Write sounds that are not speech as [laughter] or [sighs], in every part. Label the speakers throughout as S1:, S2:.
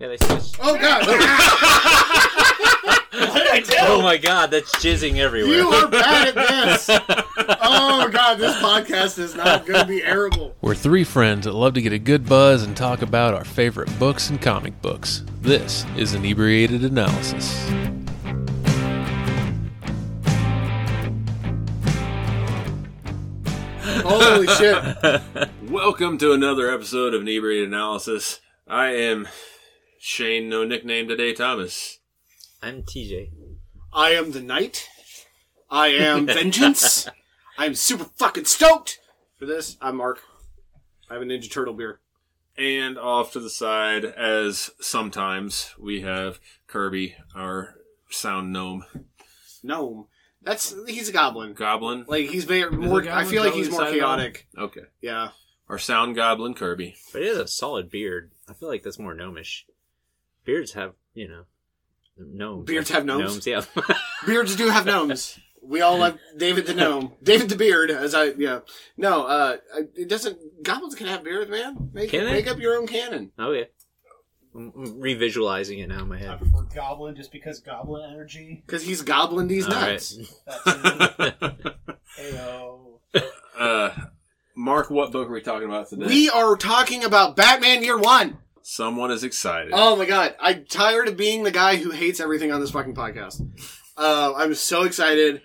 S1: Yeah, they switched.
S2: Oh god! [laughs]
S3: What did I do?
S1: Oh my god, that's jizzing everywhere.
S2: you are bad at this. [laughs] Oh god, this podcast is not going to be airable.
S4: We're three friends that love to get a good buzz and talk about our favorite books and comic books. This is Inebriated Analysis.
S2: Holy shit! [laughs]
S4: Welcome to another episode of Inebriated Analysis. I am Shane, no nickname today, Thomas.
S1: I'm TJ.
S2: I am the knight. I am [laughs] vengeance. I'm super fucking stoked for this. I'm Mark. I have a Ninja Turtle beer.
S4: And off to the side, as sometimes, we have Kirby, our sound gnome.
S2: Gnome. That's he's a goblin.
S4: Goblin.
S2: Like he's very more. I feel like he's more
S4: you decided
S2: chaotic.
S4: Okay.
S2: Yeah.
S4: Our sound goblin, Kirby.
S1: But it is a solid beard. I feel like that's more gnomish. Beards have, you know, gnomes.
S2: Beards have gnomes?
S1: yeah. [laughs] [laughs]
S2: Beards do have gnomes. We all love David the gnome, [laughs] David the beard. As I yeah, no, uh, it doesn't. Goblins can have beards, man. Make
S1: Can they?
S2: make up your own canon.
S1: oh yeah. I'm I'm revisualizing it now in my
S3: I
S1: head.
S3: prefer Goblin just because Goblin energy.
S2: Because he's goblin these
S1: All right.
S2: nuts.
S3: That's Ayo.
S4: uh, Mark, what book are we talking about today?
S2: We are talking about Batman Year One.
S4: Someone is excited.
S2: Oh my god, I'm tired of being the guy who hates everything on this fucking podcast. Uh, I'm so excited.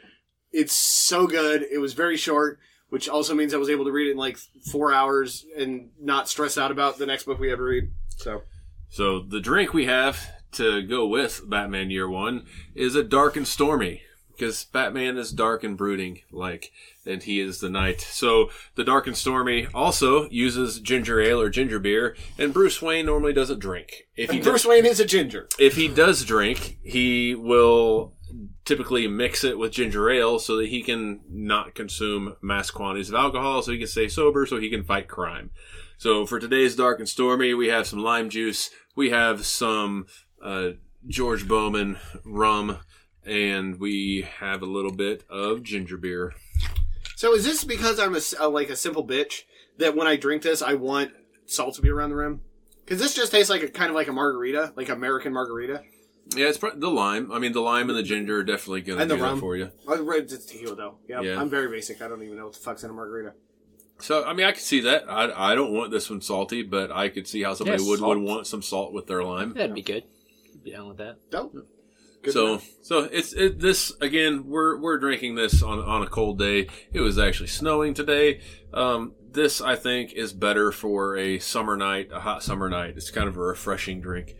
S2: It's so good. It was very short, which also means I was able to read it in like four hours and not stress out about the next book we ever read. So
S4: So the drink we have to go with Batman Year One is a dark and stormy because Batman is dark and brooding, like, and he is the night. So the dark and stormy also uses ginger ale or ginger beer, and Bruce Wayne normally doesn't drink. If he
S2: and
S4: does,
S2: Bruce Wayne is a ginger.
S4: if he does drink, he will typically mix it with ginger ale so that he can not consume mass quantities of alcohol, so he can stay sober, so he can fight crime. So for today's dark and stormy, we have some lime juice, we have some uh, George Bowman rum, and we have a little bit of ginger beer.
S2: So is this because I'm a, s- a- like a simple bitch that when I drink this I want salt to be around the rim? Because this just tastes like a kind of like a margarita, like American margarita.
S4: Yeah, it's pro- the lime. I mean, the lime and the ginger are definitely going to
S2: And the
S4: do that for you.
S2: Oh, right, it's tequila though. Yeah,
S4: Yeah.
S2: I'm very basic. I don't even know what the fuck's in a margarita.
S4: So, I mean, I could see that. I, I don't want this one salty, but I could see how somebody
S1: Yeah,
S4: would, would want some salt with their lime.
S1: That'd be good. Be down with that.
S2: Dope. Good
S4: so,
S2: enough.
S4: so it's it, this again. We're we're drinking this on on a cold day. It was actually snowing today. Um, this I think is better for a summer night, a hot summer night. It's kind of a refreshing drink.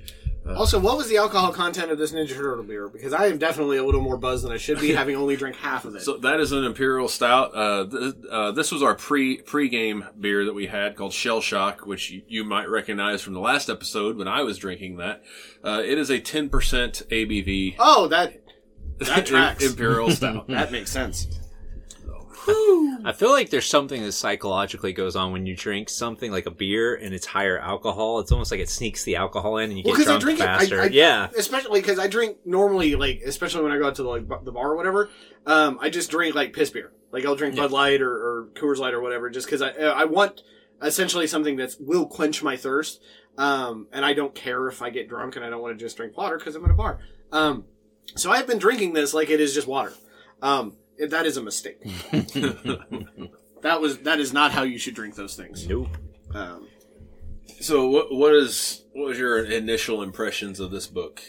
S2: Also, what was the alcohol content of this Ninja Turtle beer? Because I am definitely a little more buzzed than I should be, [laughs] having only drank half of it.
S4: So that is an imperial stout. Uh, th- uh, this was our pre pre-game beer that we had called Shell Shock, which you, you might recognize from the last episode when I was drinking that. Uh, it is a ten percent ABV
S2: oh, that that [laughs] tracks.
S4: imperial stout. [laughs]
S2: that makes sense.
S1: I feel like there's something that psychologically goes on when you drink something like a beer and it's higher alcohol. It's almost like it sneaks the alcohol in and you
S2: Well,
S1: get
S2: because I
S1: drunk
S2: drink
S1: faster.
S2: it, I, I,
S1: yeah.
S2: Especially because I drink normally, like especially when I go out to the, like the bar or whatever. Um, I just drink like piss beer. Like I'll drink Bud Light or, or Coors Light or whatever, just because I I want essentially something that will quench my thirst. Um, and I don't care if I get drunk and I don't want to just drink water because I'm at a bar. Um, so I've been drinking this like it is just water. Um, that is a mistake. [laughs] [laughs] that was that is not how you should drink those things.
S1: Nope.
S2: Um,
S4: so what what is what was your initial impressions of this book?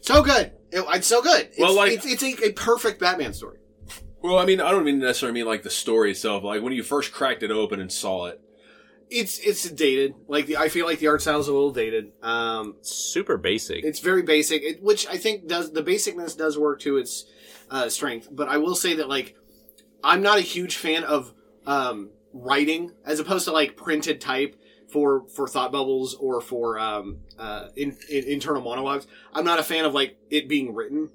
S2: so good. It, it's so good. It's,
S4: Well, like-
S2: it's, it's a, a perfect Batman story.
S4: Well, I mean, I don't mean necessarily mean like the story itself. Like when you first cracked it open and saw it.
S2: It's it's dated. Like the, I feel like the art style is a little dated. Um,
S1: Super basic.
S2: it's very basic, it, which I think does the basicness does work to its uh, strength. But I will say that like I'm not a huge fan of um, writing as opposed to like printed type for for thought bubbles or for um, uh, in, in, internal monologues. I'm not a fan of like it being written.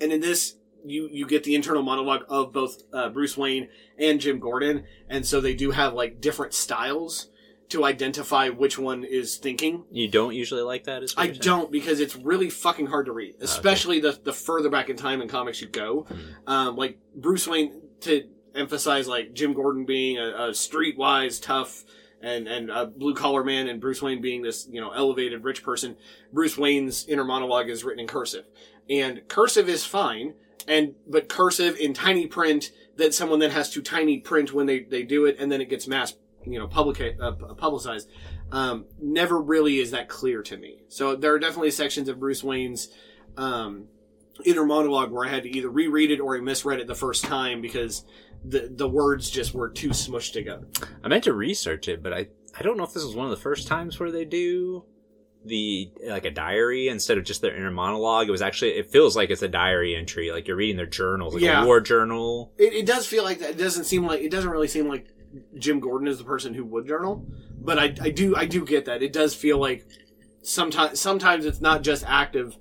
S2: And in this, you you get the internal monologue of both uh, Bruce Wayne and Jim Gordon, and so they do have like different styles to identify which one is thinking.
S1: you don't usually like that? Is
S2: I don't because it's really fucking hard to read, especially the the further back in time in comics you go. Um, like Bruce Wayne to emphasize like Jim Gordon being a, a streetwise, tough, and and a blue collar man, and Bruce Wayne being this you know elevated rich person. Bruce Wayne's inner monologue is written in cursive, and cursive is fine, and but cursive in tiny print that someone then has to tiny print when they they do it, and then it gets mass you know publica- uh, publicized. Um, never really is that clear to me. So there are definitely sections of Bruce Wayne's um, inner monologue where I had to either reread it or I misread it the first time because the the words just were too smushed together.
S1: I meant to research it, but I I don't know if this was one of the first times where they do the like a diary instead of just their inner monologue. It was actually it feels like it's a diary entry, like you're reading their journals, like
S2: Yeah.
S1: a war journal.
S2: It, it does feel like that. It doesn't seem like it doesn't really seem like Jim Gordon is the person who would journal, but I, I do I do get that. It does feel like sometimes sometimes it's not just active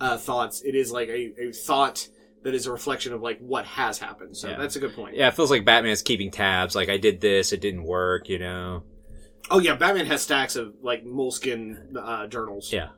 S2: uh, thoughts. It is like a, a thought that is a reflection of like what has happened. So
S1: Yeah.
S2: that's a good point.
S1: Yeah, it feels like Batman is keeping tabs. Like I did this, it didn't work. You know.
S2: Oh yeah, Batman has stacks of like Moleskine uh, journals.
S1: Yeah,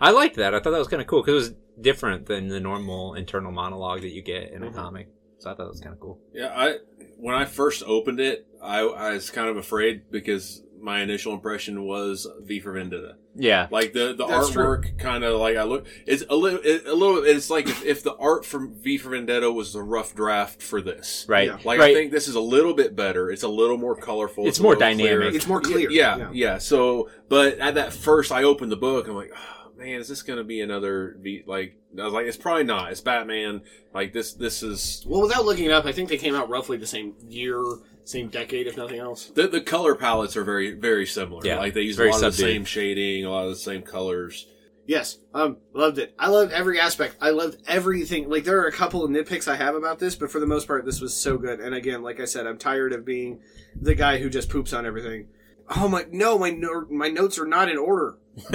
S1: I liked that. I thought that was kind of cool because it was different than the normal internal monologue that you get in a
S2: Mhm.
S1: comic. So I thought that was kind of cool.
S4: Yeah, I when I first opened it, I, I was kind of afraid because my initial impression was V for Vendetta.
S1: Yeah,
S4: Like the the
S2: That's
S4: artwork, kind of like I look. It's a little, it, a little. It's like if, if the art from V for Vendetta was the rough draft for this.
S1: right.
S2: Yeah.
S4: Like
S1: right.
S4: I think this is a little bit better. It's a little more colorful.
S1: It's
S4: a
S1: more
S4: little clearer.
S1: dynamic.
S2: It's more clear.
S4: Yeah,
S2: Yeah.
S4: yeah, So, but at that first, I opened the book. I'm like, oh, man, is this going to be another? V? Like, I was like, it's probably not. It's Batman. Like this. This is
S2: Well, without looking it up, I think they came out roughly the same year, same decade, if nothing else.
S4: the the color palettes are very very similar.
S1: Yeah,
S4: like they use a
S1: very
S4: lot of the same shading, a lot of the same colors.
S2: Yes, um, loved it. I loved every aspect. I loved everything. Like there are a couple of nitpicks I have about this, but for the most part, this was so good. And again, like I said, I'm tired of being the guy who just poops on everything. Oh my, no, my no, my notes are not in order. [laughs]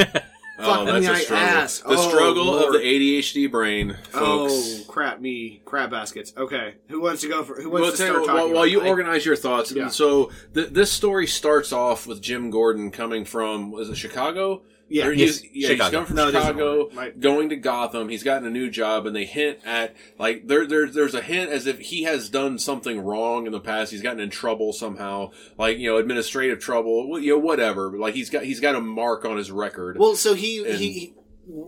S4: Oh,
S2: Fuck
S4: that's
S2: me,
S4: a struggle.
S2: ass.
S4: The
S2: Oh,
S4: struggle
S2: Lord.
S4: of the ADHD brain, folks.
S2: Oh crap, me crab baskets. Okay, who wants to go for? Who wants
S4: Well,
S2: to start
S4: you,
S2: talking?
S4: while, while you?
S2: I-
S4: organize your thoughts,
S2: Yeah.
S4: so th- this story starts off with Jim Gordon coming from was it Chicago?
S2: Yeah,
S4: Or
S1: Yes,
S4: he's, yeah, he's coming from
S2: No,
S4: Chicago.
S2: Right.
S4: going to Gotham. He's gotten a new job, and they hint at like there, there, there's a hint as if he has done something wrong in the past. He's gotten in trouble somehow, like you know, administrative trouble, you know, whatever. Like he's got he's got a mark on his record.
S2: Well, so he
S4: And-
S2: he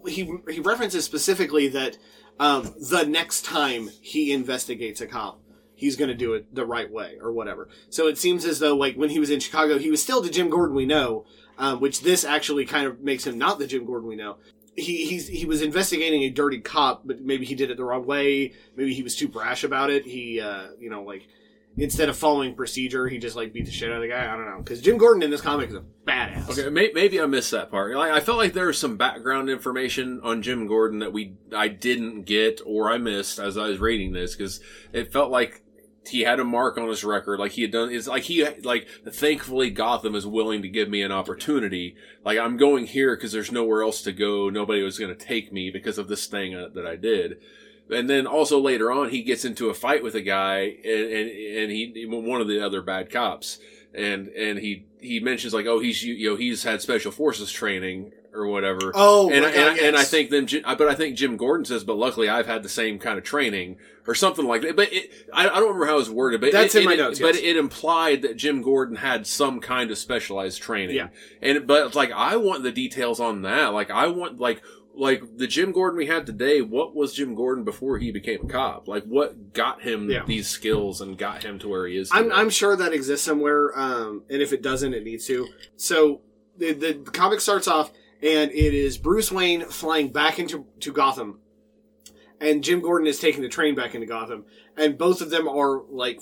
S2: he he references specifically that um, the next time he investigates a cop, he's going to do it the right way or whatever. So it seems as though like when he was in Chicago, he was still the Jim Gordon we know, um, which this actually kind of makes him not the Jim Gordon we know. He he's he was investigating a dirty cop, but maybe he did it the wrong way. Maybe he was too brash about it. He uh, you know like. Instead of following procedure, he just like beat the shit out of the guy. I don't know because Jim Gordon in this comic is a badass.
S4: Okay, may, maybe I missed that part. Like, I felt like there was some background information on Jim Gordon that we I didn't get or I missed as I was reading this because it felt like he had a mark on his record. Like he had done. It's like he like thankfully Gotham is willing to give me an opportunity. Like I'm going here because there's nowhere else to go. Nobody was going to take me because of this thing uh, that I did. And then also later on, he gets into a fight with a guy, and and, and he one of the other bad cops, and and he he mentions like, oh, he's you know he's had special forces training or whatever.
S2: Oh,
S4: and
S2: God,
S4: and, I, and I think then, but I think Jim Gordon says, but luckily I've had the same kind of training or something like that. But it, I, I don't remember how it was worded, but
S2: That's
S4: it,
S2: in my
S4: it-
S2: notes,
S4: But it implied that Jim Gordon had some kind of specialized training.
S2: Yeah.
S4: And but it's like I want the details on that. Like I want like like the Jim Gordon we had today. What was Jim Gordon before he became a cop? Like what got him
S2: Yeah.
S4: these skills and got him to where he is?
S2: I'm. I'm sure that exists somewhere, um, and if it doesn't, it needs to. So the, the comic starts off, and it is Bruce Wayne flying back into to Gotham, and Jim Gordon is taking the train back into Gotham, and both of them are like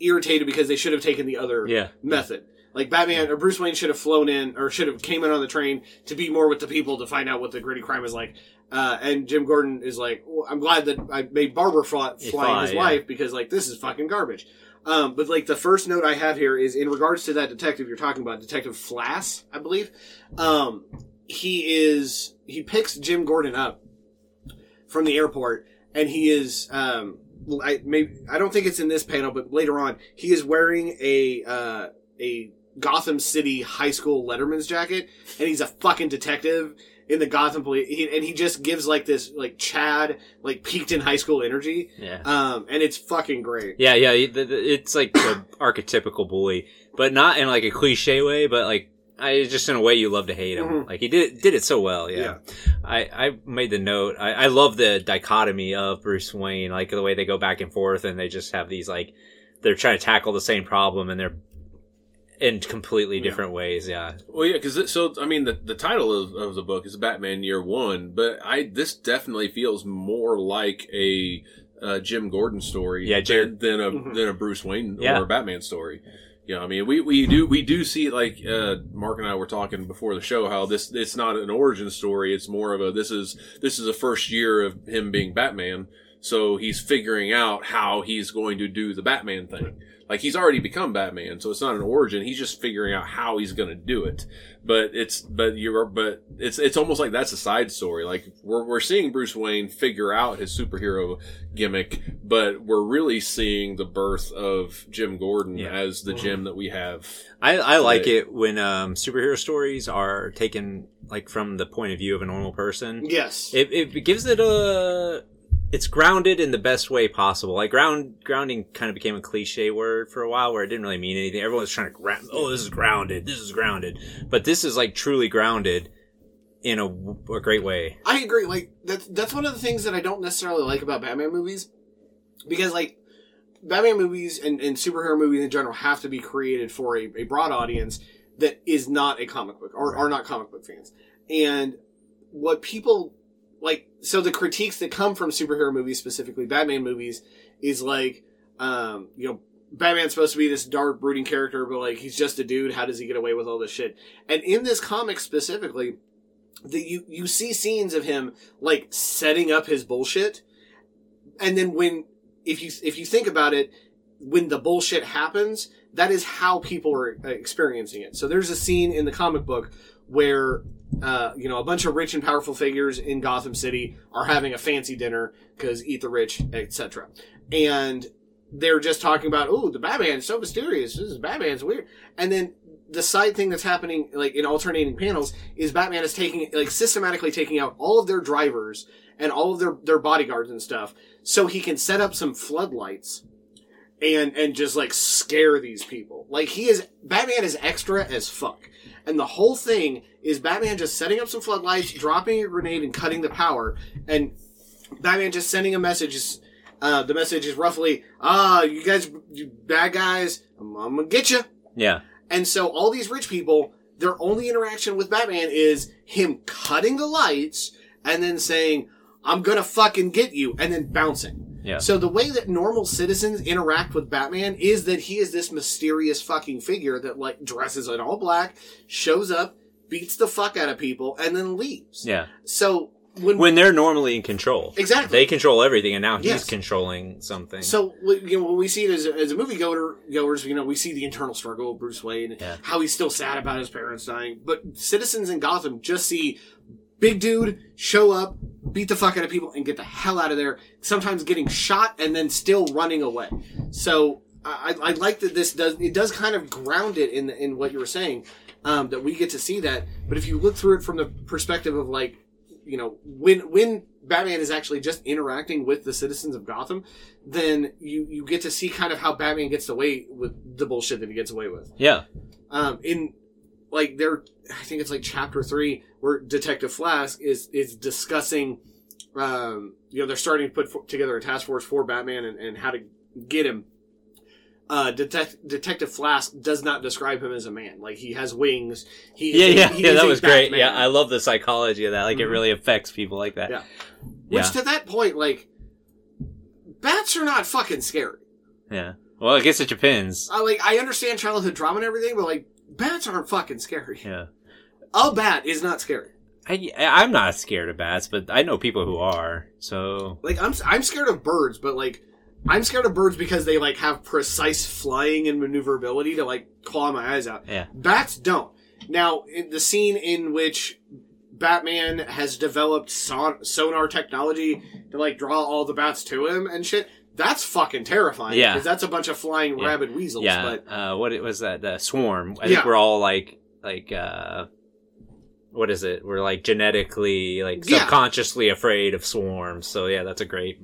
S2: irritated because they should have taken the other
S1: Yeah.
S2: method. Like Batman or Bruce Wayne should have flown in or should have came in on the train to be more with the people to find out what the gritty crime is like. Uh, and Jim Gordon is like, well, I'm glad that I made Barbara fly, fly his
S1: yeah.
S2: wife because like this is fucking garbage. Um, but like the first note I have here is in regards to that detective you're talking about, Detective Flass, I believe. Um, he is he picks Jim Gordon up from the airport, and he is um, I maybe I don't think it's in this panel, but later on he is wearing a uh, a Gotham City high school Letterman's jacket, and he's a fucking detective in the Gotham police, he, and he just gives like this like Chad like peaked in high school energy,
S1: Yeah.
S2: um, and it's fucking great.
S1: Yeah, yeah. it- it- It's like the [coughs] archetypical bully. but not in like a cliche way, but like I just in a way you love to hate him.
S2: Mhm.
S1: Like he did did it so well. Yeah,
S2: Yeah.
S1: I I made the note. I, I love the dichotomy of Bruce Wayne, like the way they go back and forth, and they just have these like they're trying to tackle the same problem, and they're in completely
S2: Yeah.
S1: different ways. Yeah,
S4: Well, yeah, because so I mean, the the title of, of the book is Batman Year One, but I this definitely feels more like a uh, Jim Gordon story,
S1: Yeah, Jared-
S4: than, a
S2: Mhm.
S4: than a Bruce Wayne
S1: Yeah.
S4: or a Batman story. You know, I mean, we, we do we do see like uh, Mark and I were talking before the show how this it's not an origin story. It's more of a this is this is the first year of him being Batman, so he's figuring out how he's going to do the Batman thing. Like he's already become Batman, so it's not an origin. He's just figuring out how he's going to do it. But it's but you're but it's it's almost like that's a side story. Like we're we're seeing Bruce Wayne figure out his superhero gimmick, but we're really seeing the birth of Jim Gordon
S1: Yeah.
S4: as the Jim that we have.
S1: I I like
S4: Right.
S1: it when um superhero stories are taken like from the point of view of a normal person.
S2: Yes.
S1: It it gives it a it's grounded in the best way possible. Like ground grounding kind of became a cliche word for a while where it didn't really mean anything. Everyone was trying to ground. Oh, this is grounded. This is grounded. But this is like truly grounded in a, a great way.
S2: I agree. Like that's that's one of the things that I don't necessarily like about Batman movies, because like Batman movies and, and superhero movies in general have to be created for a, a broad audience that is not a comic book or are not comic book fans. And what people like, so the critiques that come from superhero movies, specifically Batman movies, is like, um, you know, Batman's supposed to be this dark, brooding character, but like he's just a dude. How does he get away with all this shit? And in this comic specifically, that you you see scenes of him like setting up his bullshit, and then when if you if you think about it, when the bullshit happens, that is how people are uh, experiencing it. So there's a scene in the comic book where uh, you know a bunch of rich and powerful figures in Gotham City are having a fancy dinner because eat the rich, etc. And they're just talking about, oh, the Batman is so mysterious. This is Batman's weird. And then the side thing that's happening, like in alternating panels, is Batman is taking, like, systematically taking out all of their drivers and all of their, their bodyguards and stuff so he can set up some floodlights and, and just, like, scare these people. Like, he is, Batman is extra as fuck. And the whole thing is Batman just setting up some floodlights, dropping a grenade, and cutting the power, and Batman just sending a message. Uh, the message is roughly, ah, you guys, you bad guys, I'm, I'm gonna get you.
S1: Yeah.
S2: And so all these rich people, their only interaction with Batman is him cutting the lights and then saying, I'm gonna fucking get you, and then bouncing.
S1: Yeah.
S2: So the way that normal citizens interact with Batman is that he is this mysterious fucking figure that like dresses in all black, shows up, beats the fuck out of people, and then leaves.
S1: Yeah.
S2: So when,
S1: When they're normally in control.
S2: exactly
S1: They control everything and now he's
S2: Yes.
S1: controlling something.
S2: So you know, when we see it as a, as a movie goer, goers, you know, we see the internal struggle of Bruce Wayne,
S1: Yeah.
S2: how he's still sad about his parents dying. But citizens in Gotham just see big dude show up, beat the fuck out of people, and get the hell out of there. Sometimes getting shot and then still running away. So I, I like that this does it does kind of ground it in in what you were saying. Um, that we get to see that, but if you look through it from the perspective of like, you know, when when Batman is actually just interacting with the citizens of Gotham, then you you get to see kind of how Batman gets away with the bullshit that he gets away with.
S1: yeah.
S2: Um, in like there, I think it's like chapter three where Detective Flass is is discussing, um, you know, they're starting to put for, together a task force for Batman and, and how to get him. Uh, Detect- Detective Flass does not describe him as a man. Like he has wings. He
S1: Yeah, yeah,
S2: he
S1: yeah. That was great. Yeah, I love the psychology of that. Like it
S2: Mhm.
S1: really affects people like that.
S2: Yeah.
S1: Yeah.
S2: Which to that point, like, bats are not fucking scary.
S1: Yeah. Well, I guess it depends.
S2: I like I understand childhood trauma and everything, but like bats aren't fucking scary.
S1: Yeah.
S2: A bat is not scary.
S1: I, I'm not scared of bats, but I know people who are. So
S2: Like I'm I'm scared of birds, but like I'm scared of birds because they like have precise flying and maneuverability to like claw my eyes out.
S1: yeah,
S2: Bats don't. Now, in the scene in which Batman has developed son- sonar technology to like draw all the bats to him and shit, that's fucking terrifying.
S1: Yeah.
S2: because that's a bunch of flying
S1: Yeah.
S2: rabid weasels.
S1: yeah.
S2: But
S1: uh, what it was that the swarm? I
S2: Yeah.
S1: think we're all like like uh, what is it? We're like genetically like
S2: Yeah.
S1: subconsciously afraid of swarms. So yeah, that's a great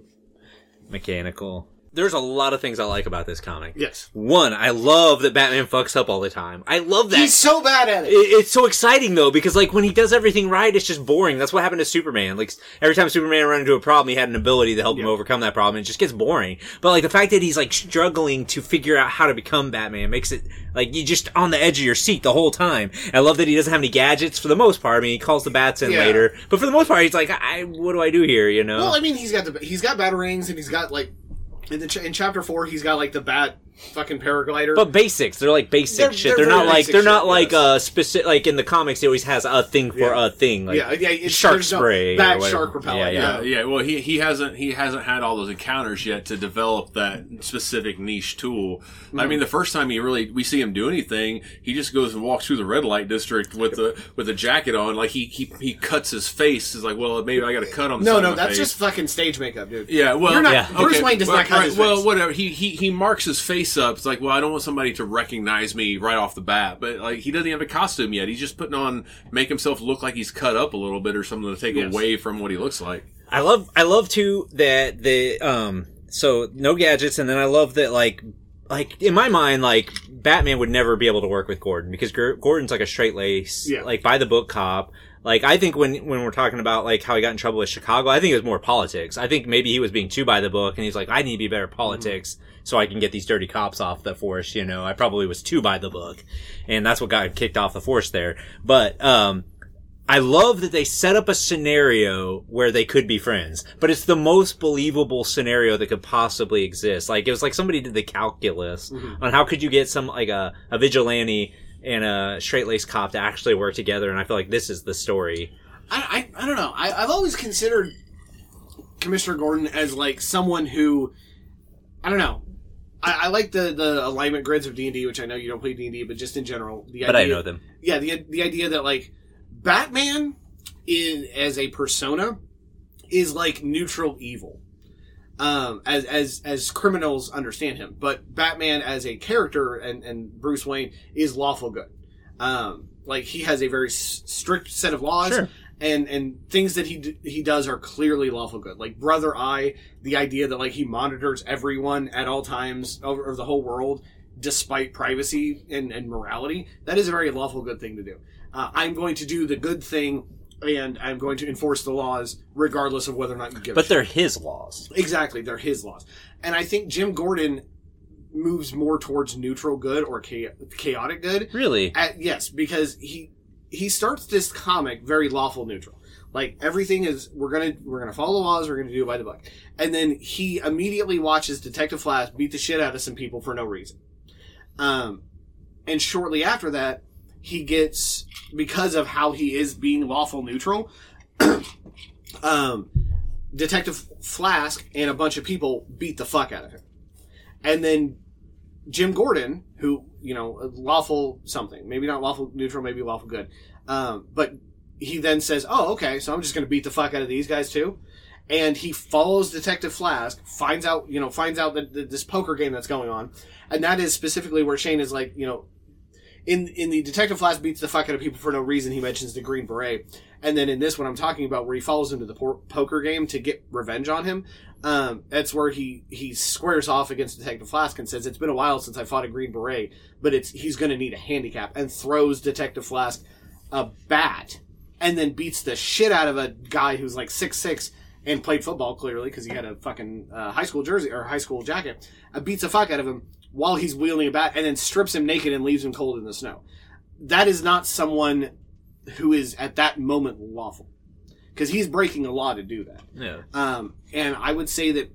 S1: mechanical. There's a lot of things I like about this comic.
S2: Yes.
S1: One, I love that Batman fucks up all the time. I love that.
S2: He's so bad at
S1: It-
S2: it.
S1: it's so exciting though because like when he does everything right, it's just boring. That's what happened to Superman. Like every time Superman ran into a problem, he had an ability to help him overcome that problem. and It just gets boring. But like the fact that he's like struggling to figure out how to become Batman makes it like you just on the edge of your seat the whole time. I love that he doesn't have any gadgets for the most part. I mean, he calls the bats in
S2: Yeah.
S1: later, but for the most part, he's like, I, what do I do here? You know?
S2: Well, I mean, he's got the he's got batarangs and he's got like in the ch- in chapter four he's got like the bat fucking paraglider.
S1: But basics, they're like basic
S2: They're-
S1: shit.
S2: they're
S1: They're, not like
S2: basic
S1: they're not like
S2: yes.
S1: uh specific. Like in the comics, he always has a thing for
S2: Yeah.
S1: a thing. Like
S2: yeah, yeah,
S1: shark
S2: there's no
S1: spray, or
S2: shark repellent.
S1: Yeah,
S2: Yeah,
S1: yeah.
S4: Yeah, well, he he hasn't he hasn't had all those encounters yet to develop that specific niche tool. I
S2: Mm-hmm.
S4: mean, the first time he really we see him do anything, he just goes and walks through the red light district with the with the jacket on, like he he, he cuts his face. He's like, well, maybe I got to cut on. The
S2: No,
S4: side
S2: no,
S4: of my
S2: that's
S4: face.
S2: just fucking stage makeup, dude.
S4: Yeah, well,
S2: You're not-
S1: Yeah.
S2: Bruce Wayne does
S4: well,
S2: not cut
S4: right,
S2: his
S4: Well, whatever. He he he marks his face up. It's like, well, I don't want somebody to recognize me right off the bat. But like, he doesn't have a costume yet. He's just putting on make himself look like he's cut up a little bit or something to take
S2: Yes.
S4: away from what he looks like.
S1: I love I love too that the um so no gadgets and then I love that like like in my mind like Batman would never be able to work with Gordon because Gor- Gordon's like a straight lace
S2: Yeah.
S1: like by the book cop like I think when when we're talking about like how he got in trouble with Chicago I think it was more politics. I think maybe he was being too by the book and he's like I need to be better at politics so I can get these dirty cops off the force you know? I probably was too by the book and that's what got him kicked off the force there. But um I love that they set up a scenario where they could be friends, but it's the most believable scenario that could possibly exist. Like it was like somebody did the calculus on how could you get some like a, a vigilante and a straight laced cop to actually work together, and I feel like this is the story.
S2: I, I, I don't know. I, I've always considered Commissioner Gordon as like someone who, I don't know. I, I like the, the alignment grids of D and D, which I know you don't play D and D, but just in general, the
S1: But I know them.
S2: yeah, the the idea that like Batman in as a persona is like neutral evil, um, as as as criminals understand him, but Batman as a character and and Bruce Wayne is lawful good. Um, like he has a very s- strict set of laws.
S1: Sure.
S2: And, and things that he d- he does are clearly lawful good. Like Brother Eye, the idea that like he monitors everyone at all times over, over the whole world, despite privacy and, and morality, that is a very lawful good thing to do. Uh, I'm going to do the good thing, and I'm going to enforce the laws regardless of whether or not you give.
S1: But
S2: shit.
S1: they're his laws.
S2: exactly they're his laws, and I think Jim Gordon moves more towards neutral good or chaotic good.
S1: Really?
S2: At, yes, because he he starts this comic very lawful neutral. Like everything is we're gonna we're gonna follow the laws, we're gonna do it by the book. And then he immediately watches Detective Flash beat the shit out of some people for no reason. Um and shortly after that, he gets because of how he is being lawful neutral, [clears throat] um Detective Flass and a bunch of people beat the fuck out of him. And then Jim Gordon, who, you know, lawful something, maybe not lawful neutral, maybe lawful good. Um, but he then says, oh, okay, so I'm just going to beat the fuck out of these guys too. And he follows Detective Flass, finds out, you know, finds out that, that this poker game that's going on. And that is specifically where Shane is like, you know, in, in the Detective Flass beats the fuck out of people for no reason. He mentions the Green Beret. And then in this one I'm talking about where he follows him to the por- poker game to get revenge on him. Um, that's where he, he squares off against Detective Flass and says, it's been a while since I fought a Green Beret, but it's, he's gonna need a handicap and throws Detective Flass a bat and then beats the shit out of a guy who's like six six and played football clearly because he had a fucking uh, high school jersey or high school jacket. Uh, beats the fuck out of him while he's wielding a bat and then strips him naked and leaves him cold in the snow. That is not someone who is at that moment lawful because he's breaking a law to do that.
S1: Yeah.
S2: Um, and I would say that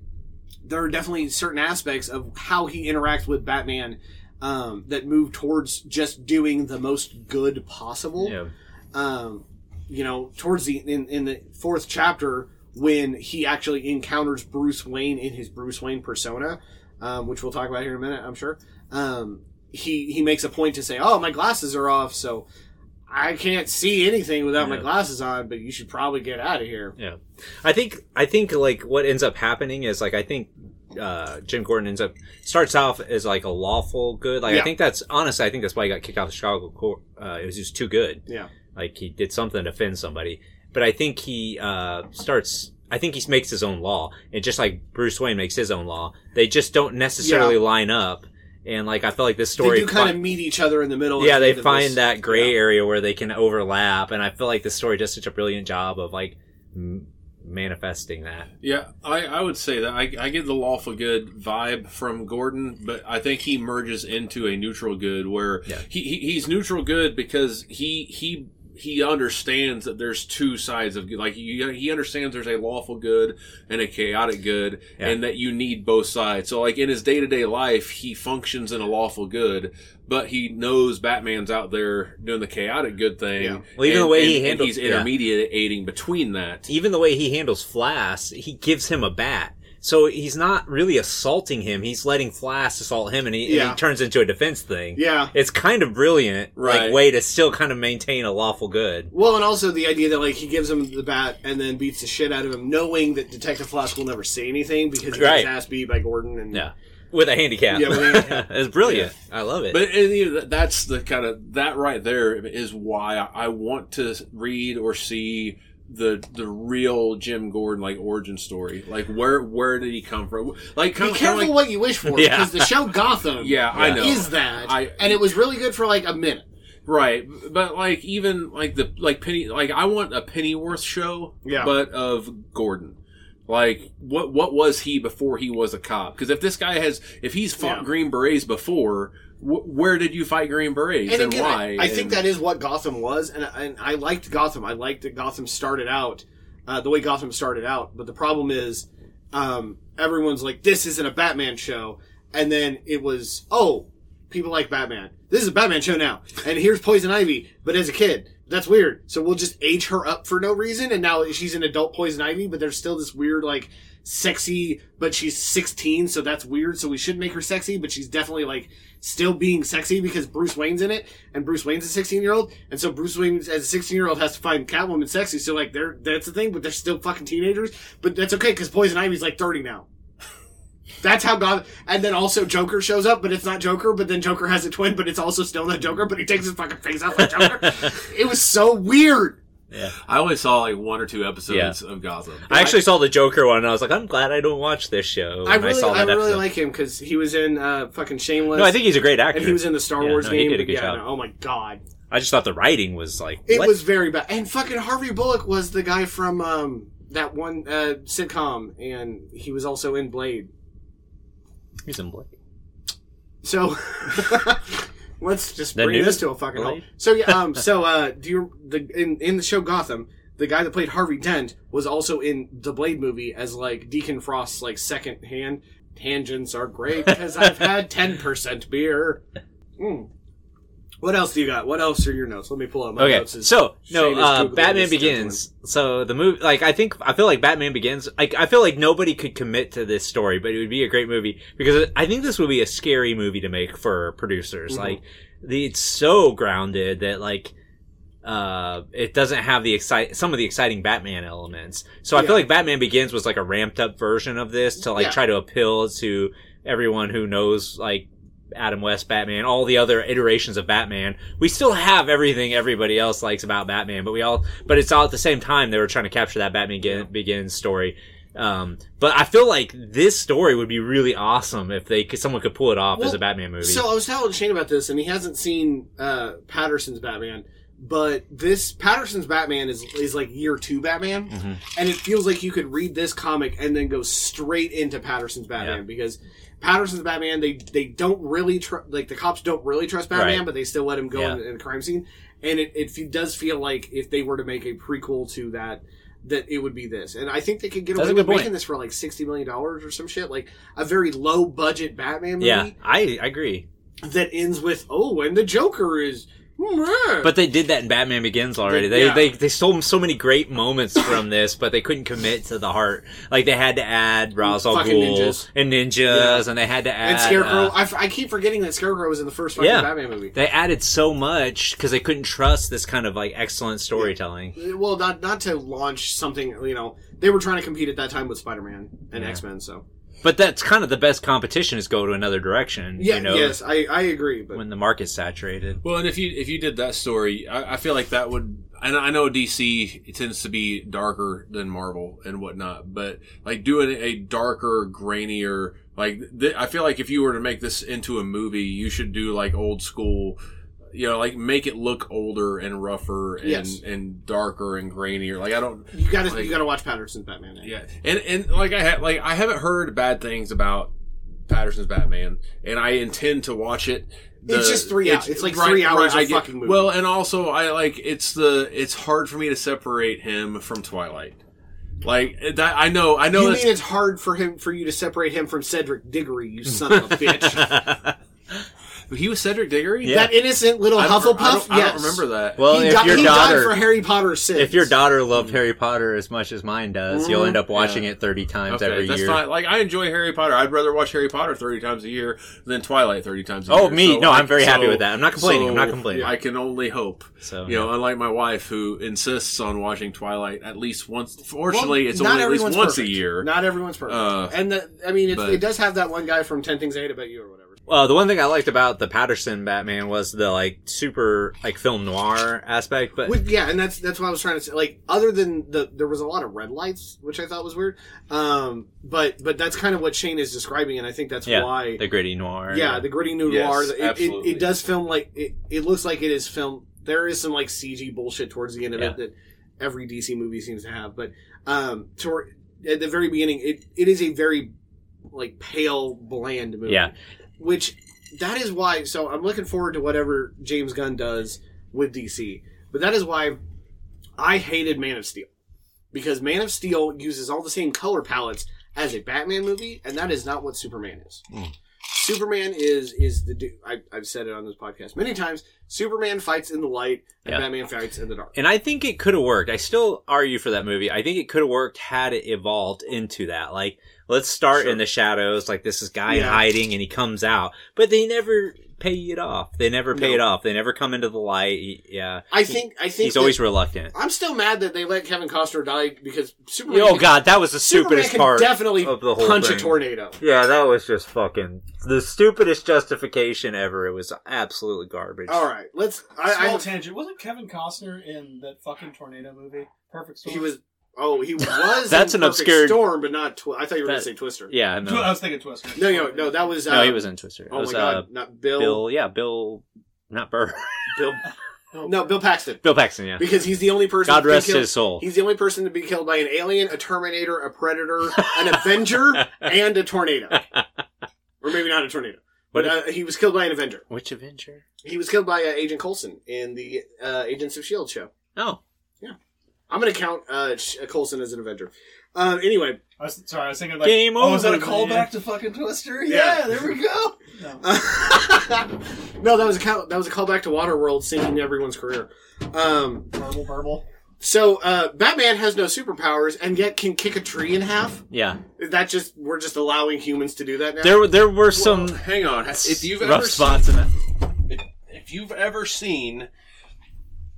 S2: there are definitely certain aspects of how he interacts with Batman um, that move towards just doing the most good possible.
S1: Yeah.
S2: Um, you know, towards the in, in the fourth chapter when he actually encounters Bruce Wayne in his Bruce Wayne persona, um, which we'll talk about here in a minute, I'm sure. Um, he he makes a point to say, "Oh, my glasses are off, so." I can't see anything without my glasses on, but you should probably get out of here.
S1: Yeah. I think I think like what ends up happening is like I think uh Jim Gordon ends up starts off as like a lawful good. Like I think that's honestly I think that's why he got kicked off the Chicago court. Uh it was just too good.
S2: Yeah.
S1: Like he did something to offend somebody. But I think he uh starts I think he makes his own law, and just like Bruce Wayne makes his own law, they just don't necessarily
S2: Yeah.
S1: line up. And like I feel like this
S2: They
S1: story,
S2: do kind
S1: fi-
S2: of meet each other in the middle.
S1: yeah,
S2: the
S1: they find
S2: this.
S1: that gray
S2: Yeah.
S1: area where they can overlap, and I feel like this story does such a brilliant job of like m- manifesting that.
S4: Yeah, I, I would say that I, I get the lawful good vibe from Gordon, but I think he merges into a neutral good where
S1: Yeah.
S4: he, he he's neutral good because he he he understands that there's two sides of good. Like he, he understands there's a lawful good and a chaotic good,
S1: Yeah.
S4: and that you need both sides. So like in his day to day life, he functions in a lawful good, but he knows Batman's out there doing the chaotic good thing.
S2: Yeah.
S1: Well, even
S4: and-
S1: the way
S4: and-
S1: he handles-
S4: he's
S1: yeah.
S4: intermediating between that.
S1: Even the way he handles Flash, he gives him a bat. So he's not really assaulting him. He's letting Flash assault him, and he, and he turns into a defense thing.
S2: Yeah.
S1: It's kind of brilliant,
S4: Right.
S1: like way to still kind of maintain a lawful good.
S2: Well, and also the idea that like he gives him the bat and then beats the shit out of him, knowing that Detective Flash will never say anything because he
S1: Right.
S2: ass beat by Gordon. And
S1: Yeah, with a handicap.
S2: Yeah, [laughs] handicap.
S1: it's brilliant. I love it.
S4: But know, that's the kind of that right there is why I want to read or see the the real Jim Gordon like origin story. Like where where did he come from? Like
S2: be careful
S4: like
S2: what you wish for [laughs]
S1: Yeah.
S2: because the show Gotham, [laughs]
S4: yeah, I know
S2: is that,
S4: I-
S2: and it was really good for like a minute.
S4: right, but like even like the like Penny like I want a Pennyworth show,
S2: Yeah.
S4: but of Gordon. Like what what was he before he was a cop? Because if this guy has if he's fought
S2: Yeah.
S4: Green Berets before, wh- where did you fight Green Berets and,
S2: And again,
S4: why?
S2: I, I think
S4: And-
S2: that is what Gotham was, and, and I liked Gotham. I liked that Gotham started out uh, the way Gotham started out. But the problem is, um, everyone's like, "This isn't a Batman show," and then it was, "Oh, people like Batman. This is a Batman show now." And here's Poison Ivy, but as a kid. That's weird. So we'll just age her up for no reason, and now she's an adult Poison Ivy, but there's still this weird like sexy, but she's 16, so that's weird. So we should make her sexy, but she's definitely like still being sexy because Bruce Wayne's in it, and Bruce Wayne's a 16 year old, and so Bruce Wayne as a 16 year old has to find Catwoman sexy. So like they're that's the thing, but they're still fucking teenagers. But that's okay because Poison Ivy's like 30 now. [laughs] That's how God. And then also Joker shows up, but it's not Joker. But then Joker has a twin, but it's also still not Joker. But he takes his fucking face off like Joker. [laughs] it was so weird.
S4: I only saw like one or two episodes of Gotham.
S1: I actually saw the Joker one, and I was like, I'm glad I don't watch this show.
S2: I
S1: And
S2: really,
S1: saw
S2: I, really
S1: episode.
S2: like him because he was in uh, fucking Shameless.
S1: No, I think he's a great actor.
S2: and he was in the Star
S1: Yeah,
S2: Wars
S1: no, he
S2: game.
S1: did a good
S2: yeah,
S1: job.
S2: no, oh my god,
S1: I just thought the writing was like,
S2: it
S1: what?
S2: was very bad. And fucking Harvey Bullock was the guy from um, that one uh, sitcom, and he was also in Blade.
S1: He's in Blade.
S2: So [laughs] [laughs] let's just
S1: The
S2: bring
S1: new
S2: this to a fucking halt. So yeah, um, [laughs] so uh, do you the in in the show Gotham? The guy that played Harvey Dent was also in the Blade movie as like Deacon Frost's like second hand. Tangents are great because I've had ten percent beer. [laughs] Mm. What else do you got? What else are your notes? Let me pull up my
S1: Okay,
S2: notes.
S1: so no, uh, Batman Begins. So the movie, like I think, I feel like Batman Begins. Like I feel like nobody could commit to this story, but it would be a great movie because I think this would be a scary movie to make for producers.
S2: Mhm.
S1: Like the, it's so grounded that like. Uh, it doesn't have the excite some of the exciting Batman elements. So I
S2: Yeah.
S1: feel like Batman Begins was like a ramped up version of this to like
S2: Yeah.
S1: try to appeal to everyone who knows like Adam West Batman, all the other iterations of Batman. We still have everything everybody else likes about Batman, but we all, but it's all at the same time they were trying to capture that Batman Begin, Begins story. Um, but I feel like this story would be really awesome if they could, someone could pull it off as a Batman movie.
S2: So I was telling Shane about this, and he hasn't seen uh, Patterson's Batman. But this Patterson's Batman is is like year two Batman,
S1: Mhm.
S2: and it feels like you could read this comic and then go straight into Patterson's Batman
S1: Yeah.
S2: because Patterson's Batman they they don't really tr- like the cops don't really trust Batman,
S1: Right.
S2: but they still let him go
S1: Yeah.
S2: in, in the crime scene, and it, it does feel like if they were to make a prequel to that. That it would be this, and I think they could get
S1: That's
S2: away with
S1: point.
S2: making this for like sixty million dollars or some shit, like a very low budget Batman movie
S1: yeah, I, I agree.
S2: that ends with oh, and the Joker is. Meh."
S1: But they did that in Batman Begins already.
S2: They-
S1: They,
S2: yeah.
S1: they, they stole so many great moments from this, but they couldn't commit to the heart. Like they had to add Ra's al Ghul
S2: ninjas.
S1: and ninjas,
S2: Yeah.
S1: and they had to add
S2: and Scarecrow.
S1: uh,
S2: I, f- I keep forgetting that Scarecrow was in the first fucking
S1: Yeah.
S2: Batman movie.
S1: They added so much because they couldn't trust this kind of like excellent storytelling.
S2: Well, not not to launch something. You know, they were trying to compete at that time with Spider Man and. X Men. So
S1: But that's kind of the best competition is go to another direction.
S2: Yeah,
S1: you know,
S2: yes, I, I agree. But
S1: when the market's saturated.
S4: Well, and if you if you did that story, I, I feel like that would. And I know DC it tends to be darker than Marvel and whatnot, but like doing a darker, grainier, like th- I feel like if you were to make this into a movie, you should do like old school. You know, like make it look older and rougher and,
S2: Yes.
S4: and darker and grainier. Like I don't,
S2: you gotta
S4: Like-
S2: you gotta watch Patterson's Batman. Eh?
S4: yeah, and and like I had like I haven't heard bad things about Patterson's Batman, and I intend to watch it.
S2: It's just three hours. It's like three hours of
S4: I get-
S2: fucking movie.
S4: Well, and also I like it's the it's hard for me to separate him from Twilight. Like that, I know, I know.
S2: you mean it's hard for him for you to separate him from Cedric Diggory, you son of a bitch. [laughs]
S4: he was Cedric Diggory.
S1: Yeah.
S2: That innocent little
S4: I don't,
S2: Hufflepuff.
S4: I don't, I don't remember that.
S1: well,
S2: he,
S1: if
S2: di-
S1: your
S2: he
S1: daughter,
S2: died for Harry Potter's sins.
S1: if your daughter loved Harry Potter as much as mine does, you'll end up watching
S4: Yeah.
S1: it thirty times
S4: okay,
S1: every
S4: that's
S1: year.
S4: fine. Like I enjoy Harry Potter. I'd rather watch Harry Potter thirty times a year than Twilight thirty times a
S1: Oh,
S4: year.
S1: Oh me?
S4: So
S1: No,
S4: I-
S1: I'm very happy with that. I'm not complaining. I'm not complaining.
S4: I can only hope.
S1: So
S4: You know, unlike my wife who insists on watching Twilight at least once. Fortunately,
S2: Well,
S4: it's only at least
S2: everyone's
S4: once a year.
S2: Not everyone's perfect.
S4: Uh,
S2: and the, I mean, it's,
S4: but-
S2: it does have that one guy from Ten Things I Hate About You or whatever.
S1: Well, the one thing I liked about the Patterson Batman was the like super like film noir aspect, but
S2: With, yeah, and that's that's what I was trying to say. Like, other than the, there was a lot of red lights, which I thought was weird. Um, but but that's kind of what Shane is describing, and I think that's
S1: yeah,
S2: why.
S1: the gritty noir.
S2: yeah, the gritty noir.
S4: Yes,
S2: it, it,
S4: absolutely.
S2: it does film like it. It looks like it is filmed. There is some like CG bullshit towards the end of
S1: Yeah.
S2: it that every DC movie seems to have, but um, toward at the very beginning, it it is a very like pale, bland movie.
S1: Yeah.
S2: Which that is why. So I'm looking forward to whatever James Gunn does with DC, but that is why I hated Man of Steel because Man of Steel uses all the same color palettes as a Batman movie, and that is not what Superman is. Hmm. Superman is is the du- I, I've said it on this podcast many times. Superman fights in the light, and
S1: Yeah.
S2: Batman fights in the dark.
S1: And I think it could have worked. I still argue for that movie. I think it could have worked had it evolved into that. Like, let's start
S2: Sure.
S1: in the shadows, like this is guy
S2: Yeah.
S1: hiding and he comes out, but they never pay it off. They never pay
S2: No.
S1: it off. They never come into the light. He- yeah.
S2: I think I think
S1: He's
S2: that-
S1: always reluctant.
S2: I'm still mad that they let Kevin Costner die because Superman.
S1: Oh
S2: can-
S1: god, that was the stupidest
S2: can
S1: part
S2: definitely
S1: of the whole
S2: punch
S1: thing.
S2: a tornado.
S1: Yeah, that was just fucking the stupidest justification ever. It was absolutely garbage.
S2: All right, let's. I,
S3: Small
S2: I
S3: tangent. Wasn't Kevin Costner in that fucking tornado movie? Perfect Storm.
S2: he was. Oh, he [laughs] was.
S1: That's
S2: in
S1: an
S2: Perfect
S1: obscure-
S2: Storm, but not. Twi- I thought you were going
S1: That-
S2: to say Twister.
S1: Yeah,
S3: I was thinking Twister.
S2: No, no, no. That was. Uh,
S1: no, he was in Twister. It
S2: Oh my god,
S1: uh,
S2: not Bill.
S1: Bill. Yeah, Bill. Not Burr. [laughs]
S2: Bill. [laughs] No, Bill Paxton.
S1: Bill Paxton. Yeah.
S2: Because he's the only person.
S1: God
S2: to be
S1: rest
S2: killed-
S1: his soul.
S2: He's the only person to be killed by an alien, a Terminator, a Predator, an Avenger, and a tornado. Or maybe not a tornado, but uh, he was killed by an Avenger.
S1: Which Avenger?
S2: He was killed by uh, Agent Coulson in the uh, Agents of Shield show.
S1: Oh,
S2: I'm going to count uh, Sh- Coulson as an Avenger. Um, anyway,
S3: I was, sorry, I was thinking like,
S1: Game
S3: oh, is that a
S1: over,
S3: callback to fucking Twister?
S2: Yeah.
S3: Yeah, there we go. [laughs] No. [laughs]
S2: no, that was a count, that was a callback to Waterworld sinking everyone's career. Um,
S3: burble, burble.
S2: so uh, Batman has no superpowers and yet can kick a tree in half.
S1: yeah.
S2: Is that just we're just allowing humans to do that now?
S1: There, there were some
S4: Well, hang on. If you've
S1: rough
S4: ever
S1: spots in it.
S4: Seen, if you've ever seen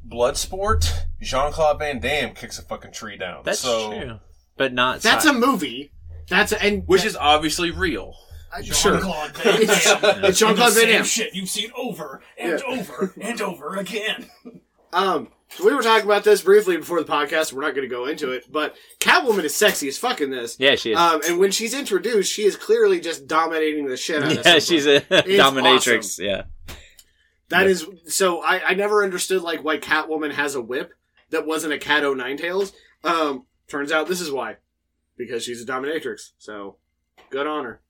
S4: Bloodsport, Jean Claude Van Damme kicks a fucking tree down.
S1: That's
S4: so,
S1: true, but not.
S2: That's
S1: sci-
S2: a movie. That's a, and
S4: Which is obviously real.
S2: uh.
S3: Jean-Claude Van Damme. [laughs]
S2: it's Jean Claude
S3: The
S2: Van
S3: same
S2: Damme.
S3: shit you've seen over and over and over again.
S2: Um, so we were talking about this briefly before the podcast. We're not going to go into it, but Catwoman is sexy as fuck in this.
S1: Yeah, she is.
S2: Um, and when she's introduced, she is clearly just dominating the shit out of [laughs]
S1: yeah,
S2: somebody.
S1: she's a dominatrix. Yeah.
S2: That is so. I, I never understood like why Catwoman has a whip that wasn't a Cat O Nine Tails. Um, turns out this is why, because she's a dominatrix. So good on her.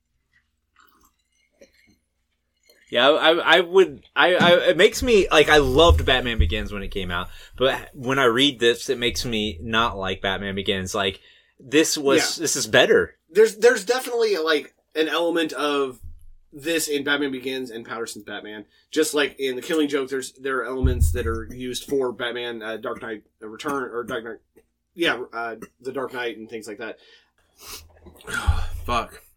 S1: Yeah, I, I would, I, I, it makes me, like, I loved Batman Begins when it came out, but when I read this, it makes me not like Batman Begins. Like, this was,
S2: Yeah.
S1: this is better.
S2: There's there's definitely like an element of this in Batman Begins and Patterson's Batman. Just like in The Killing Joke, there's there are elements that are used for Batman uh, Dark Knight Return or Dark Knight, yeah, uh, the Dark Knight and things like that. [sighs]
S4: Fuck. [laughs]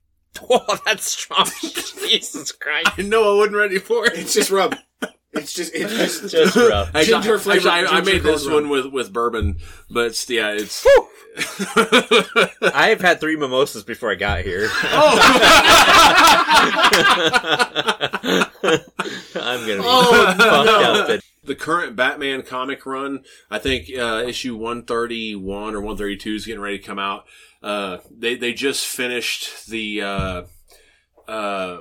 S1: Oh, that's strong. [laughs] Jesus Christ.
S4: I know I wasn't ready for it.
S2: It's just rub. [laughs] It's just it's just
S1: Just rough.
S4: Actually,
S2: Ginger
S4: I-
S2: flavored-
S4: actually, I, I
S2: ginger
S4: made this
S2: cold
S4: one with with bourbon, but it's, yeah, it's. [laughs]
S1: I've had three mimosas before I got here. [laughs] I'm gonna be
S2: Oh,
S1: fucked
S2: no.
S1: up. That,
S4: the current Batman comic run, I think uh, issue 131 or 132 is getting ready to come out. Uh, they they just finished the uh, uh,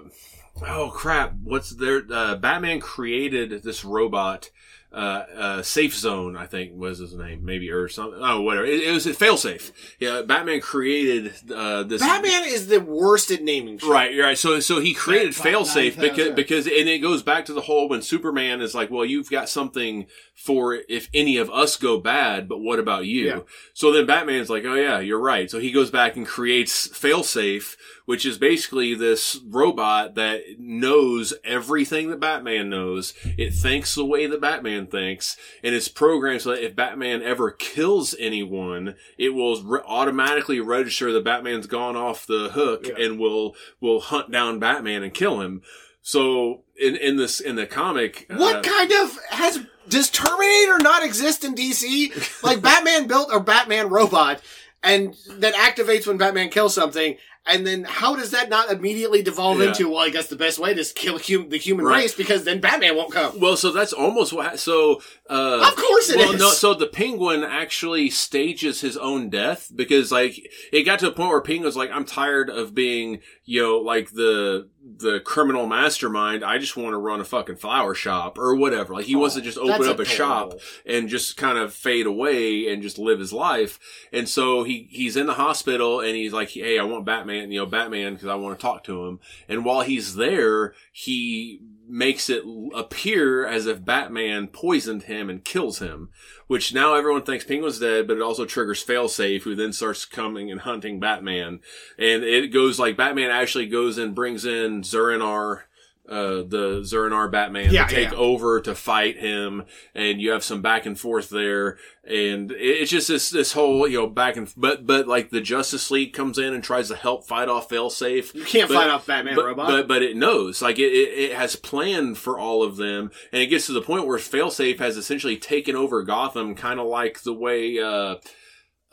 S4: oh crap, what's their uh, Batman created this robot uh, uh, Safe Zone, I think was his name, maybe or something. Oh, whatever. It, it was a failsafe. Yeah, Batman created uh, this.
S2: Batman is the worst at naming shit.
S4: Right, right. So, so he created
S3: Bat- Bat
S4: failsafe
S3: 9000.
S4: because because and it goes back to the whole when Superman is like, well, you've got something for if any of us go bad, but what about you?
S2: Yeah.
S4: So then Batman's like, oh yeah, you're right. So he goes back and creates failsafe, which is basically this robot that knows everything that Batman knows. It thinks the way that Batman thinks, and it's programmed so that if Batman ever kills anyone, it will re- automatically register that Batman's gone off the hook
S2: Yeah.
S4: and will will hunt down Batman and kill him. So in in this in the comic,
S2: What
S4: uh,
S2: kind of has does Terminator not exist in DC? Like Batman built a Batman robot and that activates when Batman kills something. And then how does that not immediately devolve
S4: Yeah.
S2: into, well, I guess the best way is kill hum- the human
S4: Right.
S2: race because then Batman won't come.
S4: Well, so that's almost what. ha- So, uh,
S2: Of course it
S4: well,
S2: is.
S4: no. So the Penguin actually stages his own death because, like, it got to a point where Penguin's like, "I'm tired of being, you know, like the the criminal mastermind. I just want to run a fucking flower shop or whatever. Like, he wants to oh, just open up a shop and just kind of fade away and just live his life. And so he he's in the hospital and he's like, "Hey, I want Batman, you know, Batman because I want to talk to him." And while he's there, he makes it appear as if Batman poisoned him and kills him, which now everyone thinks Penguin's dead, but it also triggers Failsafe, who then starts coming and hunting Batman. And it goes like Batman actually goes and brings in Zur-En-Arrh, uh, the Zur-En-Arrh Batman
S2: Yeah,
S4: to take
S2: yeah.
S4: over to fight him, and you have some back and forth there, and it's just this this whole you know back and but but like the Justice League comes in and tries to help fight off Failsafe,
S2: You can't
S4: but-
S2: fight off Batman
S4: but,
S2: robot.
S4: But but it knows, like it, it, it has planned for all of them, and it gets to the point where Failsafe has essentially taken over Gotham, kind of like the way uh,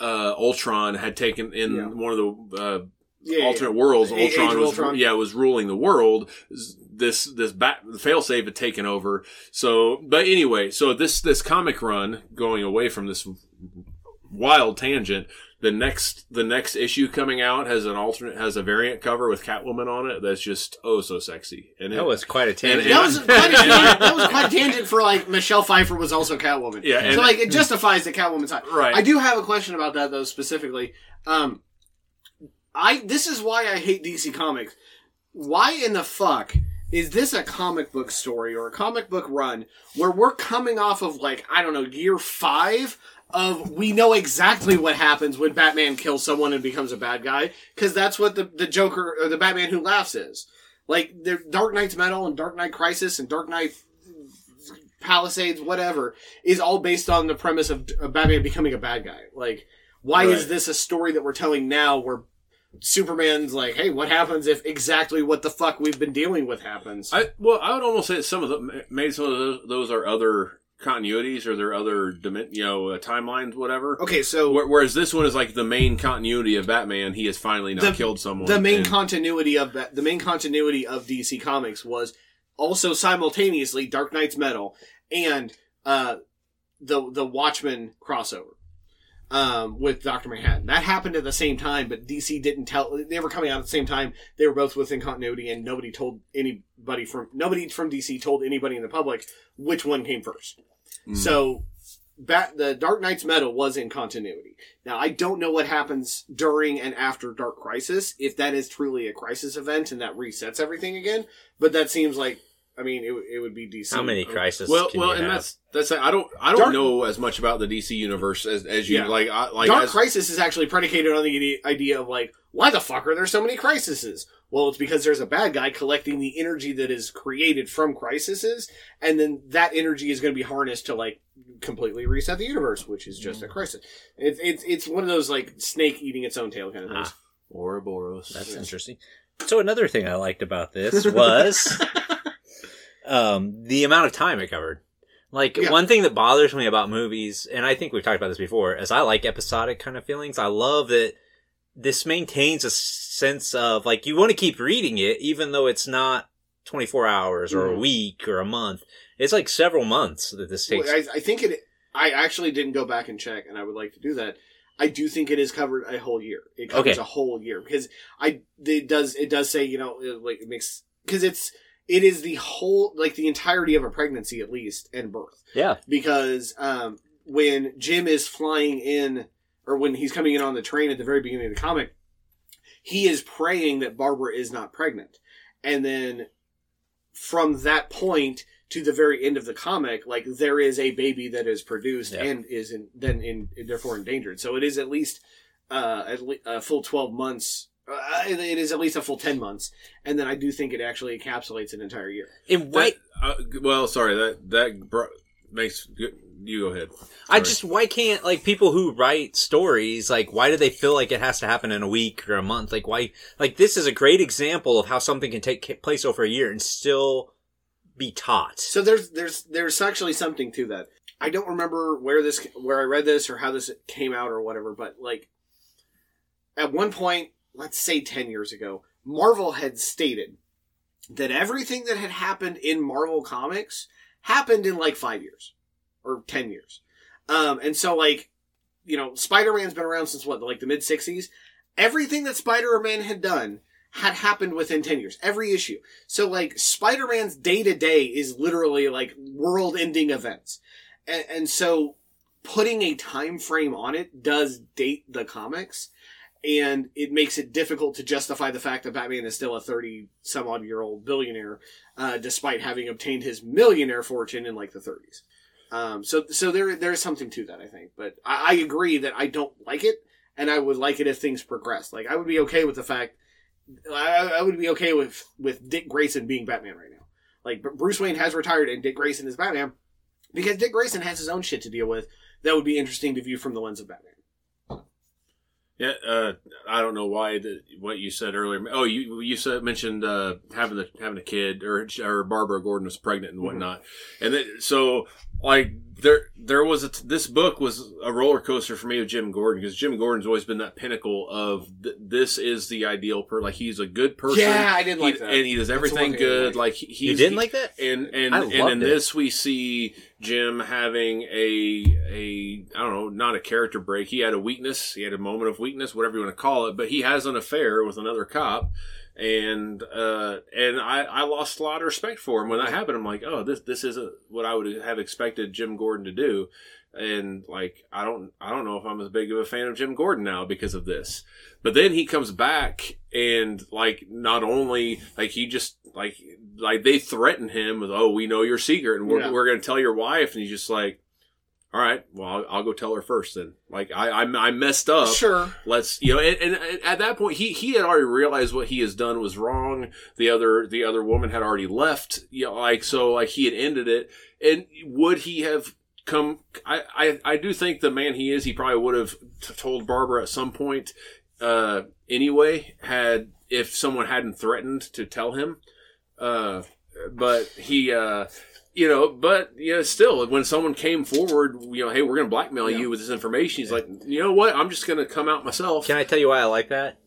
S4: uh, Ultron had taken in
S2: Yeah.
S4: one of the uh,
S2: yeah, yeah,
S4: alternate worlds.
S2: A- Age
S4: Ultron was
S2: Ultron.
S4: yeah was ruling the world. This this bat Failsafe had taken over. So, but anyway, so this this comic run going away from this wild tangent. The next the next issue coming out has an alternate has a variant cover with Catwoman on it that's just oh so sexy and it,
S1: that was quite a tangent.
S2: That was quite a [laughs] tangent, that was quite a tangent for like Michelle Pfeiffer was also Catwoman.
S4: Yeah, and-
S2: so like it justifies the Catwoman side.
S4: Right.
S2: I do have a question about that though specifically. Um, I this is why I hate DC Comics. Why in the fuck is this a comic book story or a comic book run where we're coming off of like I don't know year five of we know exactly what happens when Batman kills someone and becomes a bad guy because that's what the the Joker or the Batman Who Laughs is. Like the Dark Nights Metal and Dark Knight Crisis and Dark Knight Palisades, whatever, is all based on the premise of, of Batman becoming a bad guy. Like, why is this a story that we're telling now where Superman's like, hey, what happens if exactly what the fuck we've been dealing with happens?
S4: I well I would almost say that some of the maybe some of those, those are other continuities or they're other dimen- you know uh, timelines whatever.
S2: okay, so
S4: Where- Whereas this one is like the main continuity of Batman. He has finally not
S2: The-
S4: killed someone.
S2: the main
S4: and-
S2: continuity of that, the main continuity of DC Comics was also simultaneously Dark Nights Metal and uh, the the Watchmen crossover um, with Doctor Manhattan. That happened at the same time, but DC didn't tell. They were coming out at the same time. They were both within continuity, and nobody told anybody from nobody from DC told anybody in the public which one came first.
S4: Mm.
S2: So. Bat, the Dark Nights Metal was in continuity. Now, I don't know what happens during and after Dark Crisis, if that is truly a crisis event and that resets everything again, but that seems like, I mean, it, would- it would be DC.
S1: How many crises?
S4: well,
S1: can
S4: well,
S1: you
S4: and
S1: have?
S4: that's that's I don't I don't
S2: Dark-
S4: know as much about the DC universe as, as you
S2: Yeah.
S4: like. I, like
S2: Dark
S4: as,
S2: Crisis is actually predicated on the idea of like, why the fuck are there so many crises? Well, it's because there's a bad guy collecting the energy that is created from crises, and then that energy is going to be harnessed to like completely reset the universe, which is just a crisis. It's it's it's one of those like snake eating its own tail kind of things.
S1: Ah.
S4: Ouroboros.
S1: That's interesting. So another thing I liked about this [laughs] was [laughs] um, the amount of time it covered. Like
S2: Yeah.
S1: one thing that bothers me about movies, and I think we've talked about this before, is I like episodic kind of feelings. I love that this maintains a sense of like you want to keep reading it, even though it's not 24 hours or a
S2: Mhm.
S1: week or a month. It's like several months that this takes.
S2: Well, I, I think it. I actually didn't go back and check, and I would like to do that. I do think it is covered a whole year. It covers
S1: Okay.
S2: a whole year because I it does it does say you know it, like it makes because it's it is the whole like the entirety of a pregnancy at least and birth
S1: yeah.
S2: because um when Jim is flying in or when he's coming in on the train at the very beginning of the comic, he is praying that Barbara is not pregnant, and then from that point to the very end of the comic, like there is a baby that is produced
S1: Yeah.
S2: and is in, then in therefore endangered. So it is at least uh, at le- a full twelve months. Uh, it it is at least a full ten months, and then I do think it actually encapsulates an entire year.
S1: And why,
S4: That, uh, well, sorry that that br- makes you go ahead.
S1: I just why can't like people who write stories like why do they feel like it has to happen in a week or a month? Like why like this is a great example of how something can take place over a year and still be taught.
S2: So there's there's there's actually something to that. I don't remember where this where I read this or how this came out or whatever, but like at one point, let's say 10 years ago, Marvel had stated that everything that had happened in Marvel comics happened in like 5 years or 10 years. Um and so like you know, Spider-Man's been around since what, like the mid 60s. Everything that Spider-Man had done had happened within 10 years. Every issue. So like Spider-Man's day to day is literally like world ending events. And, and so putting a time frame on it does date the comics and it makes it difficult to justify the fact that Batman is still a 30 some odd year old billionaire, uh, despite having obtained his millionaire fortune in like the 30s. Um, so, so there, there's something to that, I think, but I, I agree that I don't like it and I would like it if things progressed. Like I would be okay with the fact I, I would be okay with with Dick Grayson being Batman right now. Like Bruce Wayne has retired and Dick Grayson is Batman because Dick Grayson has his own shit to deal with. That would be interesting to view from the lens of Batman.
S4: Yeah, uh, I don't know why the, what you said earlier. Oh, you you said mentioned uh, having the having a kid or or Barbara Gordon was pregnant and whatnot, and then, so like there there was a this book was a roller coaster for me with Jim Gordon because Jim Gordon's always been that pinnacle of th- this is the ideal per like he's a good person.
S2: Yeah, I didn't
S4: He-
S2: like that.
S4: and he does everything
S2: one thing I didn't
S4: good.
S2: like.
S4: Like he,
S1: you didn't
S4: he-
S1: like that?
S4: and and and in
S1: it.
S4: this we see Jim having a a I don't know, not a character break. He had a weakness. He had a moment of weakness, whatever you want to call it. But he has an affair with another cop, and uh, and I, I lost a lot of respect for him when that happened. I'm like, oh, this this isn't what I would have expected Jim Gordon to do. And like, I don't I don't know if I'm as big of a fan of Jim Gordon now because of this. But then he comes back and like not only like he just like like they threaten him with oh we know your secret and we're,
S2: Yeah.
S4: we're gonna tell your wife and he's just like all right well I'll, I'll go tell her first then. Like I I, I messed up.
S2: Sure.
S4: let's you know and, and at that point he he had already realized what he has done was wrong. The other the other woman had already left you know like so like he had ended it. And would he have come i i, I do think the man he is he probably would have t- told barbara at some point uh anyway had if someone hadn't threatened to tell him uh but he uh you know, but yeah, still, when someone came forward, you know, hey, we're going to blackmail
S2: Yeah.
S4: you with this information, he's like, you know what? I'm just going to come out myself.
S1: Can I tell you why I like that?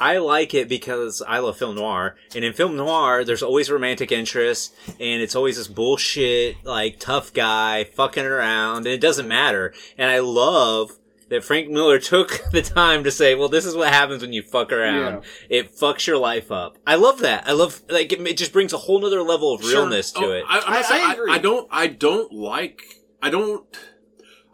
S1: I like it because I love film noir, and in film noir, there's always romantic interest, and it's always this bullshit, like, tough guy fucking around, and it doesn't matter. And I love that Frank Miller took [laughs] the time to say, well, this is what happens when you fuck around. It fucks your life up. I love that. I love, like, it, it just brings a whole nother level of
S2: Sure.
S1: realness to
S4: Oh,
S1: it.
S4: I, I'm not
S2: I-
S4: saying-
S2: I
S4: I,
S2: agree.
S4: I don't. I don't like. I don't.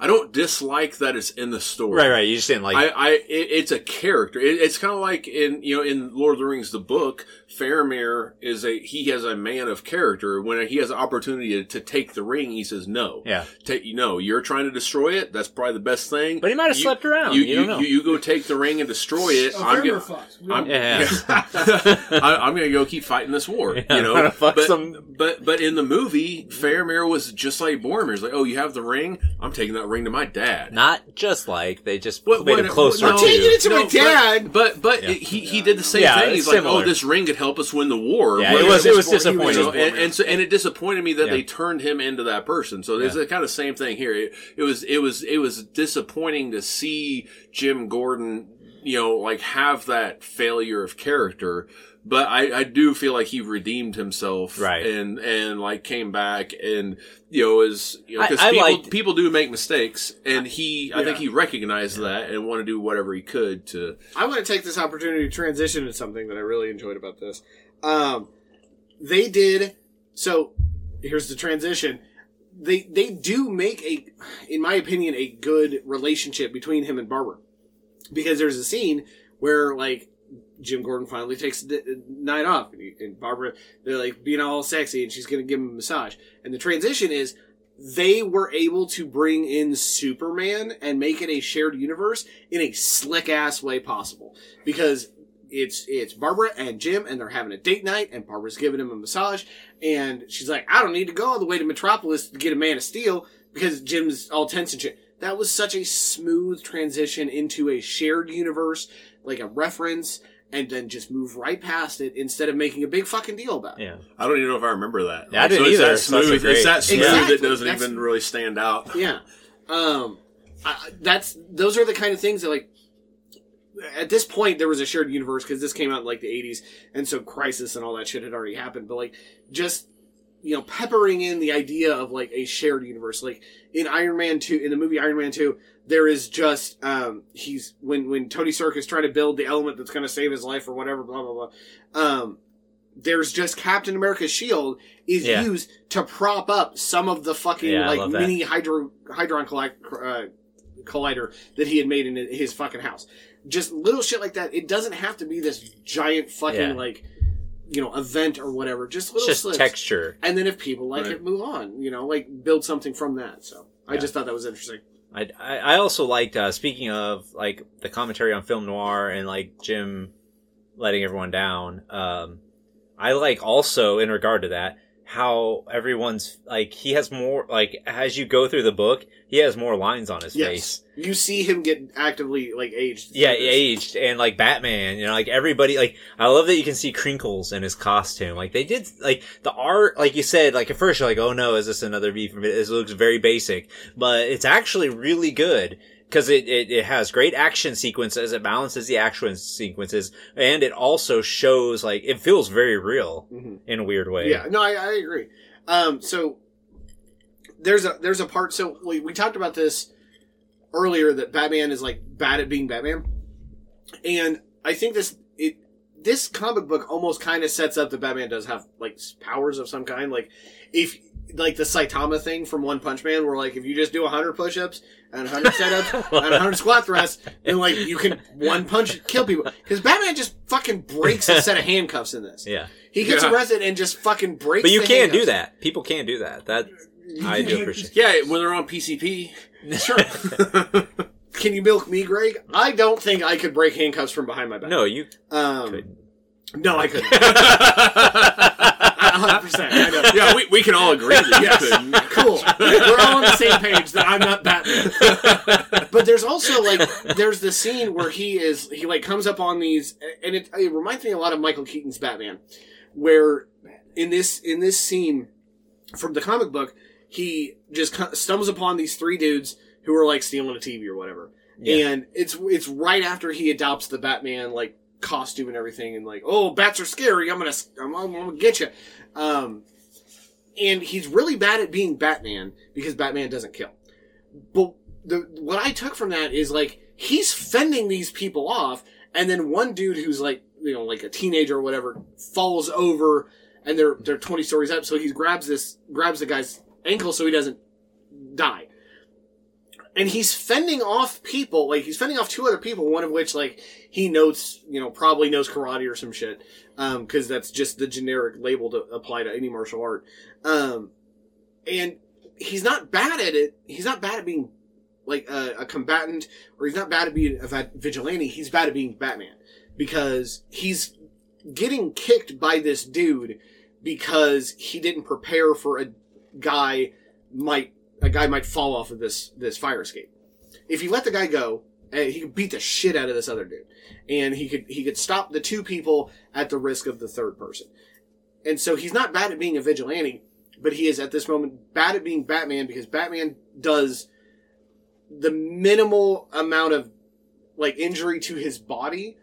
S4: I don't dislike that it's in the story.
S1: right, right. You just didn't like
S4: I, I, it, it's a character. It, it's kind of like in, you know, in Lord of the Rings, the book, Faramir is a, he has a man of character. When he has an opportunity to, to take the ring, he says no.
S1: Yeah.
S4: Take, no, you're trying to destroy it. That's probably the best thing.
S1: But he might have
S4: You-
S1: slept around.
S4: You,
S1: You don't know.
S4: You, you go take the ring and destroy it.
S3: Oh,
S4: I'm
S3: Faramir
S4: gonna,
S3: fucks.
S4: I'm,
S3: don't-
S1: Yeah. [laughs]
S4: I, I'm gonna go keep fighting this war.
S1: Yeah,
S4: you know,
S1: I'm fuck
S4: but,
S1: some-
S4: but but in the movie, Faramir was just like Boromir. He's like, oh, you have the ring. I'm taking that ring to my dad.
S1: Not just like they just
S4: What-
S1: made
S4: what-
S1: him closer
S4: no,
S1: to.
S2: Taking it to my dad.
S4: But but,
S1: Yeah.
S4: he he did the same
S1: Yeah,
S4: thing.
S1: it's
S4: He's like, oh, this ring could help us win the war.
S1: Yeah,
S4: What
S1: it
S4: is
S1: was it was
S2: He was
S4: you
S1: disappointing.
S4: know, and, and so and it disappointed me that
S1: Yeah.
S4: they turned him into that person. So it's
S1: Yeah.
S4: the kind of same thing here. It, it was it was it was disappointing to see Jim Gordon, you know, like have that failure of character. But I, I do feel like he redeemed himself,
S1: Right.
S4: And and like came back and you know is you know because people
S1: liked-
S4: people do make mistakes and he I think he recognized that and wanted to do whatever he could to
S2: I want to take this opportunity to transition to something that I really enjoyed about this. Um, they did so. Here's the transition. They they do make a, in my opinion, a good relationship between him and Barbara, because there's a scene where like Jim Gordon finally takes night off, and, he, and Barbara they're like being all sexy, and she's gonna give him a massage, and the transition is they were able to bring in Superman and make it a shared universe in a slick ass way possible because it's it's Barbara and Jim and they're having a date night and Barbara's giving him a massage and she's like I don't need to go all the way to Metropolis to get a Man of Steel because Jim's all tense and shit. That was such a smooth transition into a shared universe, like a reference, and then just move right past it instead of making a big fucking deal about it.
S1: Yeah.
S4: I don't even know if I remember that.
S1: Yeah, I didn't
S4: it's
S1: either,
S4: That
S1: so that's
S4: smooth.
S1: great.
S4: It's that smooth.
S2: Exactly.
S4: It doesn't
S2: That's-
S4: even really stand out.
S2: Yeah. Um, I, that's those are the kind of things that like. At this point, there was a shared universe because this came out in like the '80s, and so Crisis and all that shit had already happened. But like, just you know, peppering in the idea of like a shared universe, like in Iron Man two, in the movie Iron Man two, there is just um, he's when when Tony Stark is trying to build the element that's going to save his life or whatever, blah blah blah. Um, there's just Captain America's shield is
S1: Yeah.
S2: used to prop up some of the fucking
S1: Yeah,
S2: like mini hydro hydron collide, uh, collider that he had made in his fucking house. Just little shit like that. It doesn't have to be this giant fucking
S1: Yeah.
S2: like you know event or whatever. Just
S1: It's
S2: little
S1: just
S2: slips.
S1: texture.
S2: And then if people like
S4: Right.
S2: it, move on. You know, like build something from that. So I just thought that was interesting.
S1: I, I I also liked uh, speaking of like the commentary on film noir and like Jim letting everyone down. Um, I like also in regard to that how everyone's like he has more like as you go through the book he has more lines on his face.
S2: Yes, you see him get actively like aged.
S1: Yeah, aged and like Batman, you know, like everybody, like I love that you can see crinkles in his costume. Like they did, like the art, like you said, like at first you're like, oh no, is this another V from it? This looks very basic, but it's actually really good because it, it it has great action sequences. It balances the action sequences, and it also shows like it feels very real
S2: Mhm.
S1: in a weird way.
S2: Yeah, no, I, I agree. Um, so there's a there's a part. So we, we talked about this earlier that Batman is like bad at being Batman, and I think this it this comic book almost kind of sets up that Batman does have like powers of some kind. Like if like the Saitama thing from One Punch Man, where like if you just do hundred push-ups and hundred setups [laughs] and hundred squat thrusts, then like you can one punch kill people. Because Batman just fucking breaks a set of handcuffs in this.
S1: yeah.
S2: He gets
S4: Yeah.
S2: arrested and just fucking breaks.
S1: But you
S2: the
S1: can do that. People can do that. That I do appreciate.
S4: Yeah, when they're on PCP.
S2: Sure. [laughs] Can you milk me, Greg? I don't think I could break handcuffs from behind my back.
S1: No, you
S2: um,
S1: could.
S2: no, I couldn't. [laughs] hundred percent. I know.
S4: yeah, we, we can all agree that
S2: Yes. Cool. We're all on the same page that I'm not Batman. but there's also like there's the scene where he is he like comes up on these and it, it reminds me a lot of Michael Keaton's Batman, where in this in this scene from the comic book he just stumbles upon these three dudes who are like stealing a TV or whatever,
S1: Yeah.
S2: and it's it's right after he adopts the Batman like costume and everything, and like oh bats are scary, I'm gonna I'm, I'm gonna get you. Um, and he's really bad at being Batman because Batman doesn't kill. But the what I took from that is like he's fending these people off, and then one dude who's like you know like a teenager or whatever falls over, and they're they're twenty stories up, so he grabs this grabs the guy's ankle so he doesn't die. And he's fending off people, like he's fending off two other people, one of which like he notes, you know, probably knows karate or some shit, um, because that's just the generic label to apply to any martial art. Um, and he's not bad at it. He's not bad at being like a, a combatant, or he's not bad at being a vigilante. He's bad at being Batman because he's getting kicked by this dude because he didn't prepare for a guy might a guy might fall off of this this fire escape. If you let the guy go, eh, he could beat the shit out of this other dude, and he could he could stop the two people at the risk of the third person. And so he's not bad at being a vigilante, but he is at this moment bad at being Batman because Batman does the minimal amount of like injury to his body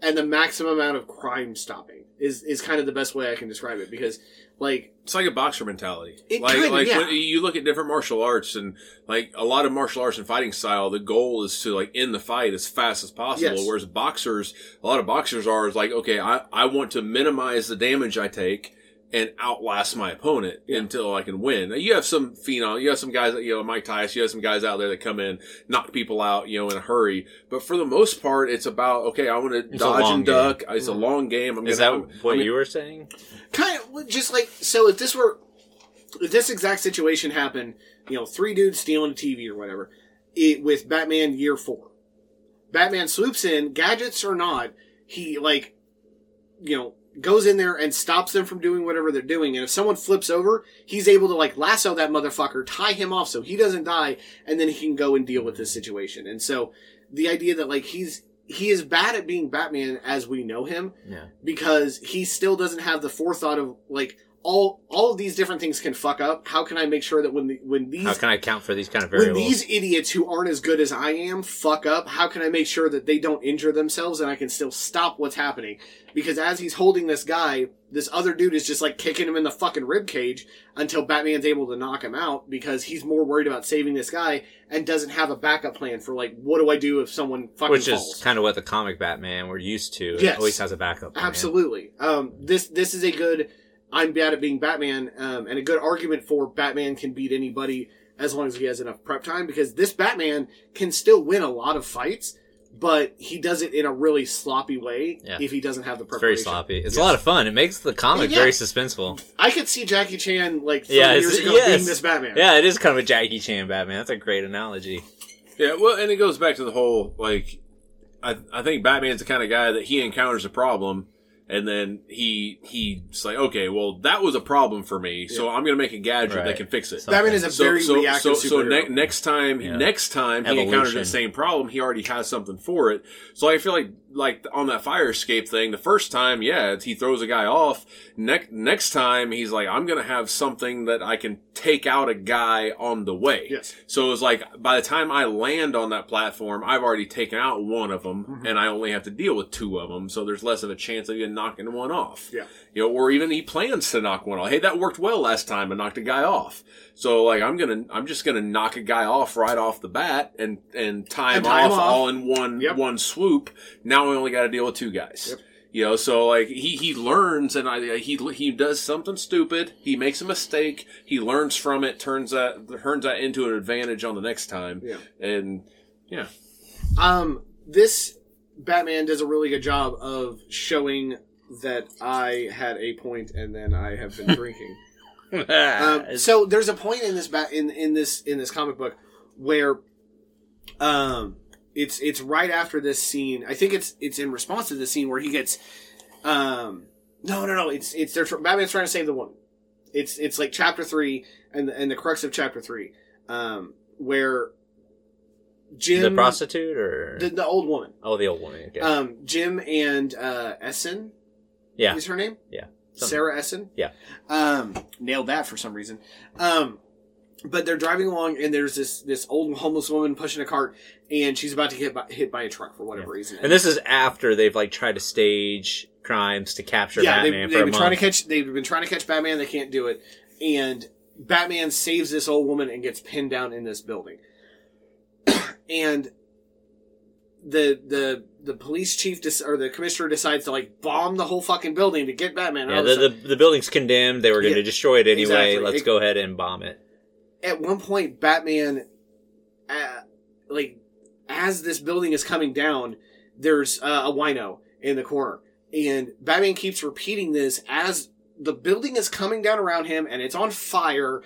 S2: and the maximum amount of crime stopping is is kind of the best way I can describe it because like
S4: It's like a boxer mentality.
S2: It
S4: like
S2: kinda,
S4: like
S2: yeah.
S4: when you look at different martial arts and like a lot of martial arts and fighting style, the goal is to like end the fight as fast as possible.
S2: Yes.
S4: Whereas boxers, a lot of boxers are is like, okay, I, I want to minimize the damage I take and outlast my opponent
S2: Yeah.
S4: until I can win. Now, you have some phenom, you have some guys you know, Mike Tyson, you have some guys out there that come in, knock people out, you know, in a hurry. But for the most part, it's about, okay, I want to dodge
S1: long
S4: and
S1: game.
S4: duck. It's a mm-hmm. long game. I'm
S1: Is
S4: gonna,
S1: that
S4: I'm-
S1: what
S4: I mean,
S1: you were saying?
S2: kind of just like so if this were if this exact situation happened you know three dudes stealing a tv or whatever it, with batman year four batman swoops in gadgets or not he like you know goes in there and stops them from doing whatever they're doing and if someone flips over he's able to like lasso that motherfucker tie him off so he doesn't die and then he can go and deal with this situation and so the idea that like he's he is bad at being batman as we know him
S1: Yeah.
S2: because he still doesn't have the forethought of like all all of these different things can fuck up. How can I make sure that when the, when these
S1: How can I account for these kind of
S2: when these idiots who aren't as good as I am fuck up, how can I make sure that they don't injure themselves and I can still stop what's happening? Because as he's holding this guy, this other dude is just like kicking him in the fucking rib cage until Batman's able to knock him out because he's more worried about saving this guy and doesn't have a backup plan for like what do I do if someone fucking
S1: Which
S2: falls?
S1: is kind of what the comic Batman we're used to.
S2: Yes.
S1: It always has a backup. plan.
S2: Absolutely. Um, this this is a good. I'm bad at being Batman, um, and a good argument for Batman can beat anybody as long as he has enough prep time. Because this Batman can still win a lot of fights, but he does it in a really sloppy way
S1: Yeah.
S2: if he doesn't have the
S1: It's very sloppy. It's
S2: Yes.
S1: a lot of fun. It makes the comic
S2: Yeah.
S1: very suspenseful.
S2: I could see Jackie Chan like 30
S1: Yeah,
S2: years ago
S1: yes.
S2: being this Batman.
S1: Yeah, it is kind of a Jackie Chan Batman. That's a great analogy.
S4: Yeah, well, and it goes back to the whole like, I I think Batman's the kind of guy that he encounters a problem, and then he he's like, okay, well, that was a problem for me, so I'm gonna make a gadget
S1: Right.
S4: that can fix it.
S1: So-
S2: Batman is a
S4: So
S2: very
S4: so
S2: reactive
S4: so, so
S2: superhero.
S4: ne- next time
S1: Yeah.
S4: next time he encounters
S1: Evolution.
S4: the same problem, he already has something for it. So I feel like like on that fire escape thing, the first time, yeah, he throws a guy off. Next next time, he's like, I'm gonna have something that I can take out a guy on the way.
S2: Yes.
S4: So it's like by the time I land on that platform, I've already taken out one of them,
S2: Mm-hmm.
S4: and I only have to deal with two of them. So there's less of a chance of even knocking one off.
S2: Yeah.
S4: You know, or even he plans to knock one off. Hey, that worked well last time. I knocked a guy off. So like I'm gonna, I'm just gonna knock a guy off right off the bat and and tie him,
S2: And tie him
S4: off,
S2: off.
S4: all in one
S2: Yep.
S4: one swoop. Now we only got to deal with two guys.
S2: Yep.
S4: You know, so like he he learns and I he he does something stupid. He makes a mistake. He learns from it. Turns that turns that into an advantage on the next time.
S2: Yeah.
S4: And yeah,
S2: Um, this Batman does a really good job of showing that I had a point and then I have been [laughs] drinking. [laughs] Um, so there's a point in this ba- in in this in this comic book where um it's it's right after this scene. I think it's it's in response to the scene where he gets um no no no it's it's they're Batman's trying to save the woman. It's it's like chapter three and the, and the crux of chapter three um where Jim
S1: the prostitute or
S2: the, the old woman
S1: oh the old woman. Okay.
S2: um Jim and uh Essen
S1: yeah.
S2: is her name
S1: Yeah.
S2: Sarah Essen.
S1: Yeah.
S2: Um, nailed that for some reason. Um, but they're driving along and there's this this old homeless woman pushing a cart and she's about to get by, hit by a truck for whatever reason.
S1: And this is after they've like tried to stage crimes to capture
S2: yeah, they've,
S1: Batman
S2: they've
S1: a
S2: been
S1: month.
S2: trying to catch they've been trying to catch Batman. They can't do it, and Batman saves this old woman and gets pinned down in this building. [clears throat] and the the the police chief dis- or the commissioner decides to like bomb the whole fucking building to get Batman.
S1: yeah,
S2: out
S1: the, the the building's condemned. They were going to
S2: Yeah,
S1: destroy it anyway.
S2: exactly.
S1: Let's
S2: It-
S1: go ahead and bomb it.
S2: At one point batman uh, like as this building is coming down there's uh, a wino in the corner. And batman keeps repeating this as the building is coming down around him and it's on fire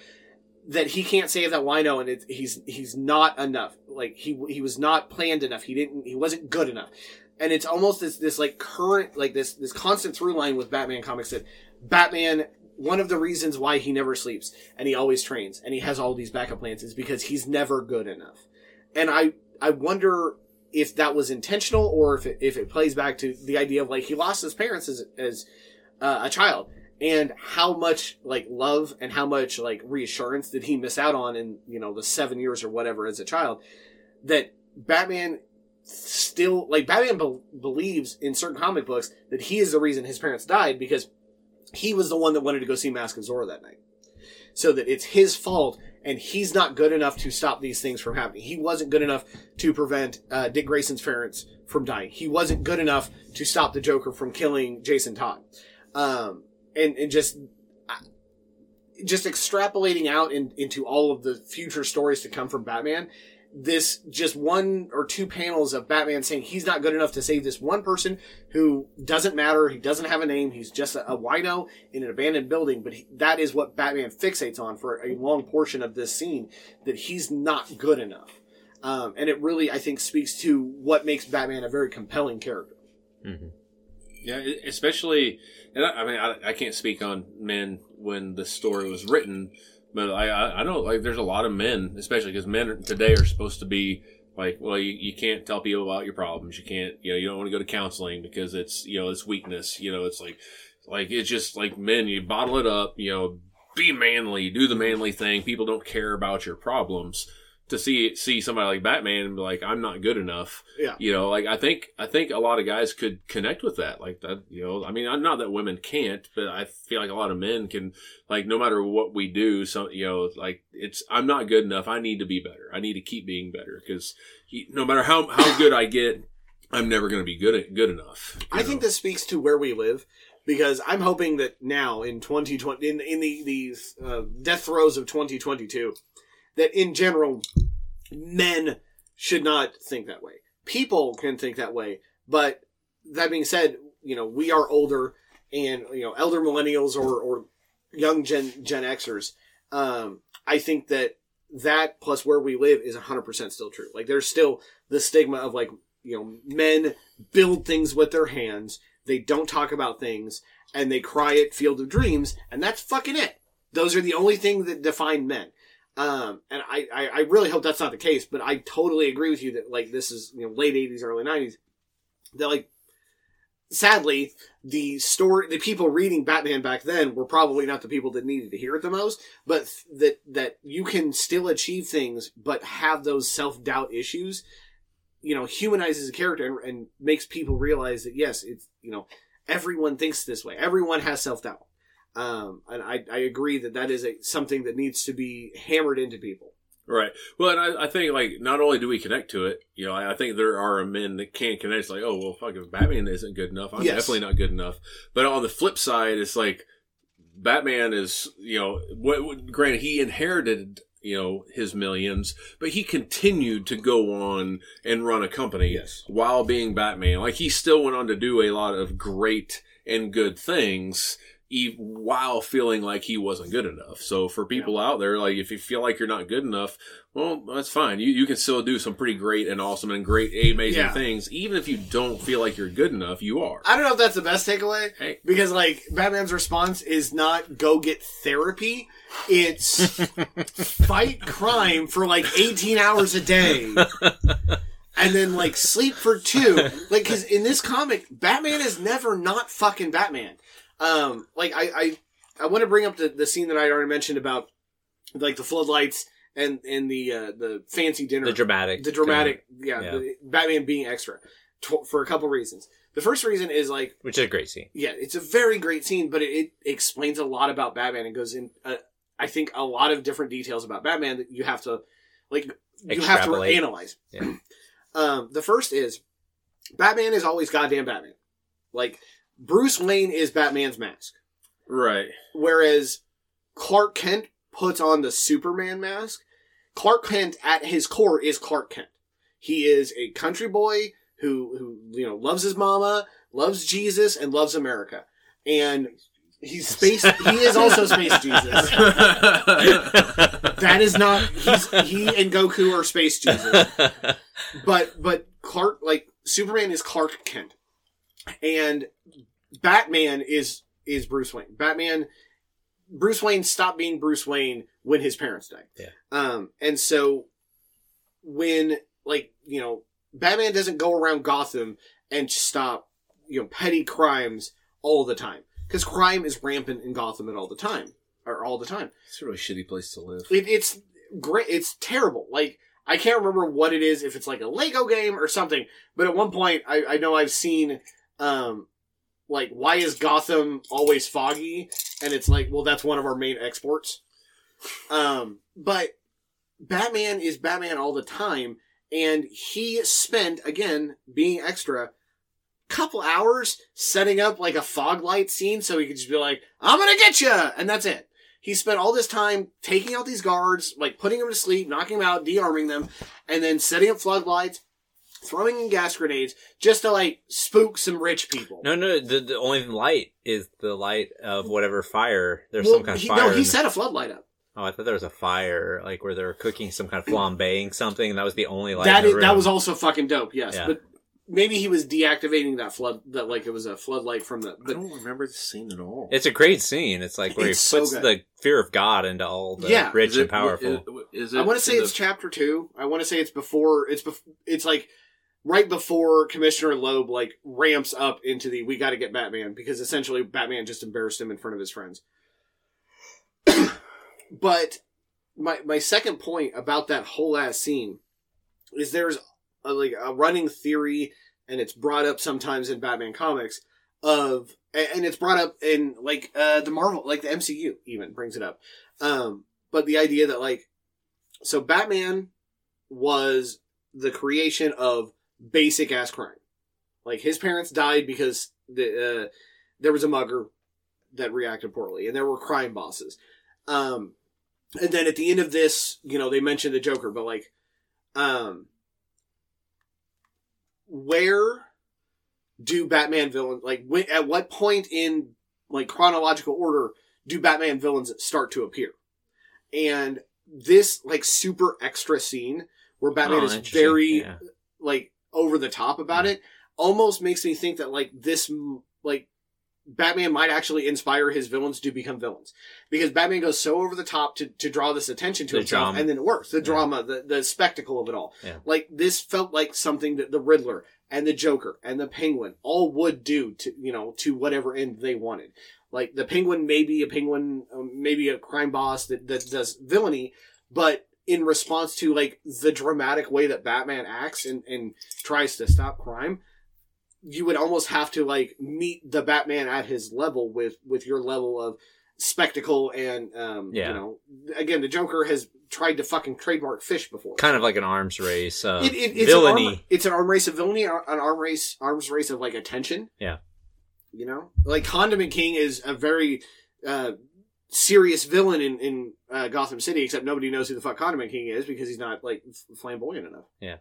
S2: that he can't save that wino and it, he's he's not enough. Like he he was not planned enough. He didn't he wasn't good enough. And it's almost this this like current like this this constant through line with batman comics that batman one of the reasons why he never sleeps and he always trains and he has all these backup plans is because he's never good enough. And I I wonder if that was intentional or if it, if it plays back to the idea of like he lost his parents as as uh, a child and how much like love and how much like reassurance did he miss out on in you know the seven years or whatever as a child that Batman still like Batman be- believes in certain comic books that he is the reason his parents died because he was the one that wanted to go see Mask of Zorro that night. So that it's his fault and he's not good enough to stop these things from happening. He wasn't good enough to prevent uh, Dick Grayson's parents from dying. He wasn't good enough to stop the Joker from killing Jason Todd. Um, and, and just just extrapolating out in, into all of the future stories to come from Batman, this just one or two panels of Batman saying he's not good enough to save this one person who doesn't matter. He doesn't have a name. He's just a, a wino in an abandoned building. But he, that is what Batman fixates on for a long portion of this scene that he's not good enough. Um, and it really, I think, speaks to what makes Batman a very compelling character.
S4: Yeah, e- especially, and I, I mean, I, I can't speak on men when the story was written, but I, I, know like there's a lot of men, especially because men today are supposed to be like, well, you, you can't tell people about your problems. You can't, you know, you don't want to go to counseling because it's, you know, it's weakness. You know, it's like, like it's just like men, you bottle it up. You know, be manly, do the manly thing. People don't care about your problems. To see see somebody like Batman and be like, I'm not good enough.
S2: Yeah.
S4: you know like i think i think a lot of guys could connect with that. Like that you know i mean not that women can't but i feel like a lot of men can like no matter what we do so you know like it's i'm not good enough. I need to be better. I need to keep being better. Because no matter how how good i get i'm never going to be good good enough
S2: I think this speaks to where we live because I'm hoping that now in 2020, in, in the, the uh, death throes of 2022, that in general, men should not think that way. People can think that way, but that being said, you know, we are older and, you know, elder millennials or, or young Gen, Gen Xers. Um, I think that that plus where we live is 100% still true. Like there's still the stigma of like, you know, men build things with their hands. They don't talk about things and they cry at Field of Dreams and that's fucking it. Those are the only things that define men. Um, and I, I, I really hope that's not the case, but I totally agree with you that like this is, you know, late eighties, early nineties. That like, sadly, the story, the people reading Batman back then were probably not the people that needed to hear it the most, but th- that, that you can still achieve things, but have those self-doubt issues, you know, humanizes a character and, and makes people realize that yes, it's, you know, everyone thinks this way. Everyone has self-doubt. Um, and I, I agree that that is a, something that needs to be hammered into people.
S4: Right. Well, and I, I think like not only do we connect to it, you know, I, I think there are men that can't connect. It's like, oh well, fuck, if Batman isn't good enough, I'm
S2: Yes.
S4: definitely not good enough. But on the flip side, it's like Batman is, you know, what, what, granted he inherited, you know, his millions, but he continued to go on and run a company
S2: Yes.
S4: while being Batman. Like he still went on to do a lot of great and good things. While feeling like he wasn't good enough. So for people out there, like if you feel like you're not good enough, well, that's fine. You you can still do some pretty great and awesome and great amazing
S2: Yeah.
S4: things, even if you don't feel like you're good enough. You are.
S2: I don't know if that's the best takeaway
S4: Hey.
S2: because like Batman's response is not go get therapy. It's [laughs] fight crime for like 18 hours a day. And then like sleep for two. Like cause in this comic, Batman is never not fucking Batman. Um, like I, I, I want to bring up the, the scene that I already mentioned about like the floodlights and, and the, uh, the fancy dinner
S1: The dramatic.
S2: the dramatic, yeah,
S1: Yeah.
S2: The, Batman being extra tw- for a couple reasons. The first reason is like,
S1: Which is a great scene.
S2: yeah, it's a very great scene, but it, it explains a lot about Batman and goes in, uh, I think, a lot of different details about Batman that you have to, like, you have to analyze.
S1: Yeah. [clears throat]
S2: um, the first is Batman is always goddamn Batman. Like, Bruce Wayne is Batman's mask,
S4: Right.
S2: whereas Clark Kent puts on the Superman mask. Clark Kent, at his core, is Clark Kent. He is a country boy who, who you know, loves his mama, loves Jesus, and loves America. And he's space. he is also [laughs] space Jesus. That is not. He's he and Goku are space Jesus. [laughs] But but Clark, like Superman, is Clark Kent, and Batman is is Bruce Wayne. Batman Bruce Wayne stopped being Bruce Wayne when his parents died.
S1: Yeah.
S2: Um, and so when like you know Batman doesn't go around Gotham and stop you know petty crimes all the time because crime is rampant in Gotham at all the time or all the time.
S4: It's a really shitty place to live.
S2: It, it's great. It's terrible. Like I can't remember what it is. If it's like a Lego game or something. But at one point, I, I know I've seen, um, like why is Gotham always foggy? And it's like, well, that's one of our main exports. Um, but Batman is Batman all the time, and he spent again being extra. Couple hours setting up like a fog light scene so he could just be like, I'm gonna get you! And that's it. He spent all this time taking out these guards, like putting them to sleep, knocking them out, de-arming them, and then setting up floodlights, throwing in gas grenades, just to like spook some rich people.
S1: No, no. The, the only light is the light of whatever fire. There's
S2: Well,
S1: some kind of
S2: he,
S1: fire.
S2: no, he set a floodlight up.
S1: Oh, I thought there was a fire, like where they were cooking some kind of flambeing something, and that was the only light.
S2: That
S1: in
S2: is,
S1: the
S2: that was also fucking dope. Yes,
S1: Yeah.
S2: but maybe he was deactivating that flood. That like it was a floodlight from the.
S4: I don't remember the scene at all.
S1: It's a great scene. It's like where
S2: It's
S1: he puts
S2: good.
S1: the fear of God into all the
S2: Yeah.
S1: rich
S4: Is it-
S1: and powerful.
S4: Is it?
S2: I want to say
S4: in
S2: it's chapter two. I want to say it's before. It's bef- It's like right before Commissioner Loeb like ramps up into the we got to get Batman because essentially Batman just embarrassed him in front of his friends. [clears throat] but my my second point about that whole ass scene is there's a, like a running theory and it's brought up sometimes in Batman comics of and it's brought up in like uh the Marvel like the MCU even brings it up. Um but the idea that like so Batman was the creation of basic ass crime. Like his parents died because the uh, there was a mugger that reacted poorly, and there were crime bosses. Um, and then at the end of this, you know, they mentioned the Joker, but like, um, where do Batman villains like when, at what point in like chronological order do Batman villains start to appear? And this like super extra scene where Batman
S1: Oh,
S2: is very
S1: Yeah.
S2: like over the top about it almost makes me think that like this like Batman might actually inspire his villains to become villains because Batman goes so over the top to, to draw this attention to
S1: The
S2: himself
S1: drama.
S2: and then it works the
S1: Yeah.
S2: drama the, the spectacle of it all
S1: Yeah.
S2: like this felt like something that the Riddler and the Joker and the Penguin all would do to you know to whatever end they wanted like the Penguin may be a Penguin um, maybe a crime boss that, that does villainy but in response to like the dramatic way that Batman acts and, and tries to stop crime, you would almost have to like meet the Batman at his level with with your level of spectacle and um
S1: Yeah.
S2: you know again the Joker has tried to fucking trademark fish before.
S1: kind of like an arms race of
S2: It, it, it's
S1: villainy.
S2: An arm, it's an arm race of villainy, an arm race, arms race of like attention.
S1: Yeah.
S2: You know, like Condiment King is a very uh, serious villain in in uh, Gotham City, except nobody knows who the fuck Condiment King is because he's not like flamboyant enough. Yeah.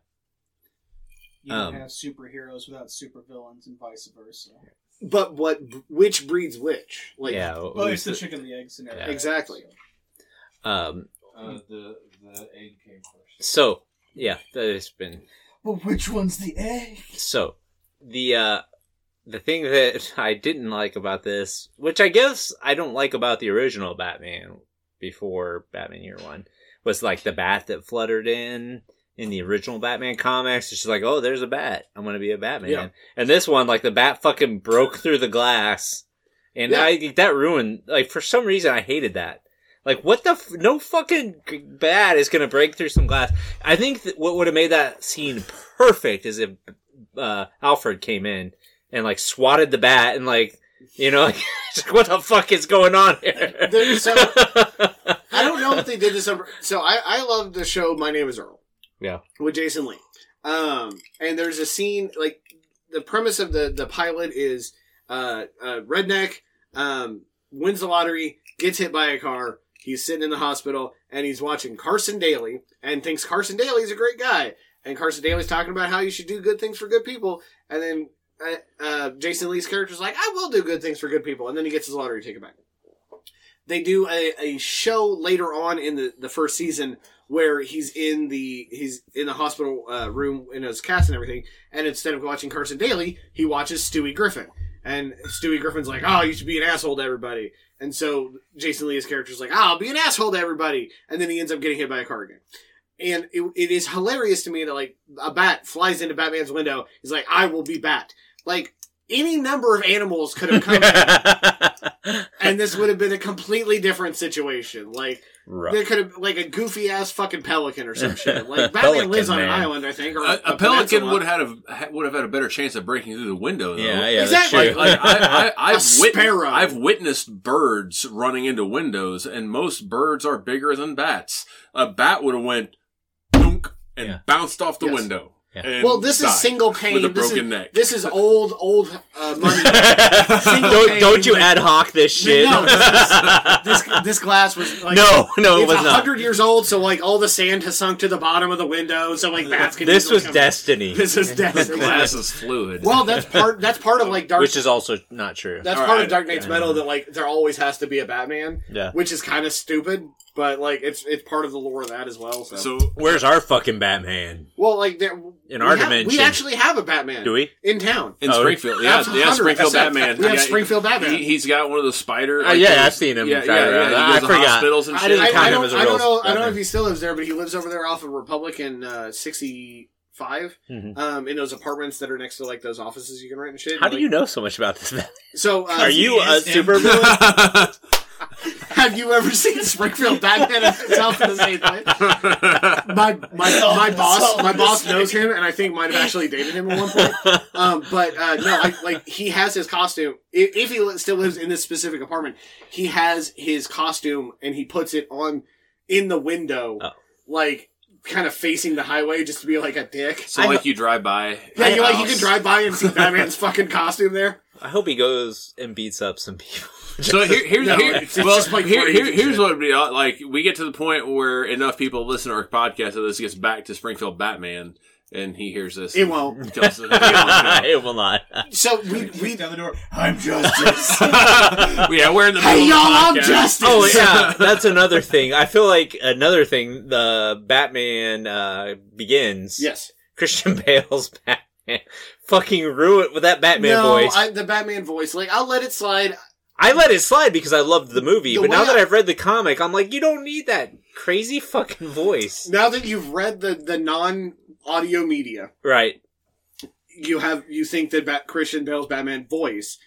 S3: You don't
S1: Um,
S3: have superheroes without supervillains and vice versa.
S2: But what, which breeds which? Like,
S1: yeah,
S3: Well, it's the chicken and the egg scenario.
S1: Yeah.
S2: Exactly.
S1: um,
S5: Uh, the the egg came first.
S1: so yeah, that has been
S3: But which one's the egg?
S1: So the uh the thing that [laughs] I didn't like about this, which I guess I don't like about the original Batman before Batman Year One, was like the bat that fluttered in in the original Batman comics. It's just like, oh, there's a bat. I'm gonna be a Batman.
S2: Yeah.
S1: And this one, like the bat fucking broke through the glass, and
S2: Yeah.
S1: I that ruined. Like for some reason, I hated that. Like what the f- no fucking bat is gonna break through some glass. I think what would have made that scene perfect is if uh, Alfred came in and like swatted the bat and like you know [laughs] like, what the fuck is going on here?
S2: There- so- [laughs] I don't know if they did this. Over, so I I love the show. My name is Earl.
S1: Yeah.
S2: With Jason Lee. Um, and there's a scene like the premise of the the pilot is uh, uh redneck um wins the lottery, gets hit by a car. He's sitting in the hospital and he's watching Carson Daly and thinks Carson Daly's a great guy. And Carson Daly's talking about how you should do good things for good people. And then uh, Jason Lee's character's like, I will do good things for good people. And then he gets his lottery ticket back. They do a, a show later on in the, the first season where he's in the he's in the hospital uh, room in his cast and everything. And instead of watching Carson Daly, he watches Stewie Griffin. And Stewie Griffin's like, "Oh, you should be an asshole to everybody." And so Jason Lee's character's like, "Oh, "I'll be an asshole to everybody," and then he ends up getting hit by a car again. And it, it is hilarious to me that like a bat flies into Batman's window. He's like, "I will be Bat." Like any number of animals could have come, in, [laughs] and this would have been a completely different situation. Like
S1: Right.
S2: there could have like a goofy ass fucking pelican or some shit. Like [laughs] Batman
S1: Pelican,
S2: lives on an island, I think, or
S4: A, a pelican
S2: peninsula.
S4: would have had a, would have had a better chance of breaking through the window. Though.
S1: Yeah, yeah,
S2: Exactly.
S4: Like, like I, I, [laughs] I've,
S2: A
S4: wit- I've witnessed birds running into windows, and most birds are bigger than bats. A bat would have went dunk and
S1: Yeah.
S4: bounced off the
S2: Yes.
S4: window.
S1: Yeah.
S2: Well, this is single pane.
S4: with a
S2: this
S4: broken
S2: is,
S4: neck.
S2: This is old, old uh, money. [laughs]
S1: Don't,
S2: pane,
S1: don't you ad hoc this shit.
S2: No, [laughs] this, this glass was like
S1: no, no, it
S2: it's
S1: was
S2: a
S1: not.
S2: hundred years old, so like all the sand has sunk to the bottom of the window, so like bats can.
S1: This was
S2: come-
S1: destiny,
S2: This is
S4: the
S2: destiny.
S4: glass is fluid.
S2: Well, that's part. That's part of like Dark.
S1: which is also not true.
S2: that's
S4: All
S2: part
S4: right.
S2: of Dark Nights metal that like there always has to be a Batman,
S1: Yeah.
S2: which is kind of stupid, but like it's it's part of the lore of that as well. So,
S4: so
S1: Where's our fucking Batman?
S2: well, like there,
S1: In
S2: we
S1: our
S2: have-
S1: dimension.
S2: we actually have a Batman.
S1: Do we?
S2: in town?
S4: in
S1: Oh,
S4: Springfield, yeah, yeah,
S2: 100%.
S4: Springfield Batman.
S2: We have
S4: yeah,
S2: Springfield Batman.
S4: He, he's got one of the spider.
S1: Uh, yeah,
S4: those-
S1: I've seen him
S4: Yeah,
S1: drive
S4: yeah,
S1: around.
S4: yeah.
S1: I
S4: He goes to
S1: forgot.
S4: hospitals and
S1: I
S4: shit.
S1: didn't
S2: I,
S1: count
S2: I
S1: him
S2: don't,
S1: as a
S2: I don't
S1: real
S2: know. I don't know
S1: Batman.
S2: if he still lives there, but he lives over there off of Republican uh, sixty five,
S1: Mhm.
S2: um, in those apartments that are next to like those offices you can rent and shit.
S1: How do
S2: Like-
S1: you know so much about this? Batman?
S2: So, uh,
S1: Are you a
S3: is
S1: super villain? [laughs] [laughs]
S2: have you ever seen Springfield Batman himself in the same place? My my my [laughs] boss my boss knows him, and I think might have actually dated him at one point. Um, but uh, no, I, like he has his costume. If, if he still lives in this specific apartment, he has his costume, and he puts it on in the window,
S1: Oh.
S2: like kind of facing the highway, just to be like a dick.
S4: so like you drive by.
S2: Yeah, you like you can drive by and see [laughs] Batman's fucking costume there.
S1: I hope he goes and beats up some people.
S4: So here, here's
S2: No,
S4: here,
S2: it's- it's
S4: well,
S2: like
S4: here, here, here's what would be uh, like. We get to the point where enough people listen to our podcast that this gets back to Springfield Batman, and he hears this.
S2: It won't.
S4: and tells us- yeah,
S1: it will not.
S2: So we we
S3: down the door. I'm justice. [laughs]
S4: Yeah, we're in the
S2: hey y'all,
S4: of
S2: I'm justice.
S1: Oh yeah, that's another thing. I feel like another thing. The Batman uh, begins.
S2: yes.
S1: Christian Bale's Batman [laughs] fucking ruined with that Batman
S2: no,
S1: voice. I,
S2: I, the Batman voice. Like I'll let it slide.
S1: Let it slide because I loved the movie,
S2: The
S1: but now
S2: way
S1: that
S2: I-
S1: I've read the comic, I'm like, you don't need that crazy fucking voice.
S2: Now that you've read the the non audio media,
S1: Right.
S2: you have you think that Bat- Christian Bale's Batman voice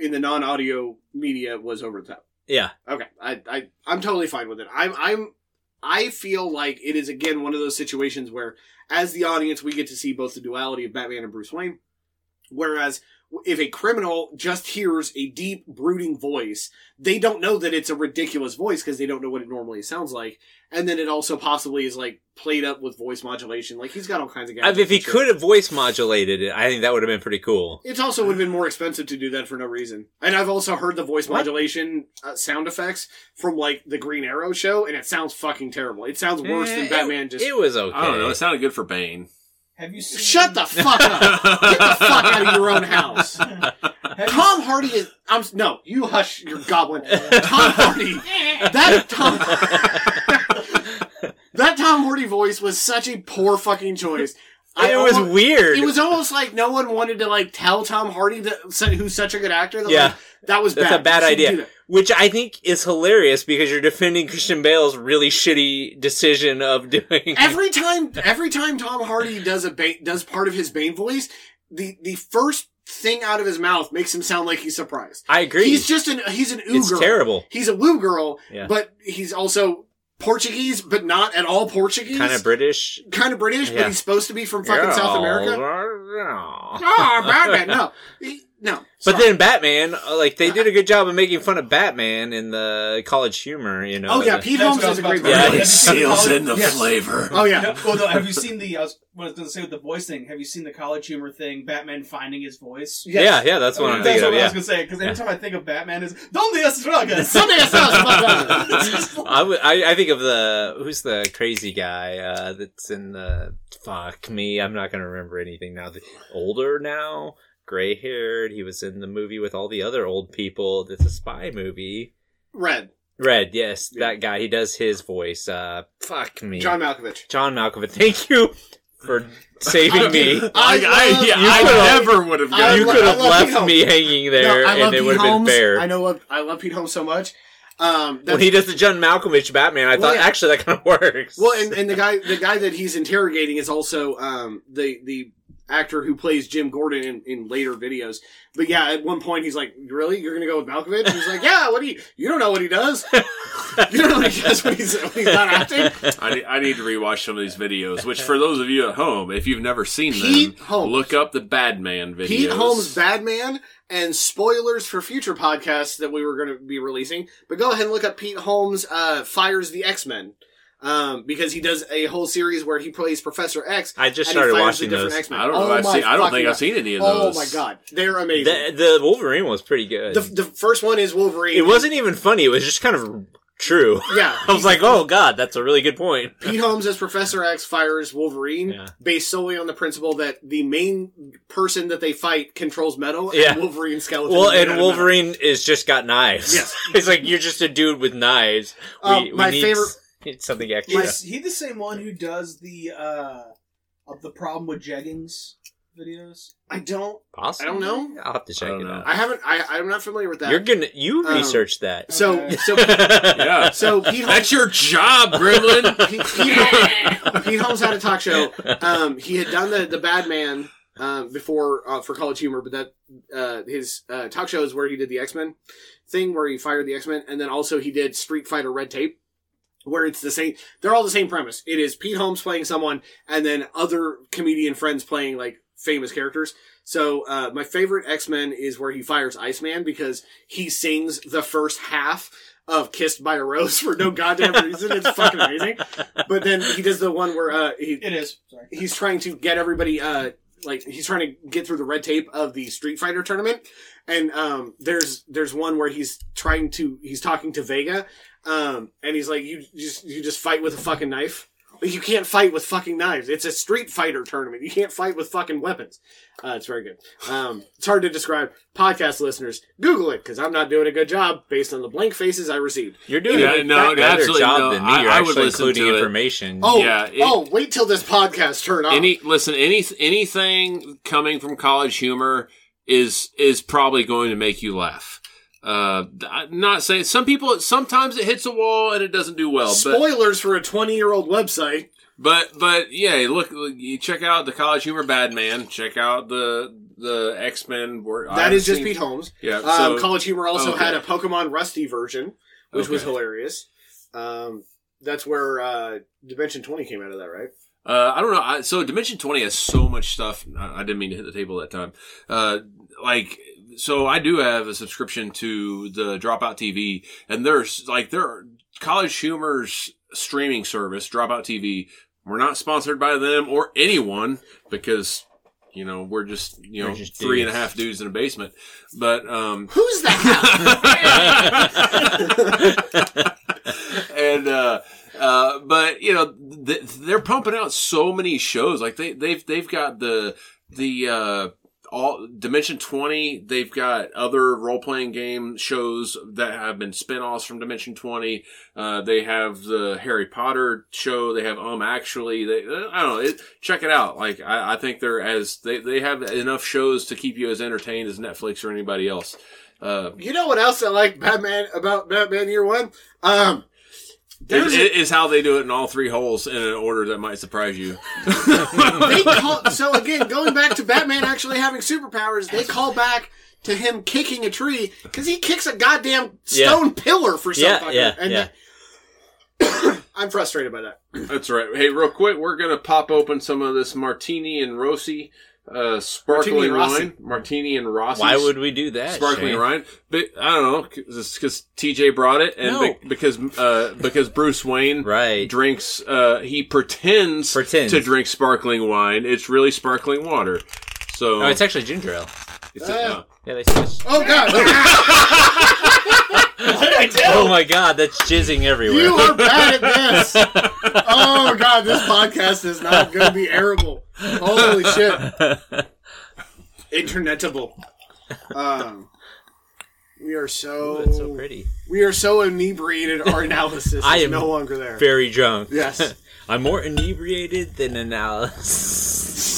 S2: in the non audio media was over the top.
S1: Yeah.
S2: Okay, I I I'm totally fine with it. I'm I'm I feel like it is again one of those situations where, as the audience, we get to see both the duality of Batman and Bruce Wayne, whereas if a criminal just hears a deep brooding voice, they don't know that it's a ridiculous voice because they don't know what it normally sounds like, and then it also possibly is like played up with voice modulation. Like he's got all kinds of
S1: I
S2: gadgets
S1: if he
S2: and
S1: could have voice modulated it, I think that would have been pretty cool.
S2: It also would have been more expensive to do that for no reason. And I've also heard the voice
S1: What?
S2: modulation uh, sound effects from like the Green Arrow show, and it sounds fucking terrible. It sounds worse
S1: Eh,
S2: than Batman
S1: It,
S2: just.
S1: it was okay.
S4: I don't know. It sounded good for Bane.
S3: Have you seen?
S2: Shut the fuck up! Get the fuck out of your own house. Tom Hardy is. I'm no. You hush your goblin. Tom Hardy. That Tom. that Tom Hardy voice was such a poor fucking choice. I
S1: it was
S2: almo-
S1: weird.
S2: It was almost like no one wanted to like tell Tom Hardy that who's such a good actor. That,
S1: Yeah.
S2: like, that was bad.
S1: That's
S2: bad.
S1: a bad
S2: You shouldn't
S1: idea. Which I think is hilarious because you're defending Christian Bale's really shitty decision of [laughs] doing.
S2: Every time, every time Tom Hardy does a Bane, does part of his Bane voice, the the first thing out of his mouth makes him sound like he's surprised.
S1: I agree.
S2: He's just an he's an ooh
S1: it's
S2: girl.
S1: terrible.
S2: He's a woo girl,
S1: Yeah.
S2: but he's also Portuguese, but not at all Portuguese.
S1: Kind of British.
S2: kind of British,
S1: Yeah.
S2: but he's supposed to be from fucking South America.
S1: Yeah.
S2: Oh, Batman! No, ah, He- [laughs] no.
S1: But
S2: Sorry.
S1: then Batman, uh, like they did a good job of making fun of Batman in the college humor. You know.
S2: oh yeah, Pete Holmes
S3: what
S2: is a great. Batman.
S1: Yeah,
S3: Have
S1: he
S3: seen
S4: Seals in the
S2: Yes.
S4: flavor.
S2: Oh yeah.
S3: well, no, have you seen the? I was, I was going to say with the voice thing. Have you seen the college humor thing? Batman finding his voice.
S2: Yes.
S1: yeah, yeah, that's what I'm
S3: That's
S1: thinking
S3: what
S1: of.
S3: I was going to say. Because every time I think of Batman, is "Donde estragas?"
S2: Sunday is us,
S1: I, would- I, I think of the who's the crazy guy uh, that's in the fuck me. I'm not gonna remember anything now. The, older now, gray haired. He was in the movie with all the other old people. It's a spy movie.
S2: Red.
S1: Red, yes,
S2: Yeah.
S1: that guy. He does his voice. Uh, fuck me,
S2: John Malkovich.
S1: John Malkovich. Thank you. for [laughs] saving me.
S2: I
S4: I, I, yeah,
S1: You
S4: I never would have gotten
S1: you could have left me hanging there,
S2: No, I love
S1: and it
S2: Pete
S1: would have been
S2: Holmes.
S1: fair.
S2: I know what I love Pete Holmes so much. Um,
S1: when he does the John Malkovich Batman, I
S2: Well,
S1: thought
S2: yeah.
S1: actually that kind of [laughs] works.
S2: Well, and, and the guy the guy that he's interrogating is also um, the the actor who plays Jim Gordon in, in later videos. But yeah, at one point he's like, "Really? You're gonna go with Malkovich?" He's like, "Yeah. What do you? You don't know what he does. [laughs] you don't know what he does when he's when he's not acting."
S4: I need, I need to rewatch some of these videos. Which, for those of you at home, if you've never seen
S2: Pete
S4: them,
S2: Holmes.
S4: look up the Bad Man videos.
S2: Pete Holmes Badman and spoilers for future podcasts that we were going to be releasing. But go ahead and look up Pete Holmes uh, fires the X Men. Um, because he does a whole series where he plays Professor X.
S1: I just started watching those.
S2: X-Men.
S4: I don't know.
S2: Oh
S4: I've seen, I don't think
S2: God.
S4: I've seen any of those.
S2: Oh my god, they're amazing.
S1: The, the Wolverine was pretty good.
S2: The, the first one is Wolverine.
S1: it wasn't even funny. It was just kind of true.
S2: Yeah, [laughs]
S1: I was like, oh god, that's a really good point.
S2: Pete Holmes as Professor X fires Wolverine
S1: Yeah.
S2: based solely on the principle that the main person that they fight controls metal,
S1: Yeah.
S2: and Wolverine skeleton.
S1: Well, and
S2: out of metal.
S1: Wolverine is just got knives.
S2: Yes. [laughs]
S1: it's like you're just a dude with knives.
S2: Um, my
S1: need,
S2: favorite-
S1: need [laughs] something extra.
S3: Is he the same one who does the uh of the problem with jeggings videos?
S2: I don't.
S1: Possibly.
S2: I don't know.
S1: I'll have to check
S4: I don't
S1: it
S4: know.
S1: out.
S2: I haven't. I, I'm not familiar with that.
S1: You're gonna you
S2: Um,
S1: researched that.
S2: so
S3: Okay.
S2: so [laughs]
S4: Yeah.
S2: so Pete Holmes.
S4: That's your job, Gremlin. [laughs]
S2: Pete, Pete, Holmes, Pete Holmes had a talk show. Um, he had done the the Bad Man um, before uh, for College Humor, but that uh, his uh, talk show is where he did the X Men thing, where he fired the X Men, and then also he did Street Fighter Red Tape, where it's the same. They're all the same premise. It is Pete Holmes playing someone, and then other comedian friends playing like famous characters. So uh, my favorite X Men is where he fires Iceman because he sings the first half of "Kissed by a Rose" [laughs] for no goddamn [laughs] reason. It's fucking amazing. But then he does the one where uh, he
S3: It is. Sorry.
S2: he's trying to get everybody uh like he's trying to get through the red tape of the Street Fighter tournament, and um there's there's one where he's trying to he's talking to Vega, um and he's like you just you just fight with a fucking knife. You can't fight with fucking knives. It's a Street Fighter tournament. You can't fight with fucking weapons. Uh, it's very good. Um, it's hard to describe. Podcast listeners, Google it because I'm not doing a good job based on the blank faces I received.
S1: You're doing
S4: Yeah,
S1: a
S4: no,
S1: better
S4: absolutely
S1: job
S4: no.
S1: than me.
S4: I-
S1: You're
S4: I would
S1: actually
S4: listen
S1: including
S4: to it.
S1: information.
S2: Oh,
S4: Yeah, it-
S2: oh, wait till this podcast turn off.
S4: Any listen, any anything coming from College Humor is is probably going to make you laugh. Uh, I'm not saying some people sometimes it hits a wall and it doesn't do well, but
S2: Spoilers for a 20 year old website.
S4: but but yeah, look, you check out the College Humor Bad Man, check out the the X Men.
S2: That is just Pete Holmes.
S4: Yeah,
S2: Um, College Humor also
S4: okay.
S2: had a Pokemon Rusty version, which was hilarious. Um, that's where uh, Dimension 20 came out of that, right?
S4: Uh, I don't know. I, so Dimension 20 has so much stuff. I, I didn't mean to hit the table that time. Uh, like, so I do have a subscription to the Dropout TV and there's like, there are College Humor's streaming service, Dropout TV. We're not sponsored by them or anyone because, you know, we're just, you know,
S1: We're just
S4: three and a
S1: dudes.
S4: half dudes in a basement. But, um,
S2: Who's that? [laughs]
S4: and uh uh but you know th- they're pumping out so many shows like they they've they've got the the uh all dimension 20 they've got other role-playing game shows that have been spin-offs from dimension 20 uh they have the harry potter show they have um actually they i don't know it, check it out. Like I, I think they're as they, they have enough shows to keep you as entertained as netflix or anybody else. Uh
S2: you know what else I like Batman about Batman Year One? Um,
S4: it,
S2: there's a-
S4: it is how they do it in all three holes in an order that might surprise you. [laughs]
S2: they call so again going back to Batman actually having superpowers. They call back to him kicking a tree because he kicks a goddamn
S1: Yeah.
S2: stone pillar for some
S1: Yeah,
S2: fucking.
S1: yeah,
S2: and
S1: yeah. [coughs]
S2: I'm frustrated by that.
S4: That's right. Hey, real quick, we're gonna pop open some of this martini and Rossi uh, sparkling
S2: Martini
S4: wine. Martini and Rossi.
S1: Why would we do that?
S4: sparkling
S1: Shane?
S4: wine? But I don't know, because TJ brought it, and
S1: No.
S4: be- because uh, because Bruce Wayne [laughs]
S1: Right.
S4: drinks. Uh, he pretends
S1: Pretends.
S4: to drink sparkling wine. It's really sparkling water. So
S1: Oh, it's actually ginger ale.
S4: it's,
S2: Uh,
S4: uh,
S1: Yeah, they switched.
S2: Oh god, [laughs]
S1: Oh my god, that's jizzing everywhere.
S2: you are bad at this. [laughs] Oh god, this podcast is not going to be airable. Holy shit, internetable. Um, We are
S1: Ooh,
S2: so,
S1: that's so pretty.
S2: we are so inebriated. Our analysis [laughs]
S1: I
S2: is
S1: am
S2: no longer there.
S1: Very drunk.
S2: Yes.
S1: I'm more inebriated than analysis.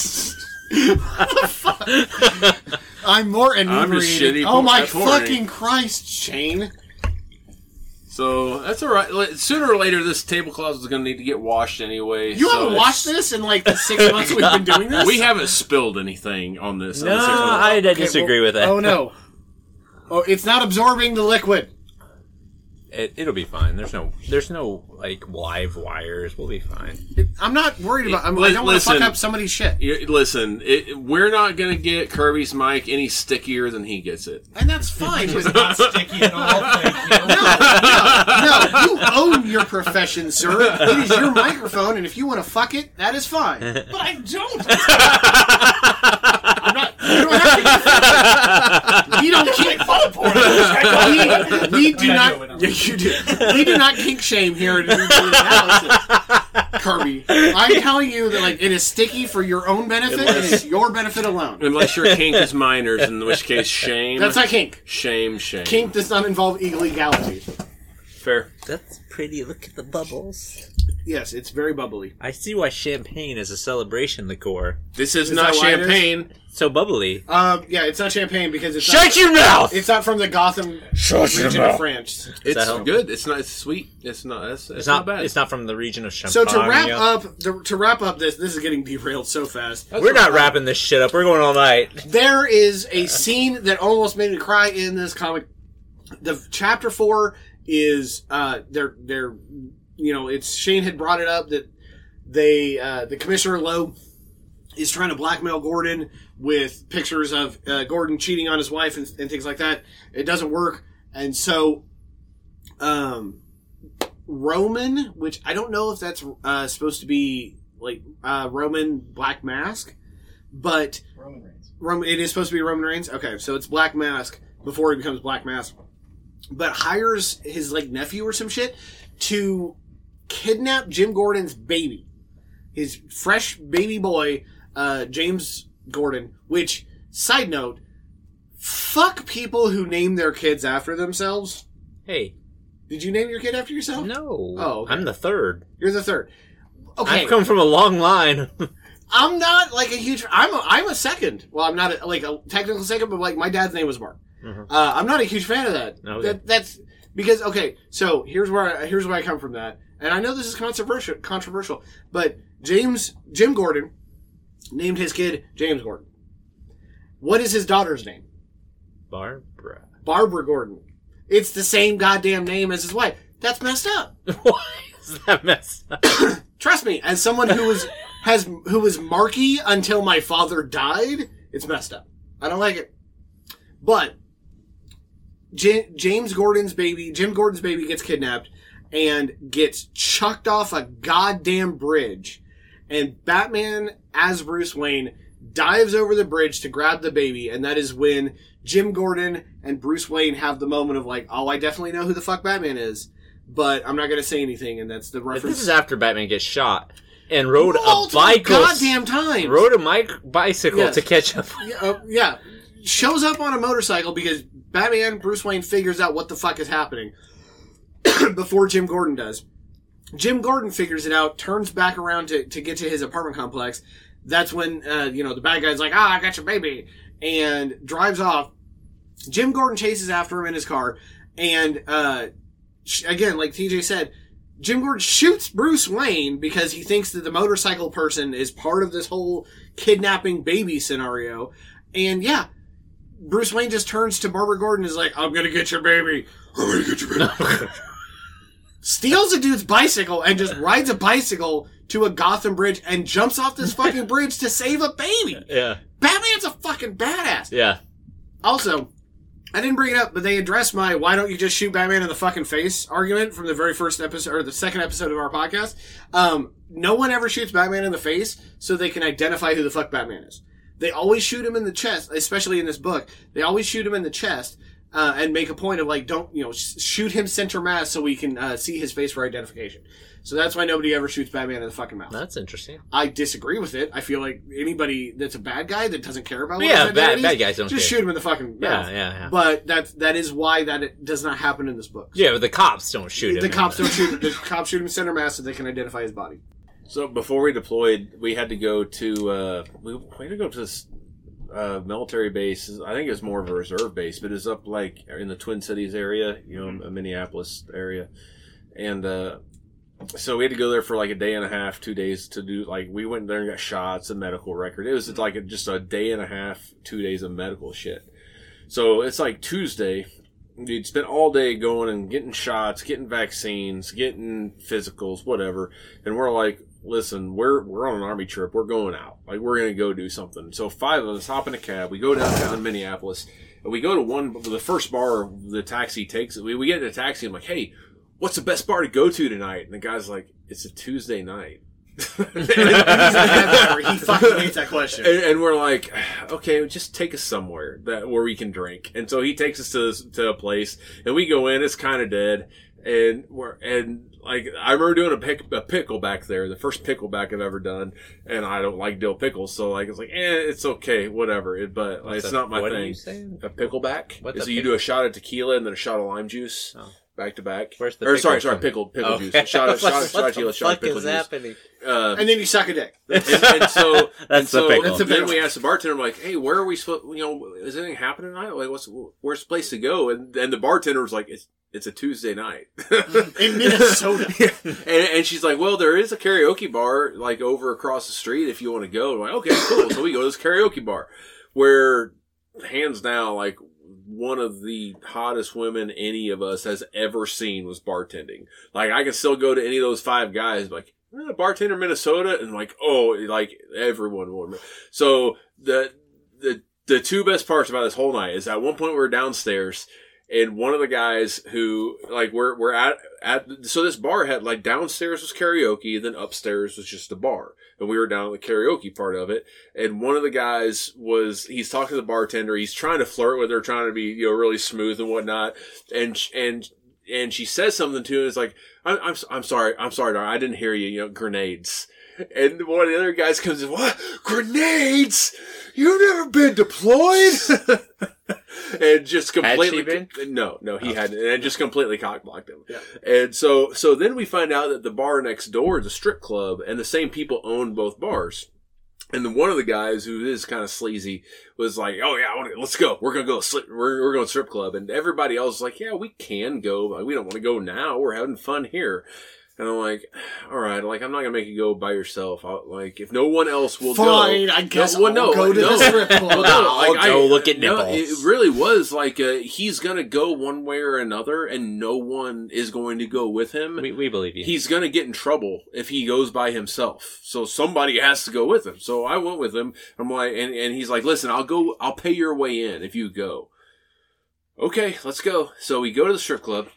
S2: I'm more
S4: just
S2: inebriated.
S4: shitty
S2: oh my fucking Christ, Shane!
S4: So that's all right. Sooner or later, this tablecloth is going to need to get washed anyway.
S2: You
S4: so
S2: haven't watched this in like the six months we've been doing this. [laughs]
S4: We haven't spilled anything on this.
S1: no,
S4: the six.
S1: I, I
S2: Okay,
S1: disagree
S2: well-
S1: with that.
S2: Oh no! Oh, it's not absorbing the liquid.
S1: It, it'll be fine. There's no, there's no like live wires. We'll be fine.
S2: It- I'm not worried about. I'm, I don't want to fuck
S4: listen.
S2: up somebody's shit,
S4: You- listen, it, we're not going to get Kirby's mic any stickier than he gets it.
S2: and that's fine. [laughs]
S3: It's not sticky at all. Thank you. [laughs]
S2: no, no, you own your profession, sir. It is your microphone, and if you want to fuck it, that is fine.
S3: But I don't.
S2: I'm [laughs] not. You don't have to. [laughs] We don't kink. [laughs] We, we do
S3: I
S2: not.
S3: know, I.
S2: Yeah, you do. We do not kink shame here at Inebriated Analysis. Kirby, I'm telling you that like it is sticky for your own benefit and it's your benefit alone.
S4: Unless your kink is minors, in which case, shame.
S2: That's not kink.
S4: shame, shame.
S2: Kink does not involve illegality.
S4: Fair.
S1: That's pretty. Look at the bubbles.
S2: Yes, it's very bubbly.
S1: I see why champagne is a celebration liqueur.
S4: This is,
S2: Is
S4: not
S2: that why it is?
S4: champagne.
S1: So bubbly.
S2: Um, yeah, it's not champagne because it's
S1: Shut
S2: not,
S1: your mouth.
S2: it's not from the Gotham region of France.
S4: It's
S1: help?
S4: good. It's not it's sweet. It's not. It's, it's,
S1: It's
S4: not,
S1: not.
S4: bad.
S1: It's not from the region of Champagne.
S2: So to wrap up, to, to wrap up this, this is getting derailed so fast.
S1: we're not wrapping this shit up. We're going all night.
S2: There is a scene that almost made me cry in this comic. The chapter four is uh, they're they're you know it's Shane had brought it up that they uh, the commissioner Loeb is trying to blackmail Gordon with pictures of uh, Gordon cheating on his wife and, and things like that. It doesn't work, and so um, Roman, which I don't know if that's uh, supposed to be like uh, Roman Black Mask, but
S3: Roman Reigns.
S2: Roman, it is supposed to be Roman Reigns. Okay, so it's Black Mask before he becomes Black Mask, but hires his like nephew or some shit to kidnap Jim Gordon's baby, his fresh baby boy, uh, James Gordon. Which side note, fuck people who name their kids after themselves.
S1: Hey,
S2: Did you name your kid after yourself?
S1: no.
S2: Oh, okay.
S1: I'm the third.
S2: You're the third. Okay,
S1: I've come from a long line.
S2: I'm not like a huge. I'm a, I'm a second. Well, I'm not a, like a technical second, but like my dad's name was Mark.
S1: Mhm.
S2: Uh, I'm not a huge fan of that.
S1: Okay.
S2: that. That's because okay. So here's where I, here's where I come from. That, and I know this is controversial. Controversial, but James Jim Gordon named his kid James Gordon. What is his daughter's name?
S1: Barbara.
S2: Barbara Gordon. It's the same goddamn name as his wife. That's messed up. [laughs]
S1: Why is that messed up? [coughs]
S2: Trust me, as someone who was has who was Marky until my father died, it's messed up. I don't like it. But J- James Gordon's baby, Jim Gordon's baby gets kidnapped and gets chucked off a goddamn bridge. And Batman, as Bruce Wayne, dives over the bridge to grab the baby, and that is when Jim Gordon and Bruce Wayne have the moment of like, oh, I definitely know who the fuck Batman is, but I'm not gonna say anything, and that's the reference.
S1: this is after Batman gets shot and rode a
S2: Multiple
S1: bike.
S2: goddamn time!
S1: Rode a mic- bicycle
S2: Yes.
S1: to catch up.
S2: yeah, uh, yeah, shows up on a motorcycle because Batman Bruce Wayne figures out what the fuck is happening [clears throat] before Jim Gordon does. Jim Gordon figures it out, turns back around to, to get to his apartment complex. That's when uh, you know the bad guy's like, "Ah, I got your baby," and drives off. Jim Gordon chases after him in his car, and uh, sh- again, like TJ said, Jim Gordon shoots Bruce Wayne because he thinks that the motorcycle person is part of this whole kidnapping baby scenario. And yeah, Bruce Wayne just turns to Barbara Gordon and is like, I'm gonna get your baby. I'm gonna get your baby. [laughs] Steals a dude's bicycle and just rides a bicycle to a Gotham bridge and jumps off this fucking [laughs] bridge to save a baby.
S1: Yeah.
S2: Batman's a fucking badass.
S1: Yeah.
S2: Also, I didn't bring it up, but they addressed my "Why don't you just shoot Batman in the fucking face?" argument from the very first episode or the second episode of our podcast. Um, no one ever shoots Batman in the face so they can identify who the fuck Batman is. They always shoot him in the chest, especially in this book. They always shoot him in the chest uh, and make a point of like, don't you know, sh- shoot him center mass so we can uh, see his face for identification. So that's why nobody ever shoots Batman in the fucking mouth.
S1: That's interesting.
S2: I disagree with it. I feel like anybody that's a bad guy that doesn't care about
S1: Yeah, bad bad guys don't
S2: just
S1: care.
S2: shoot him in the fucking
S1: Yeah,
S2: mouth.
S1: yeah, yeah.
S2: But that that is why that it does not happen in this book.
S1: Yeah, but the cops don't shoot him.
S2: the cops don't shoot. The cops shoot him center mass so they can identify his body.
S4: So before we deployed, we had to go to uh, we, we had to go to this uh, military base. I think it's more of a reserve base, but it's up like in the Twin Cities area, you know, a Minneapolis area, and uh, so we had to go there for like a day and a half, two days to do like we went there and got shots, a medical record. It was like a, just a day and a half, two days of medical shit. So it's like Tuesday. You'd spent all day going and getting shots, getting vaccines, getting physicals, whatever. And we're like, listen, we're we're on an army trip. We're going out. Like we're gonna go do something. So five of us hop in a cab. We go downtown Minneapolis, and we go to one the first bar. The taxi takes we we get in a taxi. I'm like, hey, what's the best bar to go to tonight? And the guy's like, it's a Tuesday night. [laughs]
S2: he fucking hates that question.
S4: And, and we're like, okay, just take us somewhere that where we can drink. And so he takes us to this, to a place, and we go in. It's kind of dead, and we're and like I remember doing a pick a pickle back there, the first pickleback I've ever done, and I don't like dill pickles, so like it's like, eh, it's okay, whatever. It, but like, it's
S1: a-
S4: not my
S1: what are
S4: thing.
S1: you saying?
S4: A pickleback
S1: What
S4: is
S1: the
S4: you
S1: pick-
S4: do a shot of tequila and then a shot of lime juice.
S1: Oh.
S4: Back to back.
S1: Where's the
S4: or sorry,
S1: pickle
S4: sorry,
S1: from?
S4: pickled pickle
S1: Okay.
S4: juice. Shot of, shot [laughs] of,
S1: What
S4: shot of
S1: the
S4: tequila, shot of
S1: fuck
S4: pickle
S1: is
S4: juice.
S1: happening?
S4: Uh,
S2: and then you suck a dick. [laughs]
S4: and, and so,
S1: That's
S4: and
S1: the
S4: so
S1: pickle.
S2: That's the
S4: then we asked the bartender, like, "Hey, where are we supposed? You know, is anything happening tonight? Like, what's where's the place to go?" And and the bartender was like, "It's it's a Tuesday night [laughs]
S2: In Minnesota.
S4: and, and she's like, "Well, there is a karaoke bar like over across the street if you want to go." I'm like, "Okay, cool." so we go to this karaoke bar, where hands down, like one of the hottest women any of us has ever seen was bartending. Like I can still go to any of those five guys, like eh, bartender Minnesota, and like oh, like everyone would. So the the the two best parts about this whole night is at one point we were downstairs and one of the guys who like we're we're at at so this bar had like downstairs was karaoke and then upstairs was just a bar and we were down at the karaoke part of it and one of the guys was he's talking to the bartender he's trying to flirt with her trying to be you know really smooth and whatnot and and and she says something to him it's like I'm, I'm I'm sorry I'm sorry I didn't hear you you know grenades and one of the other guys comes in, what? Grenades? You've never been deployed? [laughs] and just completely,
S1: been?
S4: no, no, he oh. hadn't, and just completely cockblocked him.
S2: Yeah.
S4: And so, so then we find out that the bar next door is a strip club, and the same people own both bars. And then one of the guys who is kind of sleazy was like, "Oh yeah, wanna, let's go. We're gonna go. Slip, we're we're going to strip club." And everybody else is like, "Yeah, we can go. but we don't want to go now. We're having fun here." And I'm like, [sighs] "All right, like I'm not gonna make you go by yourself. I'll, like if no one else will go,
S2: Fine, I guess
S4: well,
S2: I'll
S4: no,
S2: go to
S4: no.
S2: the strip [laughs] club.
S4: Well, no,
S1: I'll go
S4: I-
S1: look at nipples.
S4: no, it really was like uh, he's gonna go one way or another, and no one is going to go with him
S1: We, we believe you.
S4: he's going to get in trouble if he goes by himself. So somebody has to go with him. So I went with him. I'm like, and, and he's like, listen, I'll go, I'll pay your way in if you go. Okay, let's go. So we go to the strip club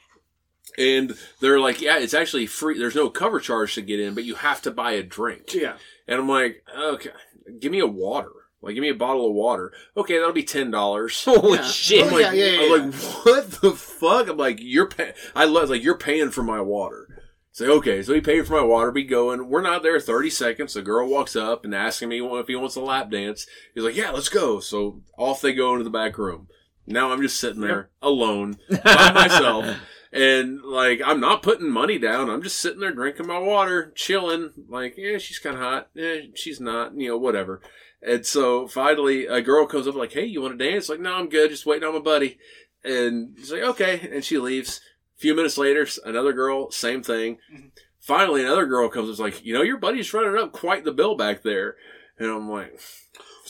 S4: and they're like, yeah, it's actually free. There's no cover charge to get in, but you have to buy a drink.
S2: yeah.
S4: And I'm like, okay, give me a water. Like, give me a bottle of water. Okay, that'll be ten dollars. [laughs]
S1: Holy
S2: Yeah.
S1: shit!
S4: Oh, I'm
S2: Oh,
S4: like,
S2: yeah, yeah,
S4: I'm
S2: yeah.
S4: like, what the fuck? I'm like, you're paying. I love like you're paying for my water. Say okay, so he paid for my water. Be going. We're not there thirty seconds. The girl walks up and asking me if he wants a lap dance. He's like, yeah, let's go. So off they go into the back room. Now I'm just sitting there alone by myself. [laughs] And like I'm not putting money down. I'm just sitting there drinking my water, chilling. Like, yeah, she's kind of hot. Yeah, she's not. You know, whatever. And so finally, a girl comes up like, "Hey, you want to dance?" Like, no, I'm good. Just waiting on my buddy. And she's like, "Okay," and she leaves. A few minutes later, another girl, same thing. Mm-hmm. Finally, another girl comes up, like, "You know, your buddy's running up quite the bill back there." And I'm like,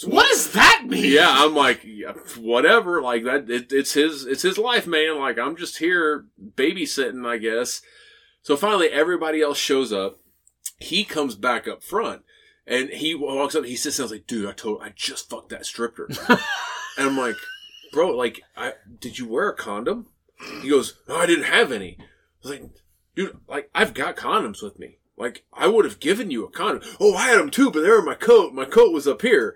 S2: What does that mean?
S4: yeah, I'm like, yeah, whatever. Like that, it, it's his, it's his life, man. Like I'm just here babysitting, I guess. So finally, everybody else shows up. He comes back up front, and he walks up. He sits down. Like, "Dude, I told, I just fucked that stripper." [laughs] and I'm like, "Bro, like, I did you wear a condom?" He goes, "No, I didn't have any." I was like, "Dude, like, I've got condoms with me." Like I would have given you a condom. Oh, I had them too, but they were in my coat. My coat was up here.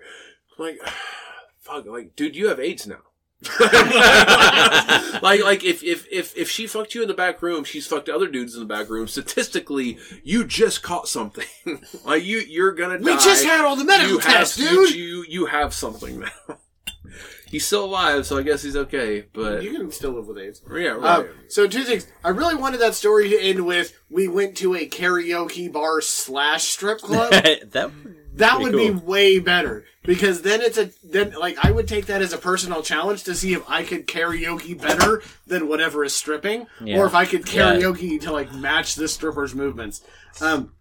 S4: I'm like, [sighs] fuck, like, dude, you have AIDS now. [laughs] like like if, if if if she fucked you in the back room, she's fucked other dudes in the back room. Statistically, you just caught something. [laughs] like you you're gonna
S2: We
S4: die.
S2: just had all the medical
S4: you
S2: tests,
S4: have,
S2: dude.
S4: You, you you have something now. [laughs] he's still alive, so I guess he's okay. But
S2: you can still live with AIDS.
S4: yeah, right.
S2: Um, so two things. I really wanted that story to end with we went to a karaoke bar slash strip club.
S1: that
S2: that would be way better because then it's a then like I would take that as a personal challenge to see if I could karaoke better than whatever is stripping,
S1: Yeah.
S2: or if I could
S1: Yeah.
S2: karaoke to like match the stripper's movements. Um,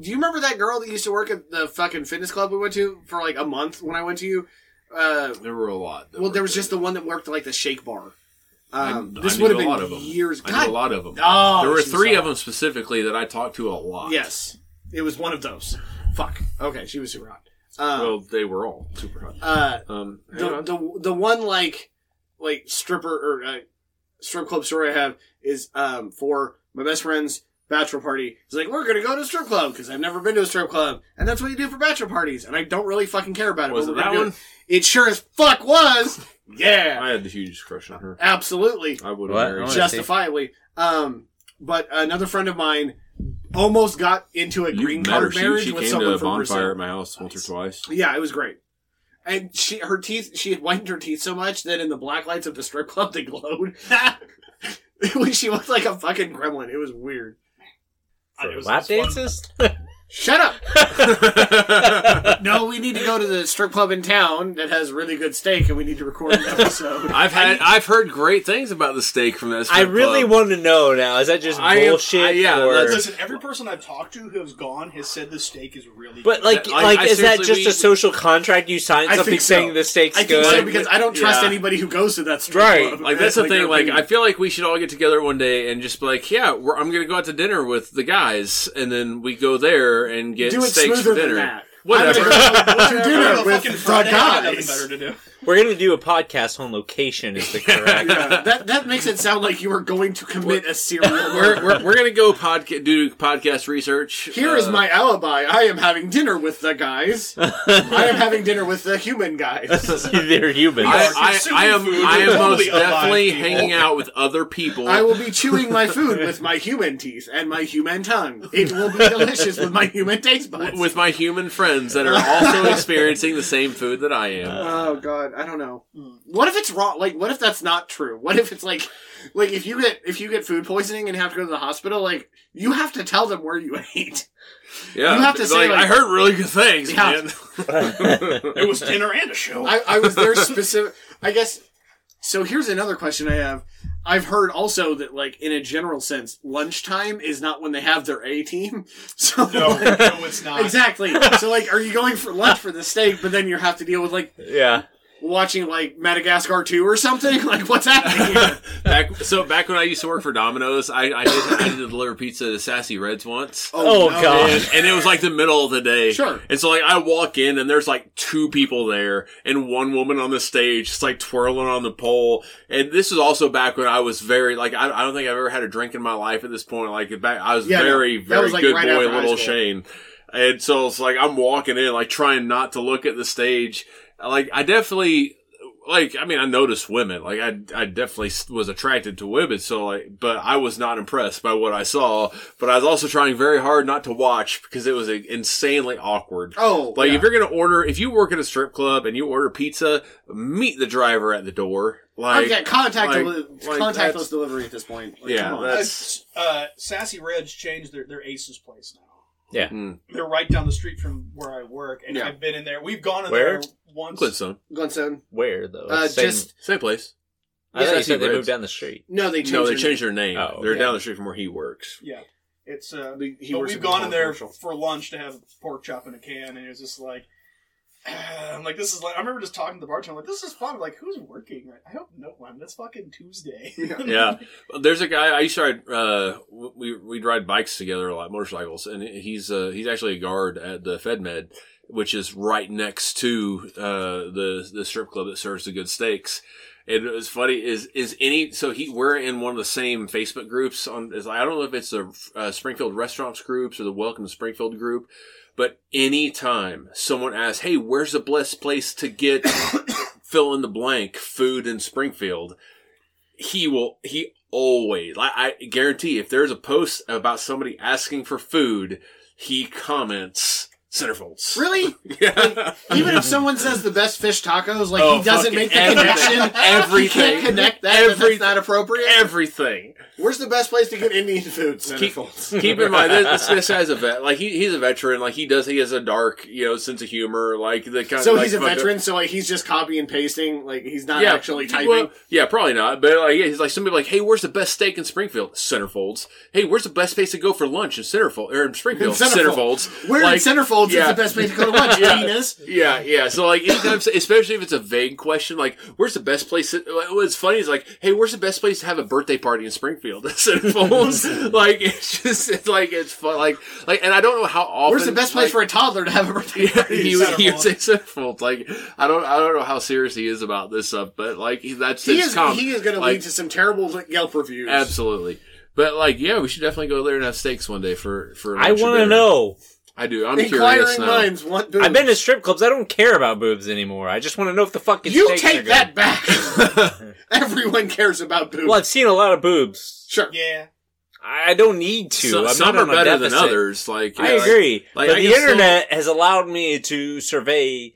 S2: do you remember that girl that used to work at the fucking fitness club we went to for like a month when I went to you? Uh,
S4: there were a lot.
S2: well, there was
S4: there.
S2: just the one that worked at like the shake bar. Um,
S4: I
S2: this
S4: knew
S2: would have
S4: a
S2: been
S4: lot of them.
S2: years.
S4: I knew a lot of them.
S2: Oh,
S4: there were three of them specifically that I talked to a lot.
S2: Yes, it was one of those. Fuck. Okay, she was super hot. Um,
S4: Well, they were all super hot.
S2: uh,
S4: Um,
S2: the,
S4: on.
S2: the the one like like stripper or uh, strip club story I have is um for my best friend's bachelor party. He's like, we're gonna go to a strip club because I've never been to a strip club, and that's what you do for bachelor parties. And I don't really fucking care about it.
S4: was it that one?
S2: It. It sure as fuck was. [laughs] Yeah,
S4: I had the huge crush on her.
S2: absolutely,
S4: I would have married. Her.
S2: justifiably. Um, but another friend of mine almost got into a
S4: You
S2: green
S4: met her.
S2: card
S4: She,
S2: marriage
S4: she
S2: with
S4: came
S2: someone
S4: to a
S2: from
S4: bonfire
S2: Brazil.
S4: at my house once or twice.
S2: Yeah, it was great. And she, her teeth, she had whitened her teeth so much that in the black lights of the strip club, they glowed. [laughs] [laughs] when she looked like a fucking gremlin, it was weird.
S3: It was-
S1: lap
S3: it
S1: dances. [laughs]
S2: Shut up! [laughs] No, we need to go to the strip club in town that has really good steak, and we need to record an episode. [laughs]
S4: I've had I've heard great things about the steak from that.
S1: I really
S4: club.
S1: want to know now. Is that just
S4: I am-
S1: bullshit?
S4: I- yeah,
S1: or...
S4: that's-
S3: Listen, every person I've talked to who has gone has said the steak is really
S1: But
S3: good.
S1: like,
S4: That- like,
S1: like,
S4: I
S1: is that
S4: seriously-
S1: just
S4: we-
S1: a social contract you sign
S2: I
S1: something
S2: think so.
S1: saying the steak's
S2: I think
S1: good?
S2: so because I don't trust
S4: Yeah.
S2: anybody who goes to that strip
S1: Right.
S2: club.
S4: Like that's the
S2: their
S4: thing. Like
S2: opinion.
S4: I feel like we should all get together one day and just be like, yeah, we're, I'm going to go out to dinner with the guys, and then we go there and get
S2: do it
S4: steaks
S2: smoother
S4: for dinner.
S2: than that.
S4: Whatever.
S2: I'm gonna go to dinner with the
S3: Friday. I got nothing better to do.
S1: We're gonna do a podcast on location. Is the correct? [laughs]
S2: Yeah, that that makes it sound like you are going to commit a serial
S4: we're we're, we're going to go podca- do podcast research.
S2: Here is
S4: Uh,
S2: my alibi. I am having dinner with the guys. I am having dinner with the human guys. [laughs]
S1: They're human.
S4: I, I, I am I am most definitely hanging out with other people. [laughs]
S2: I will be chewing my food with my human teeth and my human tongue. It will be delicious with my human taste buds.
S4: with my human friends that are also experiencing the same food that I am.
S2: Oh god, I don't know. Hmm. What if it's wrong? Like, what if that's not true? What if it's like, like if you get if you get food poisoning and have to go to the hospital, like you have to tell them where you [laughs] ate.
S4: Yeah,
S2: You have to say, like-
S4: I heard really good things,
S2: Yeah.
S4: man. [laughs]
S3: It was dinner and a show.
S2: I, I was there specific. I guess. So here's another question I have. I've heard also that, like in a general sense, lunchtime is not when they have their A team. [laughs] So
S3: no, no, it's not.
S2: exactly. So like, are you going for lunch for the steak, but then you have to deal with like
S1: yeah.
S2: Watching like Madagascar two or something? [laughs] Like, what's happening? Here? [laughs]
S4: back so back when I used to work for Domino's, I, I did I did deliver pizza to Sassy Reds once.
S1: Oh, oh,
S2: no.
S1: God.
S4: And, and it was like the middle of the day.
S2: Sure.
S4: And so like I walk in and there's like two people there and one woman on the stage just like twirling on the pole. And this is also back when I was very like I, I don't think I've ever had a drink in my life at this point. Like back I was
S2: Yeah,
S4: very,
S2: That
S4: very
S2: was, like,
S4: good
S2: right
S4: boy little. Shane. And so it's like I'm walking in, like trying not to look at the stage. Like I definitely like I mean I noticed women like I I definitely was attracted to women so like but I was not impressed by what I saw but I was also trying very hard not to watch because it was insanely awkward.
S2: Oh,
S4: Like
S2: yeah.
S4: if you're gonna order, if you work at a strip club and you order pizza, meet the driver at the door. Like,
S2: okay, contact
S4: like-
S2: deli-
S4: like
S2: contactless
S4: that's-
S2: delivery at this point. Like,
S4: Yeah, that's-
S3: uh, Sassy Reds changed their, their Aces place now.
S1: Yeah.
S4: Mm.
S3: They're right down the street from where I work, and
S2: Yeah.
S3: I've been in there. We've gone in
S1: Where?
S3: there once.
S4: Glintstone,
S2: Glintstone.
S1: Where though?
S2: Uh,
S1: Same-
S2: just
S4: same place.
S1: I thought you said they moved down the street.
S2: no, they changed.
S4: No, they
S2: their-
S4: changed their name.
S1: Oh,
S4: They're
S2: yeah.
S4: down the street from where he works.
S3: Yeah, it's uh,
S2: He- he
S3: but
S2: works
S3: we've
S2: at
S3: gone in there
S2: commercial.
S3: for lunch to have pork chop in a can, and it was just like. [sighs] I'm like, this is like. I remember just talking to the bartender. I'm like, this is fun. I'm like, who's working? I hope no one. That's fucking Tuesday.
S4: Yeah. [laughs] There's a guy I used to ride. Uh, we we'd ride bikes together a lot, motorcycles, and he's uh, he's actually a guard at the FedMed, which is right next to uh, the the strip club that serves the good steaks. And it was funny is is any so he we're in one of the same Facebook groups on. Is I don't know if it's the uh, Springfield restaurants groups or the Welcome to Springfield group, but anytime someone asks, "Hey, where's the best place to get [coughs] fill in the blank food in Springfield, he will he always I, I guarantee if there's a post about somebody asking for food, he comments centerfolds.
S2: Really? [laughs]
S4: Yeah.
S2: Even if someone says the best fish tacos, like
S4: Oh,
S2: he doesn't make the
S4: everything.
S2: connection.
S4: Everything. [laughs]
S2: He can't connect that.
S4: Every-
S2: that's not appropriate.
S4: Everything.
S2: Where's the best place to get Indian food?
S4: Keep,
S2: Centerfolds.
S4: keep in mind this, this guy's a vet. Like he, he's a veteran. Like he does. He has a dark, you know, sense of humor. Like the kind.
S2: So
S4: like,
S2: he's a veteran. So like he's just copy and pasting. Like he's not actually typing.
S4: Well, yeah, probably not. But like, yeah, he's like somebody like, "Hey, where's the best steak in Springfield?" Centerfolds. Hey, where's the best place to go for lunch in Centerfold or in Springfield? [laughs]
S2: In Centerfold.
S4: Centerfolds.
S2: Where
S4: like,
S2: in Centerfolds
S4: yeah.
S2: is the best place to go to lunch? [laughs]
S4: Yeah.
S2: Penis.
S4: Yeah, yeah. So like, anytime, especially if it's a vague question, like, "Where's the best place?" To, what's funny is like, "Hey, where's the best place to have a birthday party in Springfield?" [laughs] Centerfolds. [laughs] like, it's just, it's like, it's fun. Like, like, and I don't know how often.
S2: Where's the best place
S4: like,
S2: for a toddler to have a birthday
S4: Yeah,
S2: party?
S4: he, would, he would say centerfold. Like I don't, I don't know how serious he is about this stuff, but like that's
S2: he
S4: his
S2: is.
S4: com-
S2: he is going to
S4: like,
S2: lead to some terrible Yelp reviews.
S4: Absolutely, but like, yeah, we should definitely go there and have steaks one day for for.
S1: I want to know.
S4: I do. I'm curious now.
S2: minds want boobs.
S1: I've been to strip clubs. I don't care about boobs anymore. I just want to know if the fucking
S2: You
S1: steaks are
S2: take
S1: good.
S2: that back. [laughs] Everyone cares about boobs.
S1: Well, I've seen a lot of boobs.
S2: Sure.
S3: Yeah.
S1: I don't need to.
S4: So-
S1: I'm
S4: some
S1: not
S4: are
S1: on a
S4: better than
S1: deficit.
S4: others. Like
S1: I
S4: yeah,
S1: agree,
S4: like,
S1: but
S4: I
S1: the
S4: guess so-
S1: internet has allowed me to survey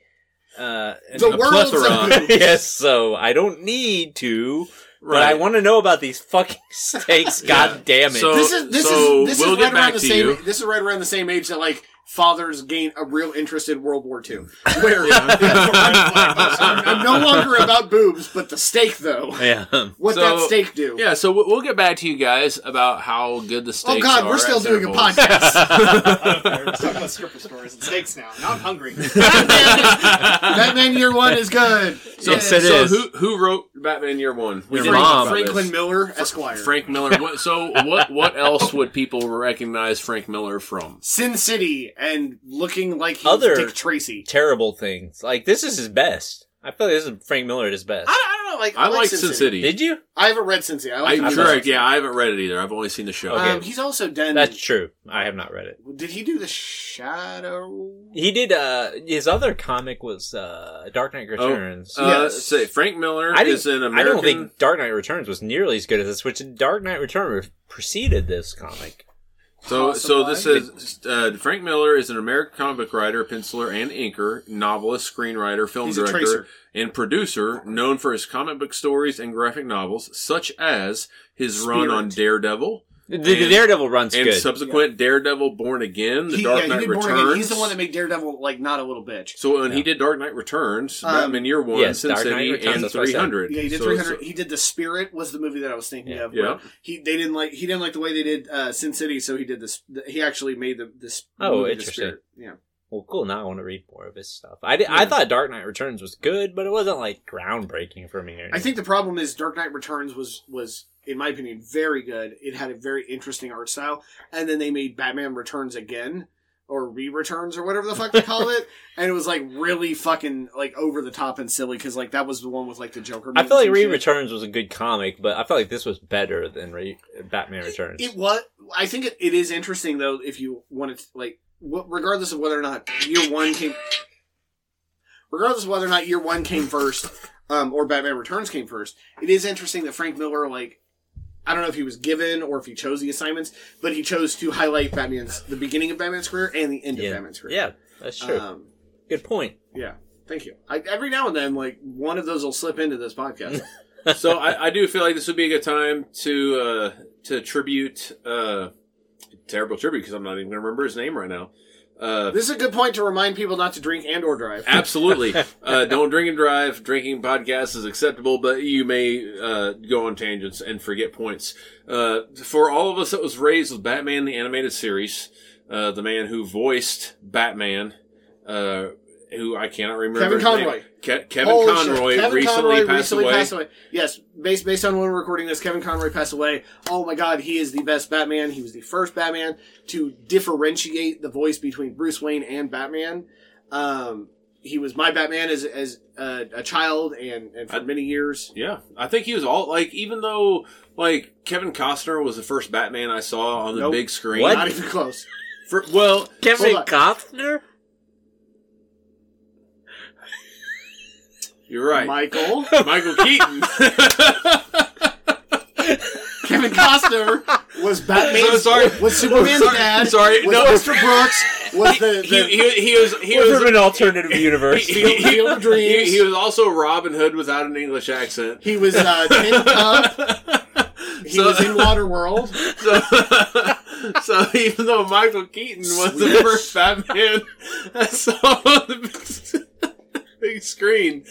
S1: uh,
S2: The
S4: a plethora.
S2: of [laughs] boobs.
S1: yes, so I don't need to. But
S4: Right.
S1: I want to know about these fucking [laughs] steaks. God damn it!
S4: So-
S2: This is this
S4: So,
S2: is this
S4: we'll
S2: is
S4: get
S2: right
S4: back
S2: around the
S4: to
S2: same.
S4: you.
S2: This is right around the same age that like fathers gain a real interest in World War II. [laughs] [laughs] Where I'm, [laughs] I'm no longer about boobs, but the steak though.
S1: yeah.
S2: What
S4: So-
S2: that steak do?
S4: Yeah, so we'll we'll get back to you guys about how good the
S2: steak.
S4: oh
S2: God,
S4: are
S2: we're still
S4: at
S2: doing a podcast.
S3: We're talking about stripper stories and steaks now. Now I'm hungry.
S2: Batman, Batman Year One is good.
S4: So,
S1: Yes, it
S4: so
S1: is.
S4: who who wrote Batman Year One? We
S1: Your
S4: never
S1: mom.
S2: Franklin. Miller, Esquire.
S4: Frank Miller. So what what else would people recognize Frank Miller from?
S2: Sin City and looking like he's
S1: Other-
S2: Dick Tracy.
S1: Terrible things. Like this is his best. I feel like this is Frank Miller at his best.
S2: I, I don't know. Like
S4: I,
S2: like
S4: like Sin City.
S1: Did you?
S2: I haven't read Sin City. I
S4: I,
S2: like the
S4: correct.
S2: books.
S4: Yeah, I haven't read it either. I've only seen the show.
S1: Okay.
S2: Um, he's also done.
S1: That's true. I have not read it.
S2: Did he do the Shadow?
S1: He did. uh His other comic was uh Dark Knight Returns.
S4: Uh,
S2: Yes.
S4: say Frank Miller
S1: I
S4: is
S1: didn't. I don't think Dark Knight Returns was nearly as good as this. Which Dark Knight Returns preceded this comic.
S4: So, so this is uh, Frank Miller is an American comic book writer, penciler, and inker, novelist, screenwriter, film
S2: He's a
S4: director,
S2: tracer.
S4: and producer, known for his comic book stories and graphic novels, such as his run on Daredevil
S1: The, the Daredevil run's
S4: and
S1: good.
S4: subsequent Daredevil Born Again, The
S2: He,
S4: Dark
S2: yeah,
S4: Knight
S2: he did Born
S4: Returns.
S2: Again. He's the one that made Daredevil like not a little bitch.
S4: So when he did Dark Knight Returns,
S2: Um,
S4: Batman Year One,
S1: yes,
S4: Sin
S1: Dark Knight
S4: City,
S1: Returns,
S4: and
S1: that's what I said.
S4: Three Hundred.
S2: Yeah, he did
S4: so,
S2: 300.
S4: so-
S2: he did the Spirit was the movie that I was thinking
S1: Yeah.
S2: of.
S4: Yeah.
S2: He they didn't like he didn't like the way they did uh, Sin City, so he did this. He actually made the this.
S1: Oh,
S2: movie, The
S1: interesting.
S2: Spirit. Yeah.
S1: Well, cool. Now I want to read more of his stuff. I, did, I thought Dark Knight Returns was good, but it wasn't like groundbreaking for me.
S2: I think the problem is Dark Knight Returns was was in my opinion very good. It had a very interesting art style, and then they made Batman Returns again or re-returns or whatever the fuck they call it, [laughs] and it was like really fucking like over the top and silly because like that was the one with like the Joker.
S1: I feel like Re
S2: and shit.
S1: Returns was a good comic, but I feel like this was better than Re- Batman Returns.
S2: It was. I think it, it is interesting though. If you want to like, regardless of whether or not year one came, regardless of whether or not year one came first, um, or Batman Returns came first, it is interesting that Frank Miller like. I don't know if he was given or if he chose the assignments, but he chose to highlight Batman's the beginning of Batman's career and the end
S1: yeah.
S2: of Batman's career.
S1: yeah, that's true.
S2: Um,
S1: good point.
S2: yeah. Thank you. I, every now and then, like one of those will slip into this podcast. [laughs]
S4: so I, I do feel like this would be a good time to uh, to tribute uh, terrible tribute because I'm not even going to remember his name right now. Uh,
S2: this is a good point to remind people not to drink and or drive. [laughs]
S4: absolutely, [laughs] uh, don't drink and drive. Drinking podcasts is acceptable, but you may uh, go on tangents and forget points. Uh, for all of us that was raised with Batman the animated series, uh, the man who voiced Batman. Who I cannot remember.
S2: Kevin. Conroy.
S4: Ke- Kevin
S2: Holy.
S4: Conroy
S2: Kevin
S4: recently,
S2: Conroy
S4: passed,
S2: recently
S4: away.
S2: passed away. Yes, based based on when we're recording this, Kevin Conroy passed away. Oh my God, he is the best Batman. He was the first Batman to differentiate the voice between Bruce Wayne and Batman. Um, he was my Batman as as a, a child and and for
S4: I-
S2: many years.
S4: Yeah, I think he was all like, even though like Kevin Costner was the first Batman I saw on the
S2: Nope.
S4: big screen.
S1: What?
S2: Not even close.
S4: For, well,
S1: Kevin. Costner?
S4: You're right.
S2: Michael, [laughs]
S4: Michael Keaton. [laughs]
S2: Kevin Costner was Batman.
S4: So sorry.
S2: Was Superman's
S4: Sorry.
S2: dad?
S4: Sorry.
S2: Was
S4: No.
S2: Mr. Brooks? Was the,
S4: he,
S2: the
S4: he, he was he
S1: We're
S4: was
S1: from an alternative universe.
S4: he,
S2: Field- Field of Dreams.
S4: He, he was also Robin Hood without an English accent.
S2: he was uh, Tin [laughs] Cup. He
S4: So-
S2: was in Waterworld.
S4: So, so even though Michael Keaton was the first Batman I saw on the big screen,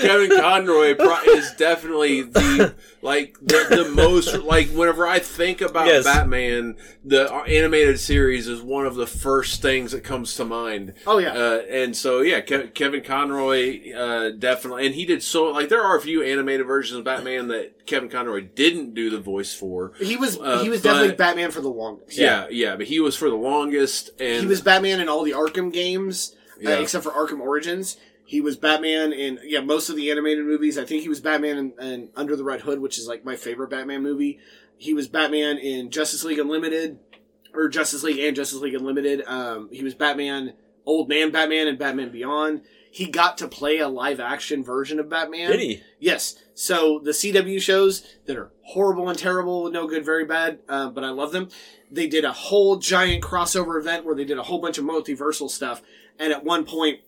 S4: Kevin Conroy pro- is definitely the like the, the most like whenever I think about
S1: Yes.
S4: Batman, the animated series is one of the first things that comes to mind.
S2: Oh yeah.
S4: Uh, and so yeah, Ke- Kevin Conroy uh, definitely, and he did so like there are a few animated versions of Batman that Kevin Conroy didn't do the voice for.
S2: he was
S4: uh,
S2: he was
S4: but-
S2: definitely Batman for the longest.
S4: Yeah, yeah, but he was for the longest, and
S2: He was Batman in all the Arkham games,
S4: Yeah.
S2: uh, except for Arkham Origins. He was Batman in yeah most of the animated movies. I think he was Batman in, in Under the Red Hood, which is like my favorite Batman movie. He was Batman in Justice League Unlimited, or Justice League and Justice League Unlimited. Um, he was Batman, Old Man Batman, and Batman Beyond. He got to play a live action version of Batman.
S1: Did he?
S2: Yes. So the CW shows that are horrible and terrible, no good, very bad, uh, but I love them. They did a whole giant crossover event where they did a whole bunch of multiversal stuff, and at one point,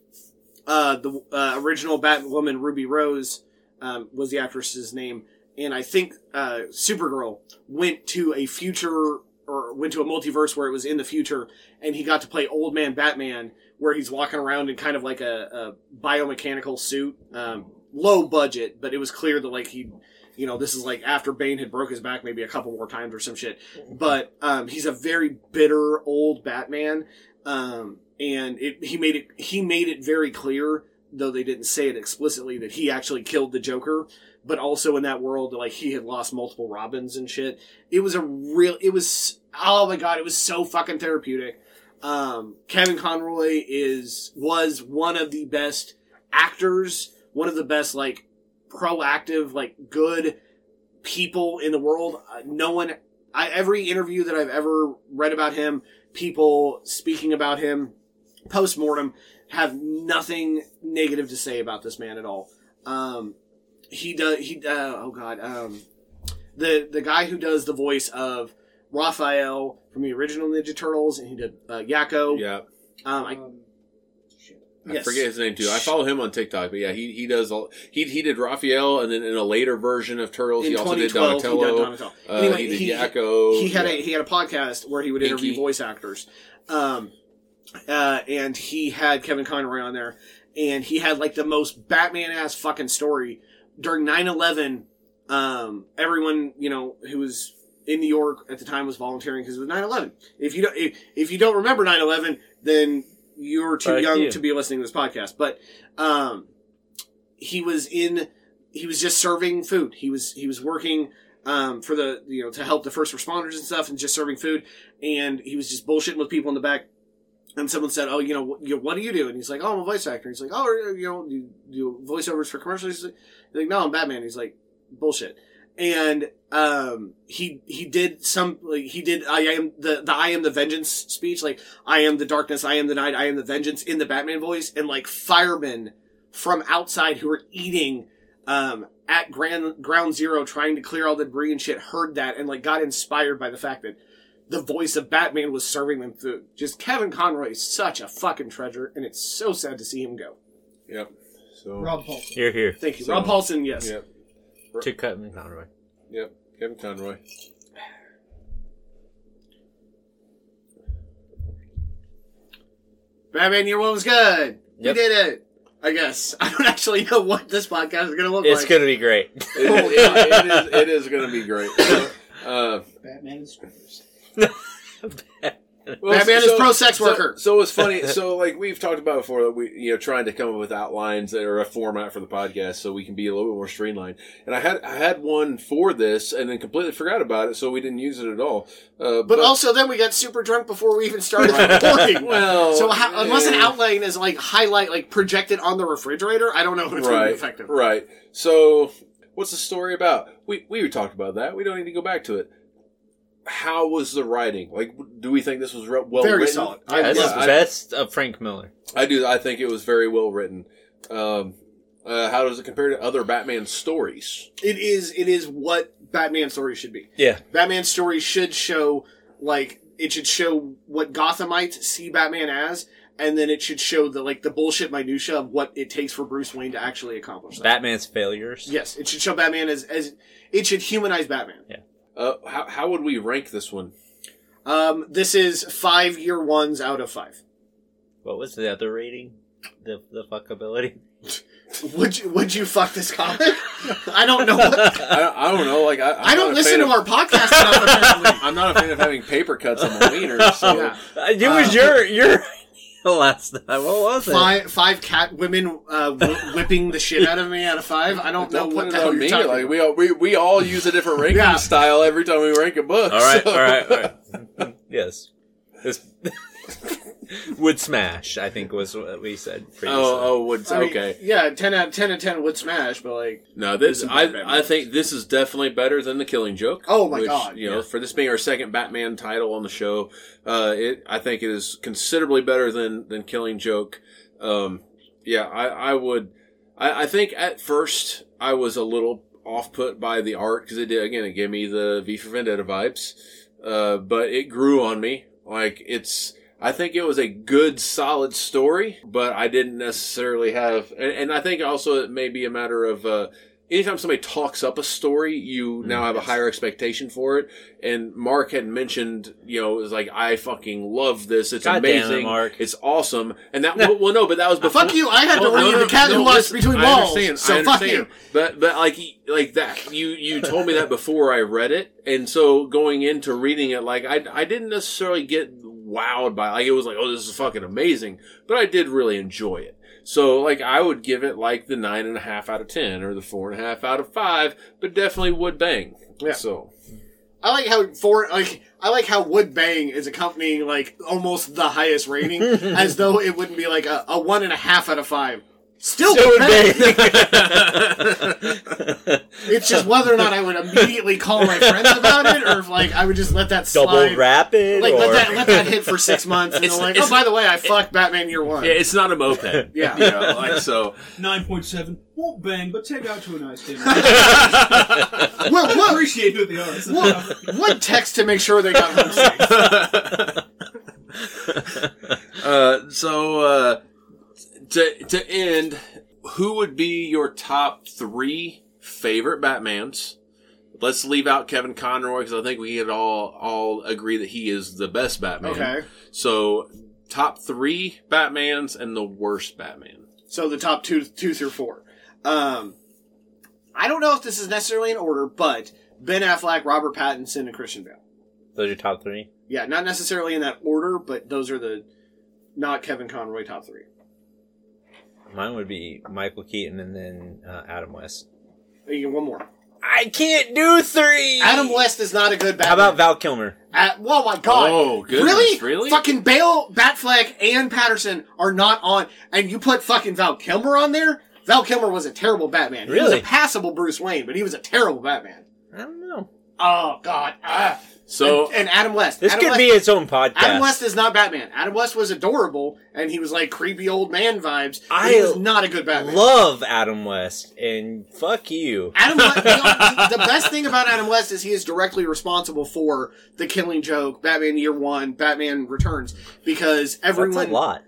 S2: uh, the uh, original Batwoman Ruby Rose um, was the actress's name, and I think uh, Supergirl went to a future or went to a multiverse where it was in the future, and he got to play Old Man Batman, where he's walking around in kind of like a, a biomechanical suit, um, low budget, but it was clear that like he, you know, this is like after Bane had broke his back maybe a couple more times or some shit, but um, he's a very bitter old Batman, um, and it, he made it he made it very clear though they didn't say it explicitly that he actually killed the Joker, but also in that world like he had lost multiple Robins and shit. It was a real it was oh my god, it was so fucking therapeutic. Um, Kevin Conroy is was one of the best actors, one of the best like proactive, like good people in the world. Uh, no one, I, every interview that I've ever read about him, people speaking about him post mortem have nothing negative to say about this man at all. Um, he does. He uh, oh god. Um, the the guy who does the voice of Raphael from the original Ninja Turtles, and he did uh, Yakko.
S4: yeah,
S2: Um, I,
S3: Um, shit.
S4: I
S2: Yes.
S4: forget his name too. I follow him on TikTok, but yeah, he he does all he he did Raphael, and then in a later version of Turtles,
S2: in
S4: he also did
S2: 2012, he
S4: Donatello.
S2: Donatello.
S4: Uh,
S2: Anyway,
S4: he did
S2: he-
S4: Yakko.
S2: he had
S4: yeah.
S2: a he had a podcast where he would interview
S4: Pinky.
S2: voice actors, um, uh, and he had Kevin Conroy on there, and he had like the most Batman ass fucking story during 9-11, Um, everyone you know who was in New York at the time was volunteering because it was 9-11. If you don't if, if you don't remember 9-11, then you're too
S1: Fuck
S2: young
S1: you.
S2: to be listening to this podcast. But um, he was in he was just serving food. He was he was working um, for the you know to help the first responders and stuff, and just serving food. And he was just bullshitting with people in the back. And someone said, "Oh, you know, what, you what do you do?" And he's like, "Oh, I'm a voice actor." He's like, "Oh, you know, you do voiceovers for commercials?" He's like, like, "No, I'm Batman." He's like, "Bullshit." And um, he he did some like he did I am the the I am the vengeance speech like I am the darkness, I am the night, I am the vengeance in the Batman voice, and like firemen from outside who were eating um, at Grand Ground Zero trying to clear all the debris and shit heard that and like got inspired by the fact that the voice of Batman was serving them food. Just Kevin Conroy is such a fucking treasure, and it's so sad to see him go.
S4: Yep. So.
S3: Rob Paulsen.
S1: Here, here.
S2: Thank you,
S4: So-
S2: Rob Paulsen. Yes,
S4: Yep.
S1: To Kevin Conroy.
S4: Yep. Kevin Conroy.
S2: Batman Year One was good.
S1: Yep.
S2: We did it. I guess [laughs] I don't actually know what this podcast is going to look
S1: It's
S2: like.
S1: It's gonna be great.
S4: It, it- it is. It is going to be great. [laughs] Uh,
S3: Batman and strippers. [laughs]
S4: well,
S2: Batman is pro sex
S4: so-
S2: worker.
S4: So, it's funny. [laughs] So like we've talked about before, that we you know trying to come up with outlines that are a format for the podcast, so we can be a little bit more streamlined. And I had I had one for this, and then completely forgot about it, so we didn't use it at all. Uh,
S2: But also, then we got super drunk before we even started recording. [laughs]
S4: well,
S2: so how, unless an outline is like highlight, like projected on the refrigerator, I don't know if it's
S4: right,
S2: effective.
S4: right. So what's the story about? We we talked about that. We don't need to go back to it. How was the writing? Like, do we think this was re- well
S2: Very
S4: written?
S2: solid.
S1: Yeah, this
S4: yeah,
S1: is
S4: I-
S1: best of Frank Miller.
S4: I do. I think it was very well written. Um, Uh, how does it compare to other Batman stories?
S2: It is it is what Batman stories should be.
S1: Yeah.
S2: Batman stories should show like it should show what Gothamites see Batman as, and then it should show the like the bullshit minutia of what it takes for Bruce Wayne to actually accomplish that.
S1: Batman's failures.
S2: Yes, it should show Batman as as it should humanize Batman.
S4: Uh, how, how would we rank this one?
S2: Um, this is five year ones out of five.
S1: What was the other rating? The the fuckability. [laughs]
S2: Would you would you fuck this comic? [laughs] I don't know. What,
S4: I, I don't know. Like I, I'm
S2: I don't listen to
S4: of-
S2: our podcast enough. [laughs] Apparently.
S4: I'm not a fan of having paper cuts on my wiener. So
S2: Yeah.
S1: Uh, It was
S2: Uh,
S1: your your [laughs] last time. What was it?
S2: Five five cat women uh, [laughs] whipping the shit out of me out of five. I don't,
S4: don't
S2: know
S4: put
S2: what
S4: it
S2: the hell
S4: on
S2: you're
S4: me.
S2: talking
S4: Like
S2: about.
S4: we all we, we all use a different ranking
S2: Yeah.
S4: style every time we rank a book.
S1: All right,
S4: so-
S1: all right, all right. [laughs] yes. This [laughs] would smash. I think was what we said previously.
S4: Oh, oh, would
S2: I mean,
S4: okay.
S2: yeah, ten out ten out of ten would smash, but like,
S4: No, this
S2: This
S4: I I think this is definitely better than the Killing Joke.
S2: Oh my
S4: which,
S2: God,
S4: You know, for this being our second Batman title on the show, uh, it I think it is considerably better than than Killing Joke. Um, yeah, I I would. I, I think at first I was a little off put by the art because it did again it gave me the V for Vendetta vibes, uh, but it grew on me. Like it's. I think it was a good, solid story, but I didn't necessarily have, and, and I think also it may be a matter of, uh, anytime somebody talks up a story, you now have a higher expectation for it. And Mark had mentioned, you know, it was like, I fucking love this. It's
S1: God damn it,
S4: amazing.
S1: Mark.
S4: It's awesome. And that, well, well, no, but that was before.
S2: fuck you! I had to
S4: Oh,
S2: read
S4: no, no,
S2: the cat
S4: no,
S2: who
S4: listen,
S2: between
S4: I
S2: walls.
S4: understand,
S2: so
S4: I
S2: fuck you.
S4: But but like like that, you you told me that before I read it, and so going into reading it, like I I didn't necessarily get wowed by like it was like oh this is fucking amazing, but I did really enjoy it. So like I would give it like the nine and a half out of ten or the four and a half out of five, but definitely would bang.
S2: Yeah.
S4: So
S2: I like how for like I like how Would Bang is accompanying like almost the highest rating, [laughs] as though it wouldn't be like a, a one and a half out of five. Still,
S1: Still
S2: Wood
S1: would
S2: Bang. It's just whether or not I would immediately call my friends about it, or if like I would just let that
S1: Double
S2: slide.
S1: rapid,
S2: Like
S1: or
S2: let that let that hit for six months, and
S4: It's-
S2: then like,
S4: it's-
S2: oh by the way, I fucked Batman Year One.
S4: yeah, it's not a moped.
S2: Yeah.
S4: you know, like so.
S3: 9.7. Won't bang, but take out to a nice dinner. [laughs]
S2: Well, what,
S3: Appreciate who they are. It's
S2: what, what text to make sure they got home safe? [laughs]
S4: uh, so uh, to to end, who would be your top three favorite Batmans? Let's leave out Kevin Conroy because I think we could all all agree that he is the best Batman.
S2: Okay,
S4: So top three Batmans and the worst Batman.
S2: so the top two two through four. Um, I don't know if this is necessarily in order, but Ben Affleck, Robert Pattinson, and Christian Bale.
S1: those are your top three.
S2: Yeah, not necessarily in that order, but those are the not Kevin Conroy top three.
S1: Mine would be Michael Keaton and then uh, Adam West.
S2: You get one more.
S1: I can't do three.
S2: Adam West is not a good Batman.
S1: How about Val Kilmer?
S2: At, oh my god!
S4: Oh, goodness,
S2: really?
S4: really?
S2: Fucking Bale, Batfleck, and Patterson are not on, and you put fucking Val Kilmer on there. Val Kilmer was a terrible Batman. He was
S1: Really?
S2: a passable Bruce Wayne, but he was a terrible Batman.
S1: I don't know.
S2: Oh god! Ah.
S4: So
S2: and, and Adam West.
S1: This
S2: Adam
S1: could
S2: West,
S1: be its own podcast.
S2: Adam West is not Batman. Adam West was adorable, and he was like creepy old man vibes.
S1: I
S2: he was not a good Batman.
S1: I love Adam West, and fuck you.
S2: Adam West, [laughs] the, the best thing about Adam West is he is directly responsible for the Killing Joke, Batman Year One, Batman Returns, because
S1: That's
S2: everyone
S1: a lot.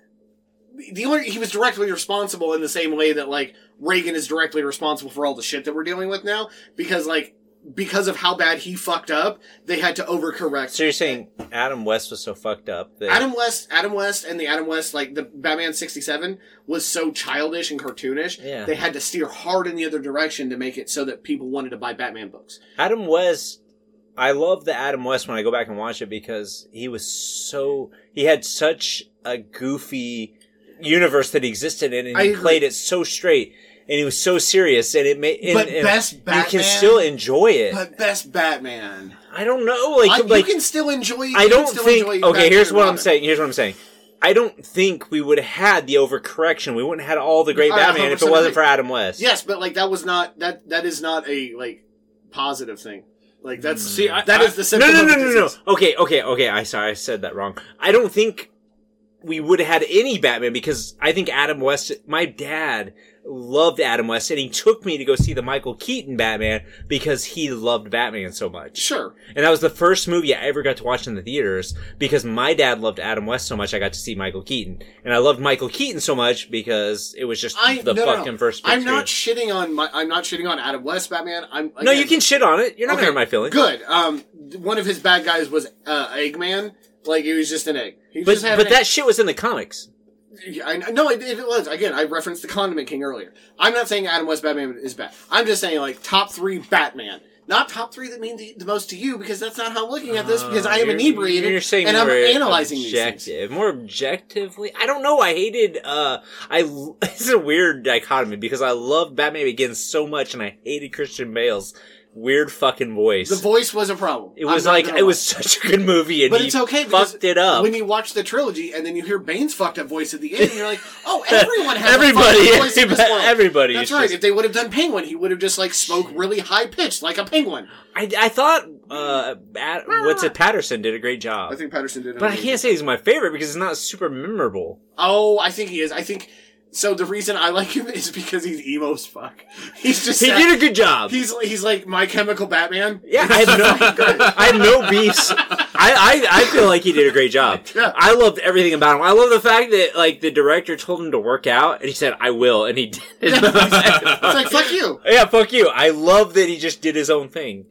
S2: the only he was directly responsible in the same way that like Reagan is directly responsible for all the shit that we're dealing with now because like because of how bad he fucked up, they had to overcorrect.
S1: So you're saying Adam West was so fucked up that
S2: Adam West, Adam West, and the Adam West, like the Batman '67, was so childish and cartoonish.
S1: Yeah.
S2: They had to steer hard in the other direction to make it so that people wanted to buy Batman books.
S1: Adam West, I love the Adam West when I go back and watch it because he was so he had such a goofy universe that he existed in, and
S2: I
S1: he
S2: agree.
S1: played it so straight, and it was so serious, and it made. And,
S2: But
S1: and
S2: best
S1: you can still enjoy it.
S2: But best Batman,
S1: I don't know, like
S2: I,
S1: like
S2: you can still enjoy.
S1: I don't think. Okay,
S2: Batman
S1: here's what I'm saying. Here's what I'm saying. I don't think we would have had the overcorrection. We wouldn't have had all the great
S2: I
S1: Batman if it wasn't for Adam West.
S2: Yes, but like that was not that. That is not a like positive thing. Like that's
S4: See, mm. I-
S2: that
S4: I-
S2: is the
S1: No,
S2: symptom
S1: no,
S2: of
S1: no, no, no. Okay, okay, okay. I sorry, I said that wrong. I don't think we would have had any Batman because I think Adam West, my dad loved Adam West and he took me to go see the Michael Keaton Batman because he loved Batman so much.
S2: Sure.
S1: And that was the first movie I ever got to watch in the theaters because my dad loved Adam West so much I got to see Michael Keaton. And I loved Michael Keaton so much because it was just
S2: I
S1: the
S2: no,
S1: fucking
S2: no.
S1: first
S2: I'm not shitting on my. I'm not shitting on Adam West Batman. I'm
S1: No, you can shit on it. You're not
S2: Okay,
S1: my feelings.
S2: Good. Um, one of his bad guys was uh, Eggman. Like he was just an egg. He
S1: But,
S2: just had
S1: but
S2: an
S1: that shit was in the comics.
S2: egg. I no, it, it was again. I referenced the Condiment King earlier. I'm not saying Adam West Batman is bad. I'm just saying like top three Batman. Not top three that mean the, the most to you because that's not how I'm looking at this because I am
S1: You're-
S2: inebriated
S1: You're saying
S2: and I'm
S1: more
S2: analyzing these things.
S1: objective, more objectively. I don't know. I hated. uh I. [laughs] It's a weird dichotomy because I loved Batman Begins so much, and I hated Christian Bale's weird fucking voice.
S2: The voice was a problem.
S1: it was like it was such a good movie, and
S2: But
S1: he
S2: it's okay
S1: fucked it up.
S2: when you watch the trilogy and then you hear Bane's fucked up voice at the end, and you're like, [laughs] oh, everyone has
S1: Everybody-
S2: a voice world.
S1: everybody
S2: That's right.
S1: just-
S2: If they would have done Penguin, he would have just like spoke really high pitched like a penguin.
S1: I, I thought uh, what's it? Patterson did a great job,
S2: I think Patterson did.
S1: A But I can't say he's my favorite because it's not super memorable.
S2: Oh, I think he is. I think so. The reason I like him is because he's emo as fuck. He's just
S1: He did a good job.
S2: He's he's like my Chemical Batman.
S1: Yeah, I have no, [laughs] I have no beefs. I, I, I feel like he did a great job.
S2: Yeah.
S1: I loved everything about him. I love the fact that like the director told him to work out, and he said, "I will," and he [laughs] did. Yeah.
S2: It's like fuck you.
S1: yeah, fuck you. I love that he just did his own thing.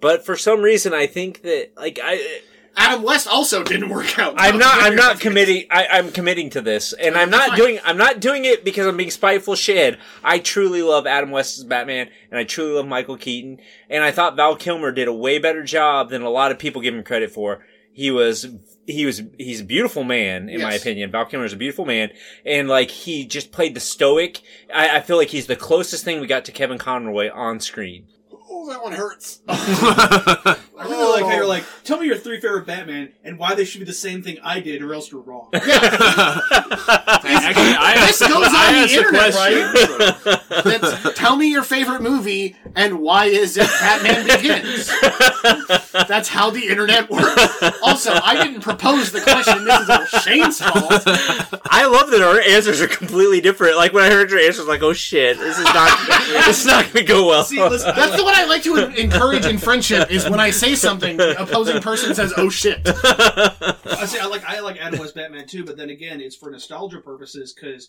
S1: But for some reason, I think that like I,
S2: Adam West also didn't work out.
S1: I'm not, I'm not committing. I, I'm committing to this, and I'm not
S2: Fine.
S1: doing. I'm not doing it because I'm being spiteful shit. I truly love Adam West's Batman, and I truly love Michael Keaton, and I thought Val Kilmer did a way better job than a lot of people give him credit for. He was, he was, he's a beautiful man, in my opinion. Val Kilmer is a beautiful man, and like he just played the stoic. I, I feel like he's the closest thing we got to Kevin Conroy on screen.
S2: Oh, that one hurts. [laughs]
S3: I really oh. like how
S2: Oh.
S3: you're like, tell me your three favorite Batman and why they should be the same thing I did, or else you're wrong. [laughs]
S4: Actually, I
S2: This
S4: asked,
S2: goes on
S4: I
S2: the
S4: asked
S2: internet,
S4: question. [laughs]
S2: That's, tell me your favorite movie and why is it Batman Begins? That's how the internet works. Also, I didn't propose the question. This is all Shane's fault.
S1: I love that our answers are completely different. Like when I heard your answers, I was like, oh shit, this is not, this is not gonna go well.
S3: See, listen,
S2: That's the one I like to encourage in friendship. Is when I say something, the opposing person says, "Oh shit."
S3: I say I like I like Adam West Batman too, but then again, it's for nostalgia purposes because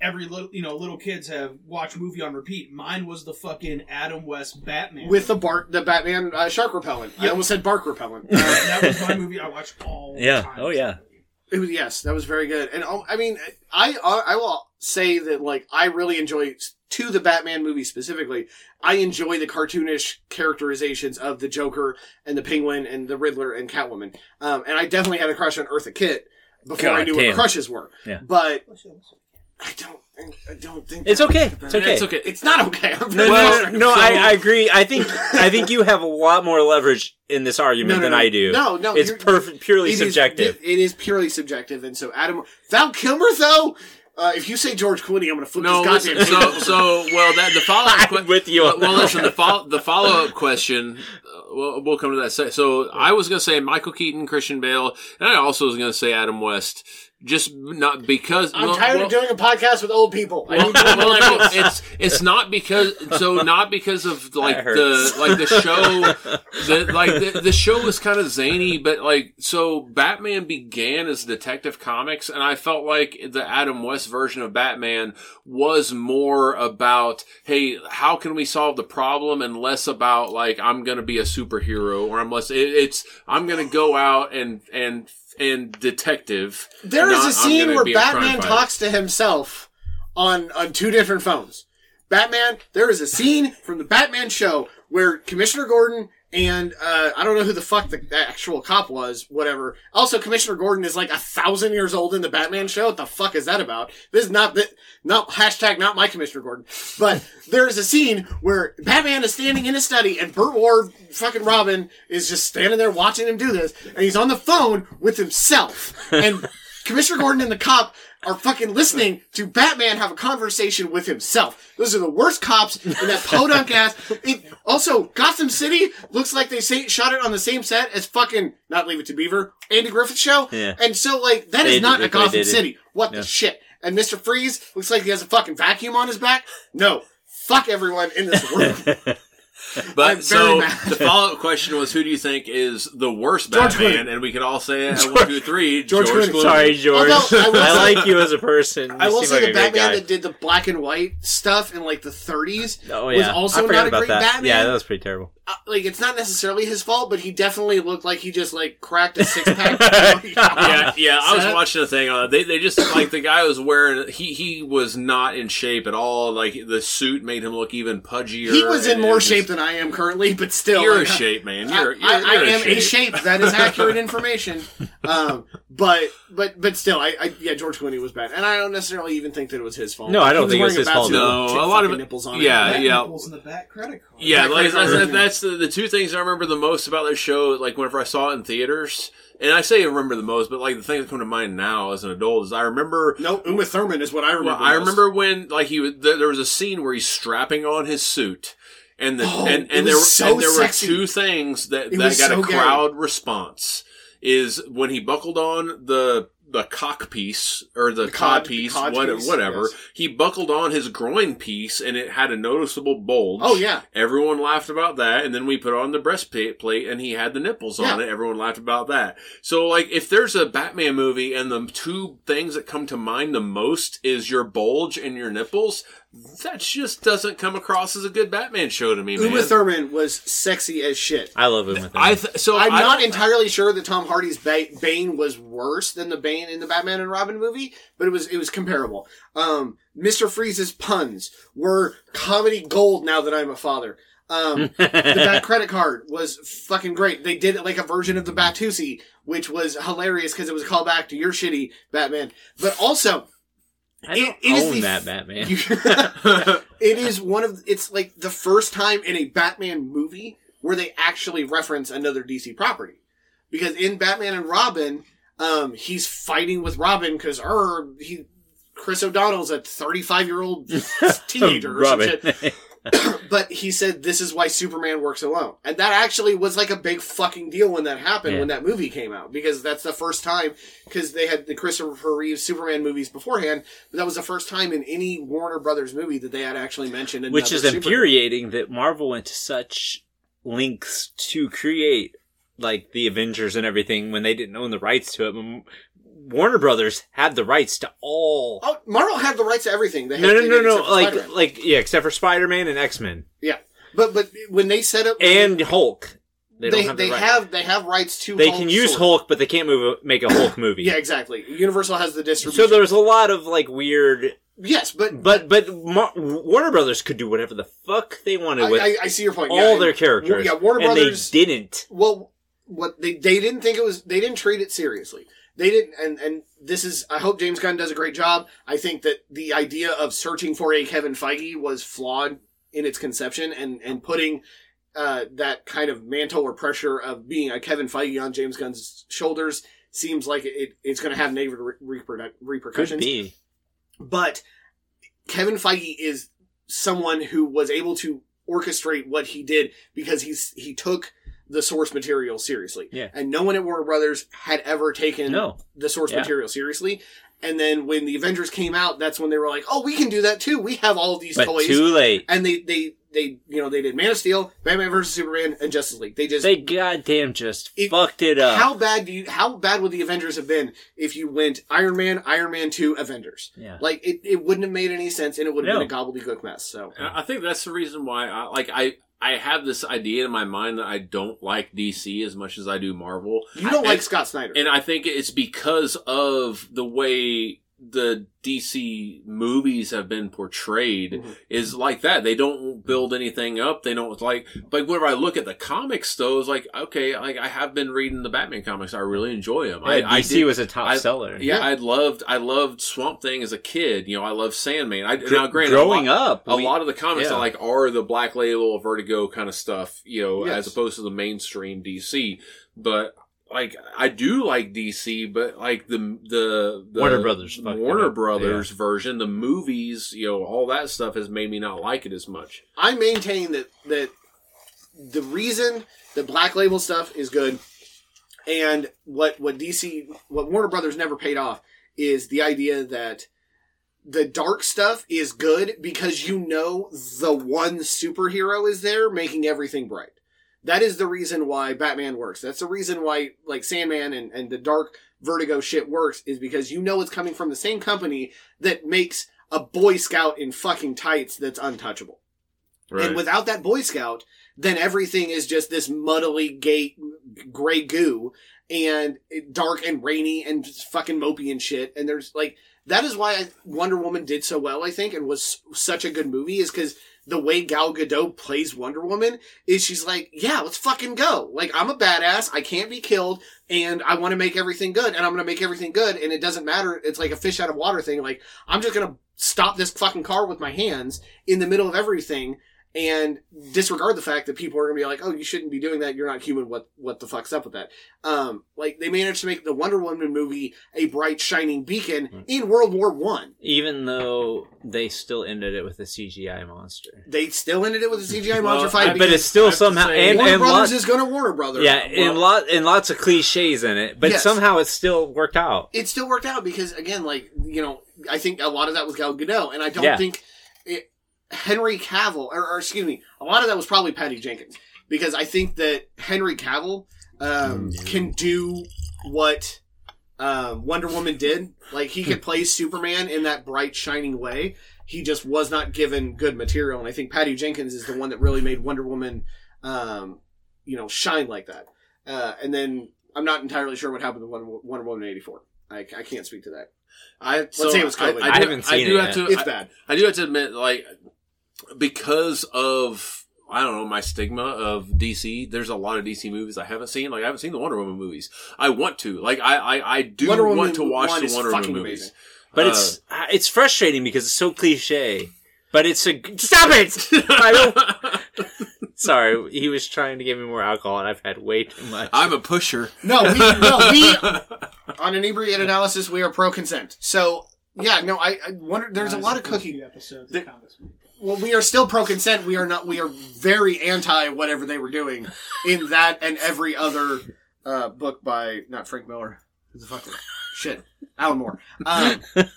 S3: every little you know little kids have watched movie on repeat. Mine was the fucking Adam West Batman
S2: With the bark, the Batman uh, shark repellent. I almost said bark repellent.
S3: Uh, that was my movie I watched all. the
S1: Yeah.
S3: time.
S1: Oh yeah.
S2: It was, yes, that was very good. And um, I mean, I I will say that like I really enjoy to the Batman movie specifically. I enjoy the cartoonish characterizations of the Joker and the Penguin and the Riddler and Catwoman. Um, and I definitely had a crush on Eartha Kitt before I
S1: God
S2: knew what crushes were.
S1: Yeah.
S2: But I don't think I don't think
S1: It's okay. It's okay.
S4: It's okay.
S2: It's not okay. [laughs] I'm
S1: No,
S2: very
S1: no, no, I, I agree. I think I think you have a lot more leverage in this argument
S2: No, no,
S1: than
S2: no.
S1: I do.
S2: No, no,
S1: it's
S2: you're-
S1: perfect, purely
S2: It is-
S1: subjective.
S2: it- it is purely subjective, and so Adam Val Kilmer though. Uh, if you say George Clooney, I'm going to flip
S4: No,
S2: this
S4: listen,
S2: goddamn
S4: so
S2: table.
S4: so well that the follow up
S1: I'm with you on
S4: well,
S1: that
S4: listen, the follow the follow up question. Uh, we'll, we'll come to that. se- So I was going to say Michael Keaton, Christian Bale, and I also was going to say Adam West. Just not because
S2: I'm
S4: well-
S2: tired
S4: well-
S2: of doing a podcast with old people. I
S4: well,
S2: need to
S4: well, no, it's it's not because so not because of like the like the show [laughs] the like the, the show was kind of zany but like so Batman began as Detective Comics and I felt like the Adam West version of Batman was more about hey how can we solve the problem and less about like I'm gonna be a superhero or I'm less it, it's I'm gonna go out and and and detective
S2: There is a scene where
S4: be a crime
S2: Batman
S4: fighter.
S2: talks to himself on on two different phones. Batman, there is a scene from the Batman show where Commissioner Gordon and uh, I don't know who the fuck the actual cop was, whatever. Also, Commissioner Gordon is like a thousand years old in the Batman show. What the fuck is that about? This is not the not hashtag not my Commissioner Gordon. But [laughs] there is a scene where Batman is standing in his study and Burt Ward, fucking Robin, is just standing there watching him do this, and he's on the phone with himself and. [laughs] Commissioner Gordon and the cop are fucking listening to Batman have a conversation with himself. Those are the worst cops in that podunk [laughs] ass. It, also, Gotham City looks like they say, shot it on the same set as fucking not Leave It to Beaver, Andy Griffith show.
S1: Yeah.
S2: And so, like, that is
S1: They-
S2: not a Gotham. City. What the shit? And Mr. Freeze looks like he has a fucking vacuum on his back. No. Fuck everyone in this room. [laughs] [laughs]
S4: But
S2: I'm
S4: so
S2: mad.
S4: the follow up question was, who do you think is the worst
S2: George
S4: Batman?
S2: Clooney.
S4: And we could all say it at one, two, three.
S2: George
S4: George,
S2: Clooney.
S4: Clooney.
S1: Sorry, George.
S2: Although, I [laughs]
S1: I
S2: say-
S1: like you as a person.
S2: I will say
S1: like
S2: the Batman
S1: guy.
S2: that did the black and white stuff in like the 30s
S1: Oh
S2: was also not a great
S1: that.
S2: Batman.
S1: Yeah, that was pretty terrible.
S2: Uh, like it's not necessarily his fault, but he definitely looked like he just like cracked a six pack. [laughs]
S4: yeah, yeah. I was watching the thing on it. They they just like the guy was wearing he he was not in shape at all. Like the suit made him look even pudgier.
S2: He was in more
S4: it
S2: shape
S4: just-
S2: than I am currently, but still,
S4: You're
S2: like,
S4: a shape man.
S2: I,
S4: You're, you're,
S2: I, I
S4: you're
S2: am
S4: a
S2: a
S4: shape.
S2: shape. That is accurate [laughs] information. Um, but but but still, I, I yeah, George Clooney was bad, and I don't necessarily even think that it was his fault.
S1: No, I don't
S2: He
S1: think it was his fault.
S4: No, a lot of
S2: fucking nipples on
S4: yeah,
S2: it.
S3: Back
S4: yeah.
S3: nipples in the back credit card.
S4: Yeah,
S2: Back
S4: like,
S2: credit
S4: that's,
S2: card.
S4: That's the, the two things I remember the most about that show. Like whenever I saw it in theaters, and I say I remember the most, but like the thing that come to mind now as an adult is I remember.
S2: No, Uma Thurman is what I remember.
S4: Well, I
S2: most.
S4: remember when like he was there, was a scene where he's strapping on his suit. And the
S2: Oh,
S4: and, and there were
S2: so
S4: and there
S2: sexy.
S4: were two things that
S2: It
S4: that got
S2: so
S4: a
S2: gay.
S4: crowd response is when he buckled on the the cock piece or the,
S2: The
S4: cod,
S2: cod-
S4: piece,
S2: cod
S4: what-
S2: piece,
S4: whatever.
S2: yes.
S4: He buckled on his groin piece and it had a noticeable bulge.
S2: Oh yeah,
S4: Everyone laughed about that, and then we put on the breastplate, plate, and he had the nipples on it. Everyone laughed about that. So, like, if there's a Batman movie and the two things that come to mind the most is your bulge and your nipples, that just doesn't come across as a good Batman show to me, man.
S2: Uma Thurman was sexy as shit.
S1: I love him.
S4: I th- so
S2: I'm
S4: I
S2: not
S4: don't-
S2: entirely sure that Tom Hardy's ba- Bane was worse than the Bane in the Batman and Robin movie, but it was it was comparable. Um, Mr. Freeze's puns were comedy gold. Now that I'm a father, um, [laughs] the Bat credit card was fucking great. They did it like a version of the Batusi, which was hilarious because it was a callback to your shitty Batman. But also,
S1: I don't
S2: it- it
S1: own
S2: the-
S1: that Batman. [laughs] [laughs]
S2: it is one of it's like the first time in a Batman movie where they actually reference another DC property. Because in Batman and Robin, um, he's fighting with Robin because er he Chris O'Donnell's a 35 year old [laughs] teenager or some shit. [coughs] But he said this is why Superman works alone. And that actually was like a big fucking deal when that happened,
S1: Yeah.
S2: when that movie came out. Because that's the first time, because they had the Christopher Reeve Superman movies beforehand, but that was the first time in any Warner Brothers movie that they had actually mentioned
S1: Which is
S2: Superman.
S1: infuriating that Marvel went to such lengths to create like the Avengers and everything when they didn't own the rights to it. Warner Brothers had the rights to all.
S2: Oh, Marvel had the rights to everything. They had,
S1: no, no,
S2: they
S1: no, no. Like,
S2: Spider-Man.
S1: like yeah, except for Spider Man and X Men
S2: yeah. But, but when they set up,
S1: and Hulk. They,
S2: they,
S1: don't have
S2: they
S1: the right.
S2: have, they have rights to
S1: They
S2: Hulk
S1: can use. Hulk, but they can't move a, make a Hulk [coughs] movie.
S2: Yeah, exactly. Universal has the distribution.
S1: So there's a lot of like weird,
S2: yes, but,
S1: but but Mar- Warner Brothers could do whatever the fuck they wanted with
S2: I, I see your point.
S1: all
S2: yeah,
S1: their
S2: and-
S1: characters.
S2: Yeah, Warner
S1: and
S2: Brothers.
S1: they didn't.
S2: well what they they didn't think it was they didn't treat it seriously they didn't and and this is i hope james gunn does a great job i think that the idea of searching for a kevin feige was flawed in its conception and and putting uh that kind of mantle or pressure of being a kevin feige on james gunn's shoulders seems like it, it's going to have negative re- repercu-
S1: Could
S2: repercussions
S1: be.
S2: but Kevin Feige is someone who was able to orchestrate what he did because he's he took the source material seriously.
S1: Yeah.
S2: And no one at Warner Brothers had ever taken
S1: No.
S2: the source
S1: Yeah.
S2: material seriously. And then when the Avengers came out, that's when they were like, "Oh, we can do that too. We have all of these
S1: But
S2: toys."
S1: too late.
S2: and they they they you know they did Man of Steel, Batman vs Superman, and Justice League. They just
S1: They goddamn just
S2: It-
S1: fucked it up.
S2: how bad do you how bad would the Avengers have been if you went Iron Man, Iron Man two, Avengers?
S1: yeah.
S2: Like it, it wouldn't have made any sense, and it would have
S1: No.
S2: been a gobbledygook mess. So
S4: I think that's the reason why I like I I have this idea in my mind that I don't like DC as much as I do Marvel.
S2: you don't
S4: I-
S2: like
S4: and,
S2: Scott Snyder.
S4: and I think it's because of the way the DC movies have been portrayed
S2: Mhm.
S4: is like that. They don't build anything up. They don't like like whenever I look at the comics though, it's like okay, like I have been reading the Batman comics. I really enjoy them.
S1: Yeah,
S4: I, I
S1: DC
S4: did-
S1: was a top
S4: I-
S1: seller.
S4: yeah,
S2: Yeah.
S4: I loved I loved Swamp Thing as a kid. You know, I loved Sandman. I
S1: Gr-
S4: now granted
S1: growing
S4: a lot,
S1: up,
S4: a
S1: we-
S4: lot of the comics
S1: yeah.
S4: I like are the Black Label, Vertigo kind of stuff. You know,
S2: Yes.
S4: as opposed to the mainstream DC. But like I do like DC, but like the the, the
S1: Warner Brothers
S4: Warner
S1: up.
S4: Brothers version, the movies, you know, all that stuff has made me not like it as much.
S2: I maintain that that the reason the Black Label stuff is good, and what what DC what Warner Brothers never paid off is the idea that the dark stuff is good because you know the one superhero is there making everything bright. That is the reason why Batman works. That's the reason why like Sandman and, and the dark Vertigo shit works is because you know it's coming from the same company that makes a Boy Scout in fucking tights that's untouchable. And without that Boy Scout, then everything is just this muddly gay gray goo and dark and rainy and just fucking mopey and shit. And there's like that is why Wonder Woman did so well, I think, and was such a good movie is because the way Gal Gadot plays Wonder Woman is she's like, yeah, let's fucking go. Like I'm a badass, I can't be killed, and I want to make everything good, and I'm gonna make everything good, and it doesn't matter. It's like a fish out of water thing. Like I'm just gonna stop this fucking car with my hands in the middle of everything and disregard the fact that people are gonna be like, "Oh, you shouldn't be doing that. You're not human. What what the fuck's up with that?" Um, like they managed to make the Wonder Woman movie a bright, shining beacon in World War One.
S1: Even though they still ended it with a CGI monster.
S2: They still ended it with a CGI
S4: Well,
S2: monster fight,
S1: but
S2: because
S1: it's still
S4: I have to
S1: somehow
S4: say-
S1: and,
S2: Warner
S1: and
S2: Brothers
S1: lots,
S2: is gonna Warner Brothers.
S1: yeah, and
S2: Well,
S1: lot and lots of cliches in it, but
S2: Yes.
S1: somehow it still worked out.
S2: it still worked out because again, like you know, I think a lot of that was Gal Gadot, and I don't
S1: Yeah.
S2: think it, Henry Cavill, or, or excuse me, a lot of that was probably Patty Jenkins because I think that Henry Cavill um, can do what um, Wonder Woman did. Like he could [laughs] play Superman in that bright, shining way. He just was not given good material, and I think Patty Jenkins is the one that really made Wonder Woman, um, you know, shine like that. Uh, and then I'm not entirely sure what happened to Wonder, Wonder Woman '84. I, I can't speak to that.
S4: I
S2: say it was
S4: I,
S2: COVID.
S4: I,
S1: I
S4: do,
S1: haven't
S4: I
S1: seen
S4: do
S1: it
S4: have to.
S2: It's
S4: I,
S2: bad.
S4: I do have to admit, like, because of I don't know my stigma of DC. There's a lot of DC movies I haven't seen. Like I haven't seen the Wonder Woman movies. I want to. Like I I, I do
S2: Wonder Woman
S4: want to watch the Wonder Woman movies.
S2: amazing.
S1: But
S4: Uh,
S1: it's it's frustrating because it's so cliche. But it's a stop it. [laughs] I don't. Sorry, he was trying to give me more alcohol, and I've had way too much.
S4: I'm a pusher.
S2: No, we, no, we [laughs] on inebriate analysis we are pro consent. So yeah, no, I, I wonder. There's a lot of cookie.
S3: episodes.
S2: The-
S3: that count as me.
S2: Well, we are still pro consent. We are not. We are very anti whatever they were doing in that and every other uh, book by not Frank Miller. Who's the fuck? Shit, Alan Moore. Um, [laughs]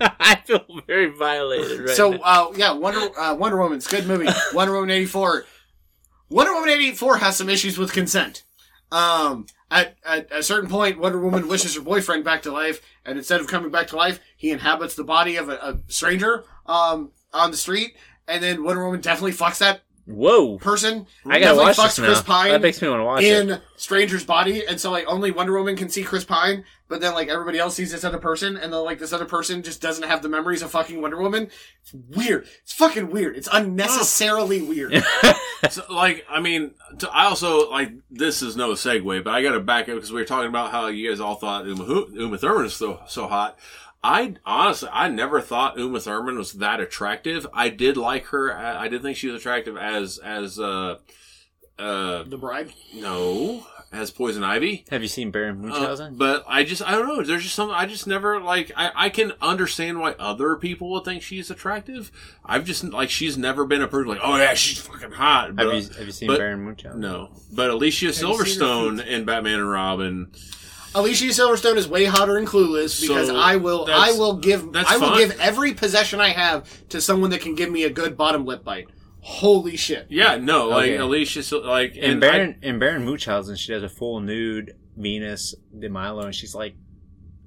S1: I feel very violated right
S2: so
S1: now.
S2: uh, yeah, Wonder uh, Wonder Woman's good movie. Wonder Woman eighty four. Wonder Woman eighty four has some issues with consent. Um, at, at a certain point, Wonder Woman wishes her boyfriend back to life, and instead of coming back to life, he inhabits the body of a, a stranger um, on the street. And then Wonder Woman definitely fucks that
S1: Whoa!
S2: person.
S1: I gotta
S2: definitely
S1: watch
S2: fucks
S1: this
S2: Chris
S1: now.
S2: Pine
S1: That makes me want to watch it.
S2: in Stranger's body, and so like only Wonder Woman can see Chris Pine, but then like everybody else sees this other person, and then like this other person just doesn't have the memories of fucking Wonder Woman. It's weird. It's fucking weird. It's unnecessarily weird. [laughs]
S4: So, like, I mean, to, I also like this is no segue, but I got to back up because we were talking about how you guys all thought Uma, Hu- Uma Thurman is so so hot. I honestly, I never thought Uma Thurman was that attractive. I did like her. I, I did think she was attractive as as uh uh
S2: the Bride.
S4: no as Poison Ivy.
S1: Have you seen Baron
S4: Uh,
S1: Munchausen?
S4: but I just I don't know. There's just something I just never like. I I can understand why other people would think she's attractive. I've just like she's never been a person like oh yeah she's fucking hot.
S1: have you have you seen
S4: but-
S1: Baron Munchausen?
S4: no, but Alicia
S3: you
S4: Silverstone in Batman and Robin.
S2: Alicia Silverstone is way hotter and clueless because
S4: So,
S2: I will I will give I will
S4: fine.
S2: give every possession I have to someone that can give me a good bottom lip bite. Holy shit.
S4: Yeah, no, like
S1: Okay.
S4: Alicia, like
S1: In
S4: and
S1: Baron in Baron Munchausen, she does a full nude Venus de Milo, and she's like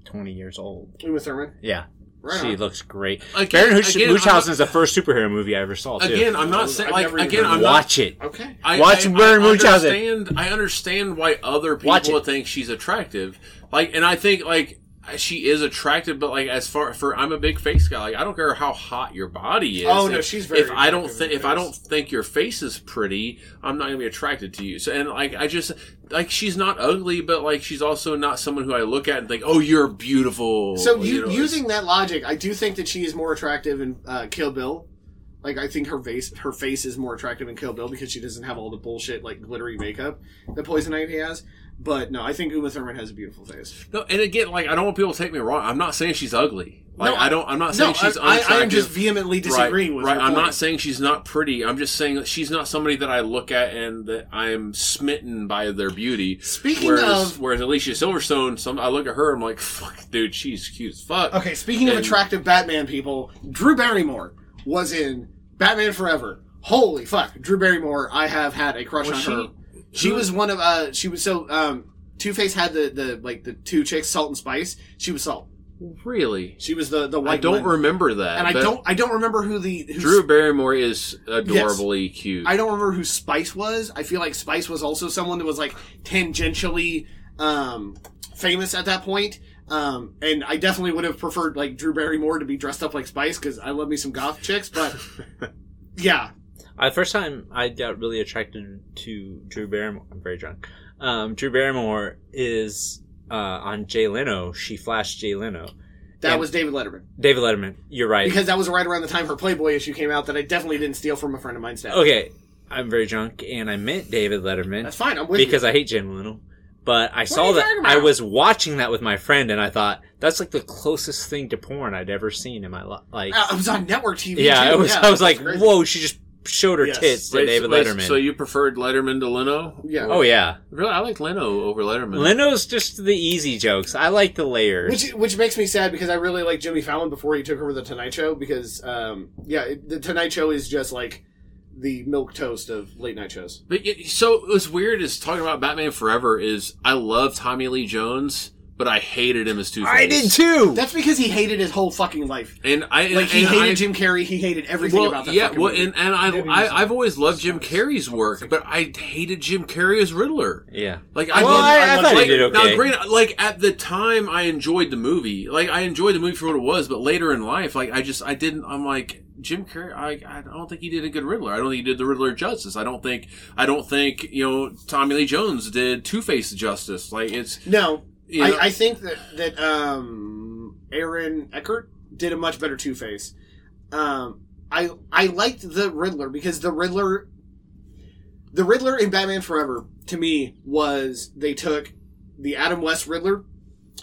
S1: twenty years old.
S2: Uma Thurman.
S1: Yeah,
S2: Right
S1: she
S2: on.
S1: looks great.
S4: I, again,
S1: Baron Munchausen is the [laughs] first superhero movie I ever saw. Too.
S4: again, I'm not saying like again, I'm
S2: of
S4: not.
S1: watch it.
S2: Okay.
S4: I,
S1: Watch
S4: I,
S1: Baron
S4: I
S1: Munchausen.
S4: understand. I understand why other people think she's attractive. Like, and I think like she is attractive, but like as far for I'm a big face guy. Like, I don't care how hot your body is.
S2: Oh, no,
S4: If-
S2: she's very
S4: If I don't think
S2: in
S4: if I don't think your face is pretty, I'm not gonna be attracted to you. So and like I just like she's not ugly, but like she's also not someone who I look at and think, oh, you're beautiful.
S2: So you,
S4: know,
S2: using that logic, I do think that she is more attractive in uh, Kill Bill Like I think her face her face is more attractive in Kill Bill because she doesn't have all the bullshit like glittery makeup that Poison Ivy has. But no, I think Uma Thurman has a beautiful face.
S4: No, and again, like I don't want people to take me wrong. I'm not saying she's ugly. Like
S2: No,
S4: I don't. I'm not saying
S2: No,
S4: she's
S2: I, I, am just vehemently disagreeing
S4: right,
S2: with
S4: right. I'm
S2: point.
S4: not saying she's not pretty. I'm just saying that she's not somebody that I look at and that I am smitten by their beauty.
S2: Speaking
S4: whereas,
S2: of
S4: whereas Alicia Silverstone, some I look at her, I'm like, fuck, dude, she's cute as fuck.
S2: okay, speaking of attractive Batman people, Drew Barrymore was in Batman Forever. Holy fuck, Drew Barrymore! I have had a crush on
S4: she-
S2: her. She was one of uh she was so um Two Face had the the like the two chicks Salt and Spice. She was Salt.
S4: Really,
S2: She was the the white.
S4: I don't
S2: one.
S4: remember that.
S2: and I
S4: but
S2: don't I don't remember who the who
S4: Drew Barrymore is adorably cute.
S2: I don't remember who Spice was. I feel like Spice was also someone that was like tangentially um, famous at that point. Um, and I definitely would have preferred like Drew Barrymore to be dressed up like Spice because I love me some goth chicks. But [laughs] yeah,
S1: Uh, the first time I got really attracted to Drew Barrymore, I'm very drunk. Um, Drew Barrymore is uh, on Jay Leno. She flashed Jay Leno.
S2: that
S1: And-
S2: was David Letterman
S1: David Letterman. You're right.
S2: because that was right around the time her Playboy issue came out that I definitely didn't steal from a friend of mine's dad.
S1: okay, I'm very drunk, and I meant David Letterman
S2: That's fine. I'm with
S1: because
S2: you.
S1: I hate Jay Leno. But I
S2: are
S1: saw that I was watching that with my friend, and I thought that's like the closest thing to porn I'd ever seen in my life. Like,
S2: Uh, it was on network TV.
S1: yeah,
S2: too.
S1: I was.
S2: Yeah,
S1: I was like, whoa! She just showed her
S2: Yes.
S1: tits to
S4: Wait,
S1: David
S4: wait,
S1: Letterman.
S4: So you preferred Letterman to Leno?
S2: Yeah.
S1: oh yeah,
S4: Really, I like Leno over Letterman.
S1: Leno's just the easy jokes. I like the layers.
S2: Which which makes me sad because I really like Jimmy Fallon before he took over the Tonight Show because um yeah it- the Tonight Show is just like the milk toast of late night shows.
S4: But y- so what's weird is talking about Batman Forever is I love Tommy Lee Jones, but I hated him as Two Face.
S1: I did too.
S2: That's because he hated his whole fucking life.
S4: and I
S2: Like he
S4: and
S2: hated
S4: I,
S2: Jim Carrey, he hated everything
S4: Well,
S2: about that.
S4: yeah, well,
S2: movie.
S4: and, and I, I I've always loved Jim Carrey's work, but I hated Jim Carrey as Riddler.
S1: yeah.
S4: Like I,
S1: Well,
S4: loved-
S1: I- I
S4: loved-
S1: thought he
S4: like,
S1: did okay.
S4: Now, granted, like at the time, I enjoyed the movie. Like I enjoyed the movie for what it was, but later in life, like I just I didn't. I'm like Jim Carrey. I I don't think he did a good Riddler. I don't think he did the Riddler justice. I don't think I don't think you know Tommy Lee Jones did Two Face justice. Like it's
S2: no,
S4: you know,
S2: I, I think that that um Aaron Eckhart did a much better Two Face. Um, I I liked the Riddler because the Riddler, the Riddler in Batman Forever to me was they took the Adam West Riddler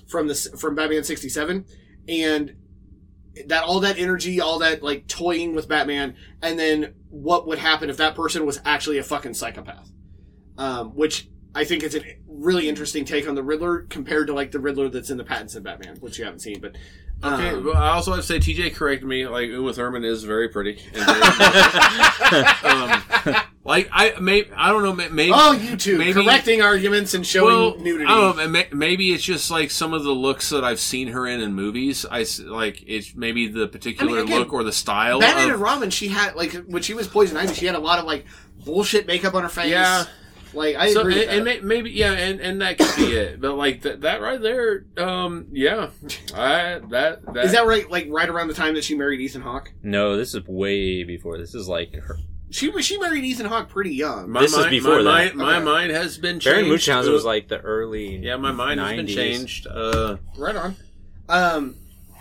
S2: from the from Batman sixty seven and that all that energy, all that like toying with Batman, and then what would happen if that person was actually a fucking psychopath, um, which I think it's a really interesting take on the Riddler compared to like the Riddler that's in the Pattinson Batman, which you haven't seen, but
S4: okay.
S2: um,
S4: well, I also have to say TJ corrected me. Like Uma Thurman is very pretty. [laughs] And um, like I may I don't know maybe
S2: oh, you too
S4: maybe-
S2: correcting arguments and showing
S4: well,
S2: nudity.
S4: I don't know. Maybe it's just like some of the looks that I've seen her in in movies. I like it's maybe the particular
S2: again,
S4: look or the style.
S2: Batman
S4: of,
S2: and Robin, she had like when she was Poison Ivy, she had a lot of like bullshit makeup on her face.
S4: Yeah.
S2: Like I
S4: so,
S2: agree.
S4: and,
S2: with that.
S4: and maybe yeah, and, and that could be it. But like th- that right there, um, yeah, I that that
S2: Is that right? Like right around the time that she married Ethan Hawke.
S1: No, this is way before. This is like her.
S2: She was she married Ethan Hawke pretty young.
S4: my
S1: this is before
S4: my,
S1: that.
S4: Mind, my
S2: Okay.
S4: mind has been changed.
S1: Barry Munchausen was like the early.
S4: yeah, my mind has been changed. Uh,
S2: Right on. Um,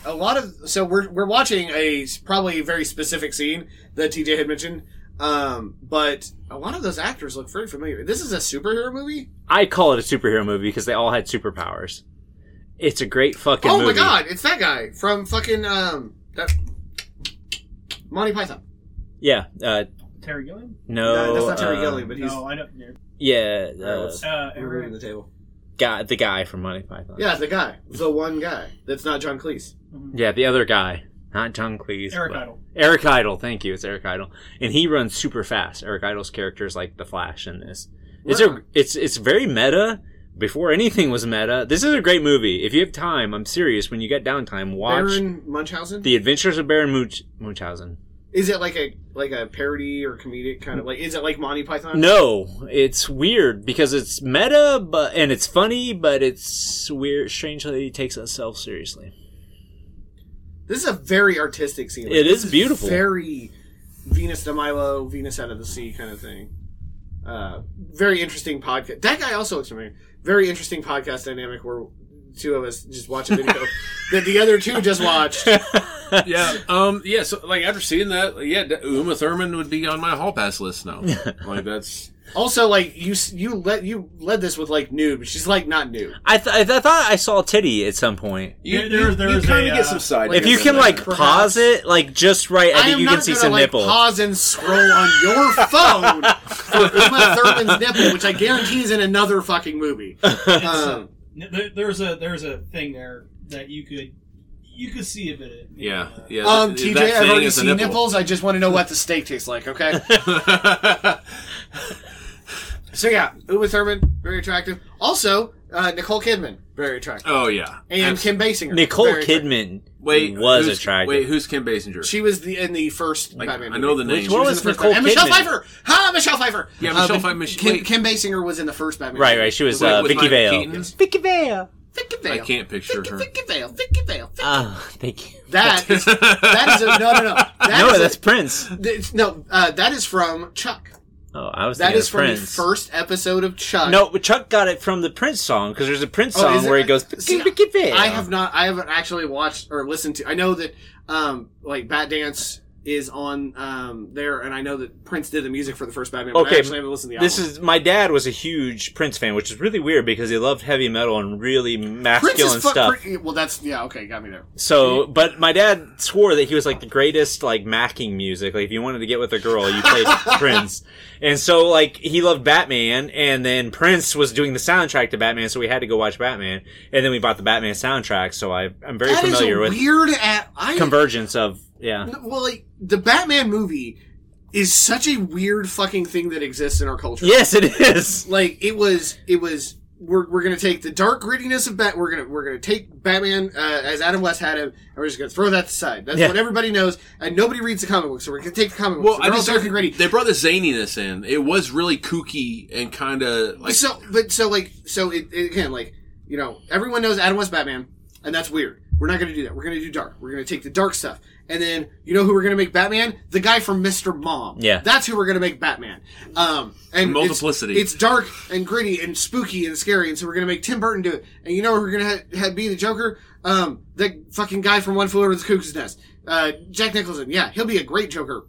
S2: a lot of so we're we're watching a probably very specific scene that TJ had mentioned. Um, but a lot of those actors look very familiar. This is a superhero movie.
S1: I call it a superhero movie because they all had superpowers. It's a great fucking
S2: oh
S1: movie.
S2: my god, it's that guy from fucking um that Monty Python.
S1: Yeah. Uh,
S3: Terry Gilliam?
S1: no.
S2: No, that's not Terry
S1: uh,
S2: Gilliam, but he's
S3: No, I don't.
S1: Yeah.
S2: Alright,
S1: Uh,
S2: let's-
S3: Uh,
S2: we're moving the table.
S1: guy, the guy from Monty Python.
S2: Yeah, the guy, the one guy that's not John Cleese.
S1: Yeah, the other guy, not John Cleese.
S3: Eric
S1: but-
S3: Idle.
S1: Eric Idle. Thank you. It's Eric Idle, and he runs super fast. Eric Idle's character is like the Flash in this. It's
S2: Right
S1: a. It's it's very meta. Before anything was meta, this is a great movie. If you have time, I'm serious. When you get downtime, watch
S2: Baron Munchausen.
S1: The Adventures of Baron Munch- Munchausen.
S2: is it like a like a parody or comedic kind of like? Is it like Monty Python?
S1: No, it's weird because it's meta, but and it's funny, but it's weird. Strangely, it takes itself seriously.
S2: This is a very artistic scene.
S1: It is
S2: this
S1: is beautiful.
S2: Very Venus de Milo, Venus out of the sea kind of thing. Uh, very interesting podcast. That guy also looks familiar. Very interesting podcast dynamic where two of us just watch a video [laughs] that the other two just watched, [laughs]
S4: yeah, um, yeah. So, like after seeing that, yeah, Uma Thurman would be on my hall pass list now. like that's
S2: Also, like you, you let you led this with like noob. She's like not noob.
S1: I, th- I thought I saw a titty at some point.
S4: you,
S3: There-
S4: you,
S3: there's
S4: kind of get
S3: uh,
S4: some side.
S2: like
S1: If you can like
S2: Perhaps.
S1: pause it, like just right, I
S2: I
S1: think you can see some
S2: like,
S1: nipple.
S2: Pause and scroll on your [laughs] phone for Uma Thurman's nipple, which I guarantee is in another fucking movie. [laughs] Um,
S3: There's a there's a thing there that you could you could see a bit of.
S4: yeah, yeah.
S2: um,
S4: th-
S2: TJ, I've already seen
S4: nipple.
S2: nipples. I just want to know what the steak tastes like. Okay. [laughs] So yeah, Uma Thurman, very attractive. Also, uh, Nicole Kidman, very attractive,
S4: oh yeah,
S2: and
S4: Abs-
S2: Kim Basinger.
S1: Nicole. Kidman
S4: Wait,
S1: was
S4: who's-
S1: attractive.
S4: Wait, who's Kim Basinger?
S2: She was the in the first
S4: Like,
S2: Batman.
S4: I know
S2: movie.
S4: the name.
S2: She
S1: What
S2: in
S1: was
S2: the first
S1: Nicole
S2: Batman. And Michelle Pfeiffer. Ha, Michelle Pfeiffer.
S4: Yeah,
S2: Uh,
S4: Michelle
S2: but
S4: Pfeiffer-
S2: Kim. Kim Basinger was in the first Batman.
S1: right,
S2: movie.
S1: right. She was uh,
S4: with
S1: Vicky
S4: Michael
S1: Vale.
S4: Keaton?
S1: Vicky Vale.
S2: Vicky Vale.
S4: I can't picture
S2: Vicky,
S4: her.
S2: Vicky Vale. Vicky Vale. Vicky-
S1: Ah, thank you. [laughs]
S2: That is that is a no no no. [laughs] That
S1: no,
S2: is a-
S1: that's Prince.
S2: It's- no, uh, that is from Chuck.
S1: Oh, I was
S2: That
S1: thinking
S2: is
S1: of
S2: from
S1: Prince.
S2: the first episode of Chuck.
S1: No, but Chuck got it from the Prince song because there's a Prince
S2: Oh,
S1: song
S2: is it?
S1: where he goes.
S2: See,
S1: Vicky Vale.
S2: I have not. I haven't actually watched or listened to. I know that um like Bat Dance is on um there, and I know that Prince did the music for the first Batman. but I
S1: Okay,
S2: actually haven't listened to the
S1: This
S2: album.
S1: is my dad was a huge Prince fan, which is really weird because he loved heavy metal and really
S2: Prince
S1: masculine
S2: fu-
S1: stuff.
S2: Prin- well, that's yeah. Okay, got me there.
S1: So, but my dad swore that he was like the greatest like macking music. Like if you wanted to get with a girl, you played [laughs] Prince. And so like he loved Batman and then Prince was doing the soundtrack to Batman, so we had to go watch Batman. And then we bought the Batman soundtrack, so I I'm very
S2: That
S1: familiar
S2: a
S1: with
S2: weird. At I
S1: convergence of yeah.
S2: well, like the Batman movie is such a weird fucking thing that exists in our culture.
S1: Yes, it is.
S2: like it was it was we're, we're gonna take the dark grittiness of bat we're gonna we're gonna take batman uh, as adam west had him and we're just gonna throw that aside that's
S1: Yeah.
S2: what everybody knows and nobody reads the comic books so we're gonna take the comic books
S4: Well, I
S2: they're all
S4: just
S2: dark and gritty
S4: they brought the zaniness in. It was really kooky and kind of like
S2: so but so like so it, it- again like you know everyone knows adam west batman and that's weird we're not gonna do that we're gonna do dark we're gonna take the dark stuff and then you know who we're gonna make batman the guy from mr mom
S1: Yeah.
S2: that's who we're gonna make batman um and
S4: Multiplicity.
S2: it's, dark and gritty and spooky and scary and so we're gonna make tim burton do it and you know who we're gonna ha- ha- be the joker um the fucking guy from one flew over the cuckoo's nest uh jack nicholson yeah he'll be a great joker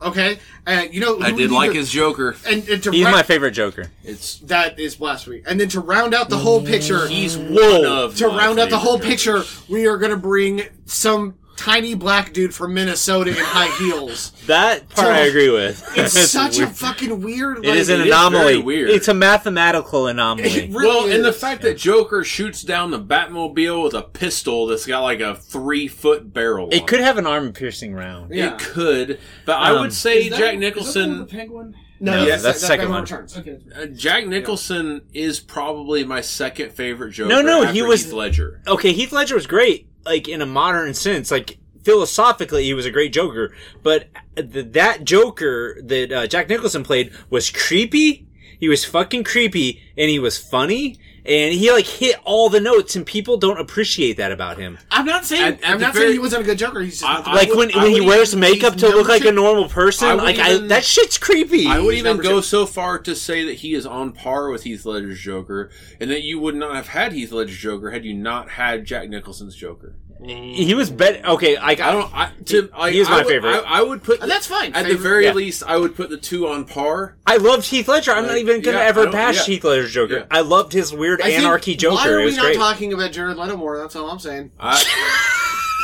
S2: okay and you know
S4: I
S2: who we
S4: did like
S2: to-
S4: his Joker.
S2: and, and to
S1: He's
S2: ra-
S1: my favorite Joker.
S4: It's
S2: that is blasphemy. And then to round out the whole picture,
S4: he's one of
S2: to
S4: my
S2: round out the whole
S4: Jokers.
S2: picture, we are going to bring some tiny black dude from Minnesota in high heels.
S1: That part
S2: So-
S1: I agree with.
S2: It's such a fucking weird.
S1: It is an
S4: It is
S1: anomaly.
S4: very weird.
S1: It's a mathematical anomaly.
S2: It really
S4: well, and the
S2: is.
S4: fact that Joker shoots down the Batmobile with a pistol that's got like a three foot barrel. on
S1: It could have an arm piercing round.
S2: Yeah.
S4: It could, but I
S1: Um,
S4: would say
S3: Is that-
S4: Jack
S3: is that the one
S4: Nicholson.
S3: with the penguin.
S2: no,
S1: No,
S2: yes,
S1: that's
S2: that-
S1: the second one.
S3: Okay.
S4: Uh, Jack Nicholson is probably my second favorite Joker.
S1: No, no,
S4: after
S1: he was-
S4: Heath Ledger.
S1: okay, Heath Ledger was great, like in a modern sense. Like philosophically, he was a great Joker. But th- that Joker that uh, Jack Nicholson played was creepy. He was fucking creepy, and he was funny, and he like hit all the notes, and people don't appreciate that about him.
S2: I'm not saying
S4: At- at
S2: I'm
S4: the
S2: not
S4: very-
S2: saying he wasn't a good Joker. He's just
S4: I-
S2: not the
S4: I
S1: like
S2: best.
S1: when
S4: I
S1: when he
S4: would
S1: wears
S4: even-
S1: makeup
S2: he's
S1: to look
S2: number
S1: like a
S2: two.
S1: normal
S4: I
S1: person,
S4: would
S1: like
S4: even-
S1: I, that shit's creepy.
S4: I would
S2: He's
S4: even
S2: number
S4: go
S2: two.
S4: so far to say that he is on par with Heath Ledger's Joker, and that you would not have had Heath Ledger's Joker had you not had Jack Nicholson's Joker.
S1: He was better. Okay, like
S4: I don't. I, to, I,
S1: he is my
S4: I would,
S1: favorite.
S4: I, I would put.
S2: And that's fine.
S4: At the
S2: Favorite-
S4: very
S1: yeah.
S4: least, I would put the two on par.
S1: I loved Heath Ledger. I'm not even gonna
S4: yeah, I
S1: ever
S4: don't-
S1: bash
S4: yeah.
S1: Heath Ledger's Joker.
S4: Yeah.
S1: I loved his weird
S2: I think-
S1: anarchy Joker.
S2: Why are
S1: it
S2: we
S1: was
S2: not
S1: great.
S2: talking about Jared Leto more? That's all I'm saying.
S4: I,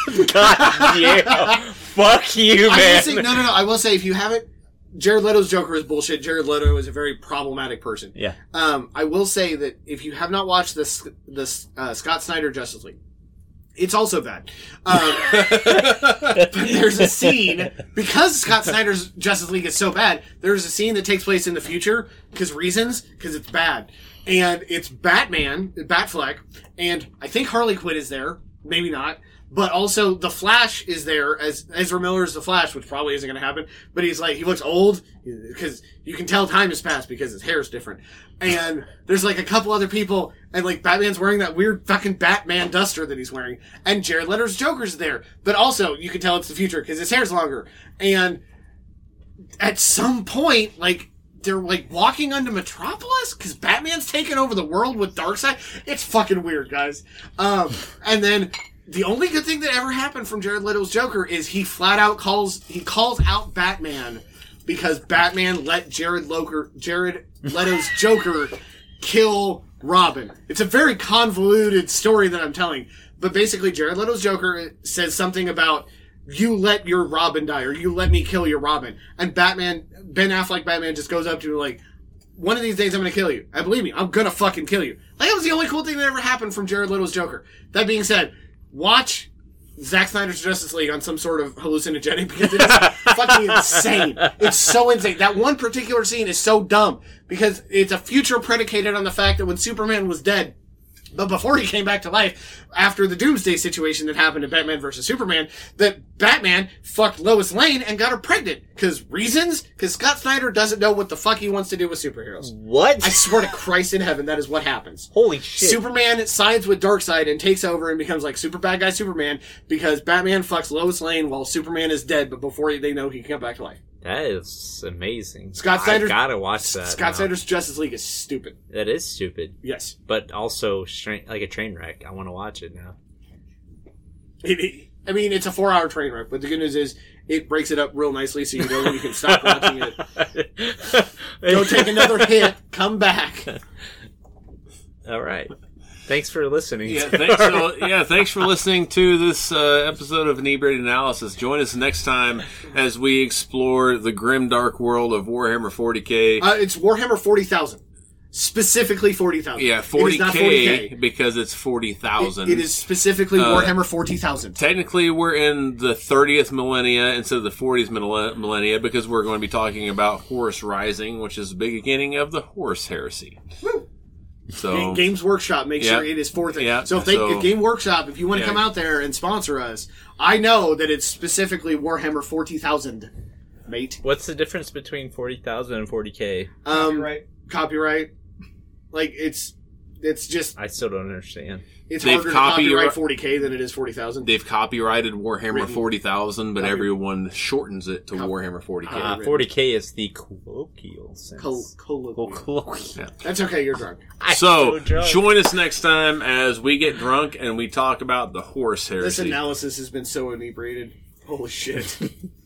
S4: [laughs] [laughs]
S1: God yeah. Fuck you,
S2: I will
S1: man.
S2: say, no, no, no. I will say if you haven't, Jared Leto's Joker is bullshit. Jared Leto is a very problematic person.
S1: Yeah.
S2: Um, I will say that if you have not watched this, this uh, Scott Snyder Justice League, it's also bad. Um, [laughs] but there's a scene because Scott Snyder's Justice League is so bad. There's a scene that takes place in the future because reasons because it's bad, and it's Batman, Batfleck, and I think Harley Quinn is there. Maybe not. But also, the Flash is there as Ezra Miller is the Flash, which probably isn't going to happen. But he's like, he looks old because you can tell time has passed because his hair is different. And there's like a couple other people, and like Batman's wearing that weird fucking Batman duster that he's wearing, and Jared Leto's Joker's there. But also, you can tell it's the future because his hair's longer. And at some point, like they're like walking onto Metropolis because Batman's taking over the world with Darkseid. It's fucking weird, guys. Um, and then the only good thing that ever happened from Jared Leto's Joker is he flat out calls he calls out Batman because Batman let Jared Loker Jared Leto's Joker kill Robin. It's a very convoluted story that I'm telling, but basically Jared Leto's Joker says something about you let your Robin die or you let me kill your Robin, and Batman Ben Affleck Batman just goes up to him like. One of these days I'm gonna kill you. I believe me, I'm gonna fucking kill you. Like that was the only cool thing that ever happened from Jared Leto's Joker. That being said, watch Zack Snyder's Justice League on some sort of hallucinogenic because it is [laughs] fucking insane. It's so insane. That one particular scene is so dumb because it's a future predicated on the fact that when Superman was dead, but before he came back to life, after the Doomsday situation that happened in Batman versus Superman, that Batman fucked Lois Lane and got her pregnant. Cause reasons? Cause Scott Snyder doesn't know what the fuck he wants to do with superheroes.
S1: What?
S2: I swear to Christ in heaven, that is what happens.
S1: Holy shit!
S2: Superman sides with Darkseid and takes over and becomes like super bad guy Superman because Batman fucks Lois Lane while Superman is dead, but before they know he can come back to life.
S1: That is amazing.
S2: Scott
S1: I
S2: Snyder's-
S1: gotta watch that.
S2: Scott
S1: now.
S2: Snyder's Justice League is stupid.
S1: That is stupid,
S2: Yes.
S1: but also stra- like a train wreck. I want to watch it now.
S2: It- it- I mean, it's a four hour train wreck, but the good news is it breaks it up real nicely so you know you can stop [laughs] watching it. Go take another hit, come back. [laughs]
S1: All right. Thanks for listening.
S4: Yeah, [laughs] thanks.
S1: our-
S4: So, yeah, thanks for listening to this uh, episode of Inebriated Analysis. Join us next time as we explore the grim, dark world of Warhammer 40k.
S2: Uh, it's Warhammer 40,000. Specifically 40,000.
S4: yeah,
S2: It is not
S4: 40k because it's 40,000.
S2: It, it is specifically
S4: Uh,
S2: Warhammer 40,000.
S4: Technically, we're in the 30th millennia instead of the 40th millen- millennia because we're going to be talking about Horus Rising, which is the beginning of the Horus heresy. So,
S2: Ga- Games Workshop, make sure
S4: Yeah.
S2: it is fourth.
S4: Yeah,
S2: So if they,
S4: so-
S2: if Game Workshop, if you want to
S4: Yeah.
S2: come out there and sponsor us, I know that it's specifically Warhammer 40,000, mate.
S1: What's the difference between 40,000 and 40k?
S2: Um,
S3: right.
S2: copyright. Like it's, it's just
S1: I still don't understand.
S2: it's
S4: They've
S2: harder to
S4: copyri-
S2: copyright 40k than it is 40,000.
S4: they've copyrighted Warhammer
S2: Written.
S4: 40,000, but
S2: Copy-
S4: everyone shortens it to
S2: Cop-
S4: Warhammer 40k.
S1: Uh, 40k is the colloquial sense.
S2: Col-
S1: Col-
S2: colloquial.
S1: colloquial.
S2: That's okay. You're drunk.
S1: I'm
S4: So,
S1: drunk.
S4: join us next time as we get drunk and we talk about the horse
S2: hair.
S4: This
S2: analysis has been so inebriated. Holy shit. [laughs]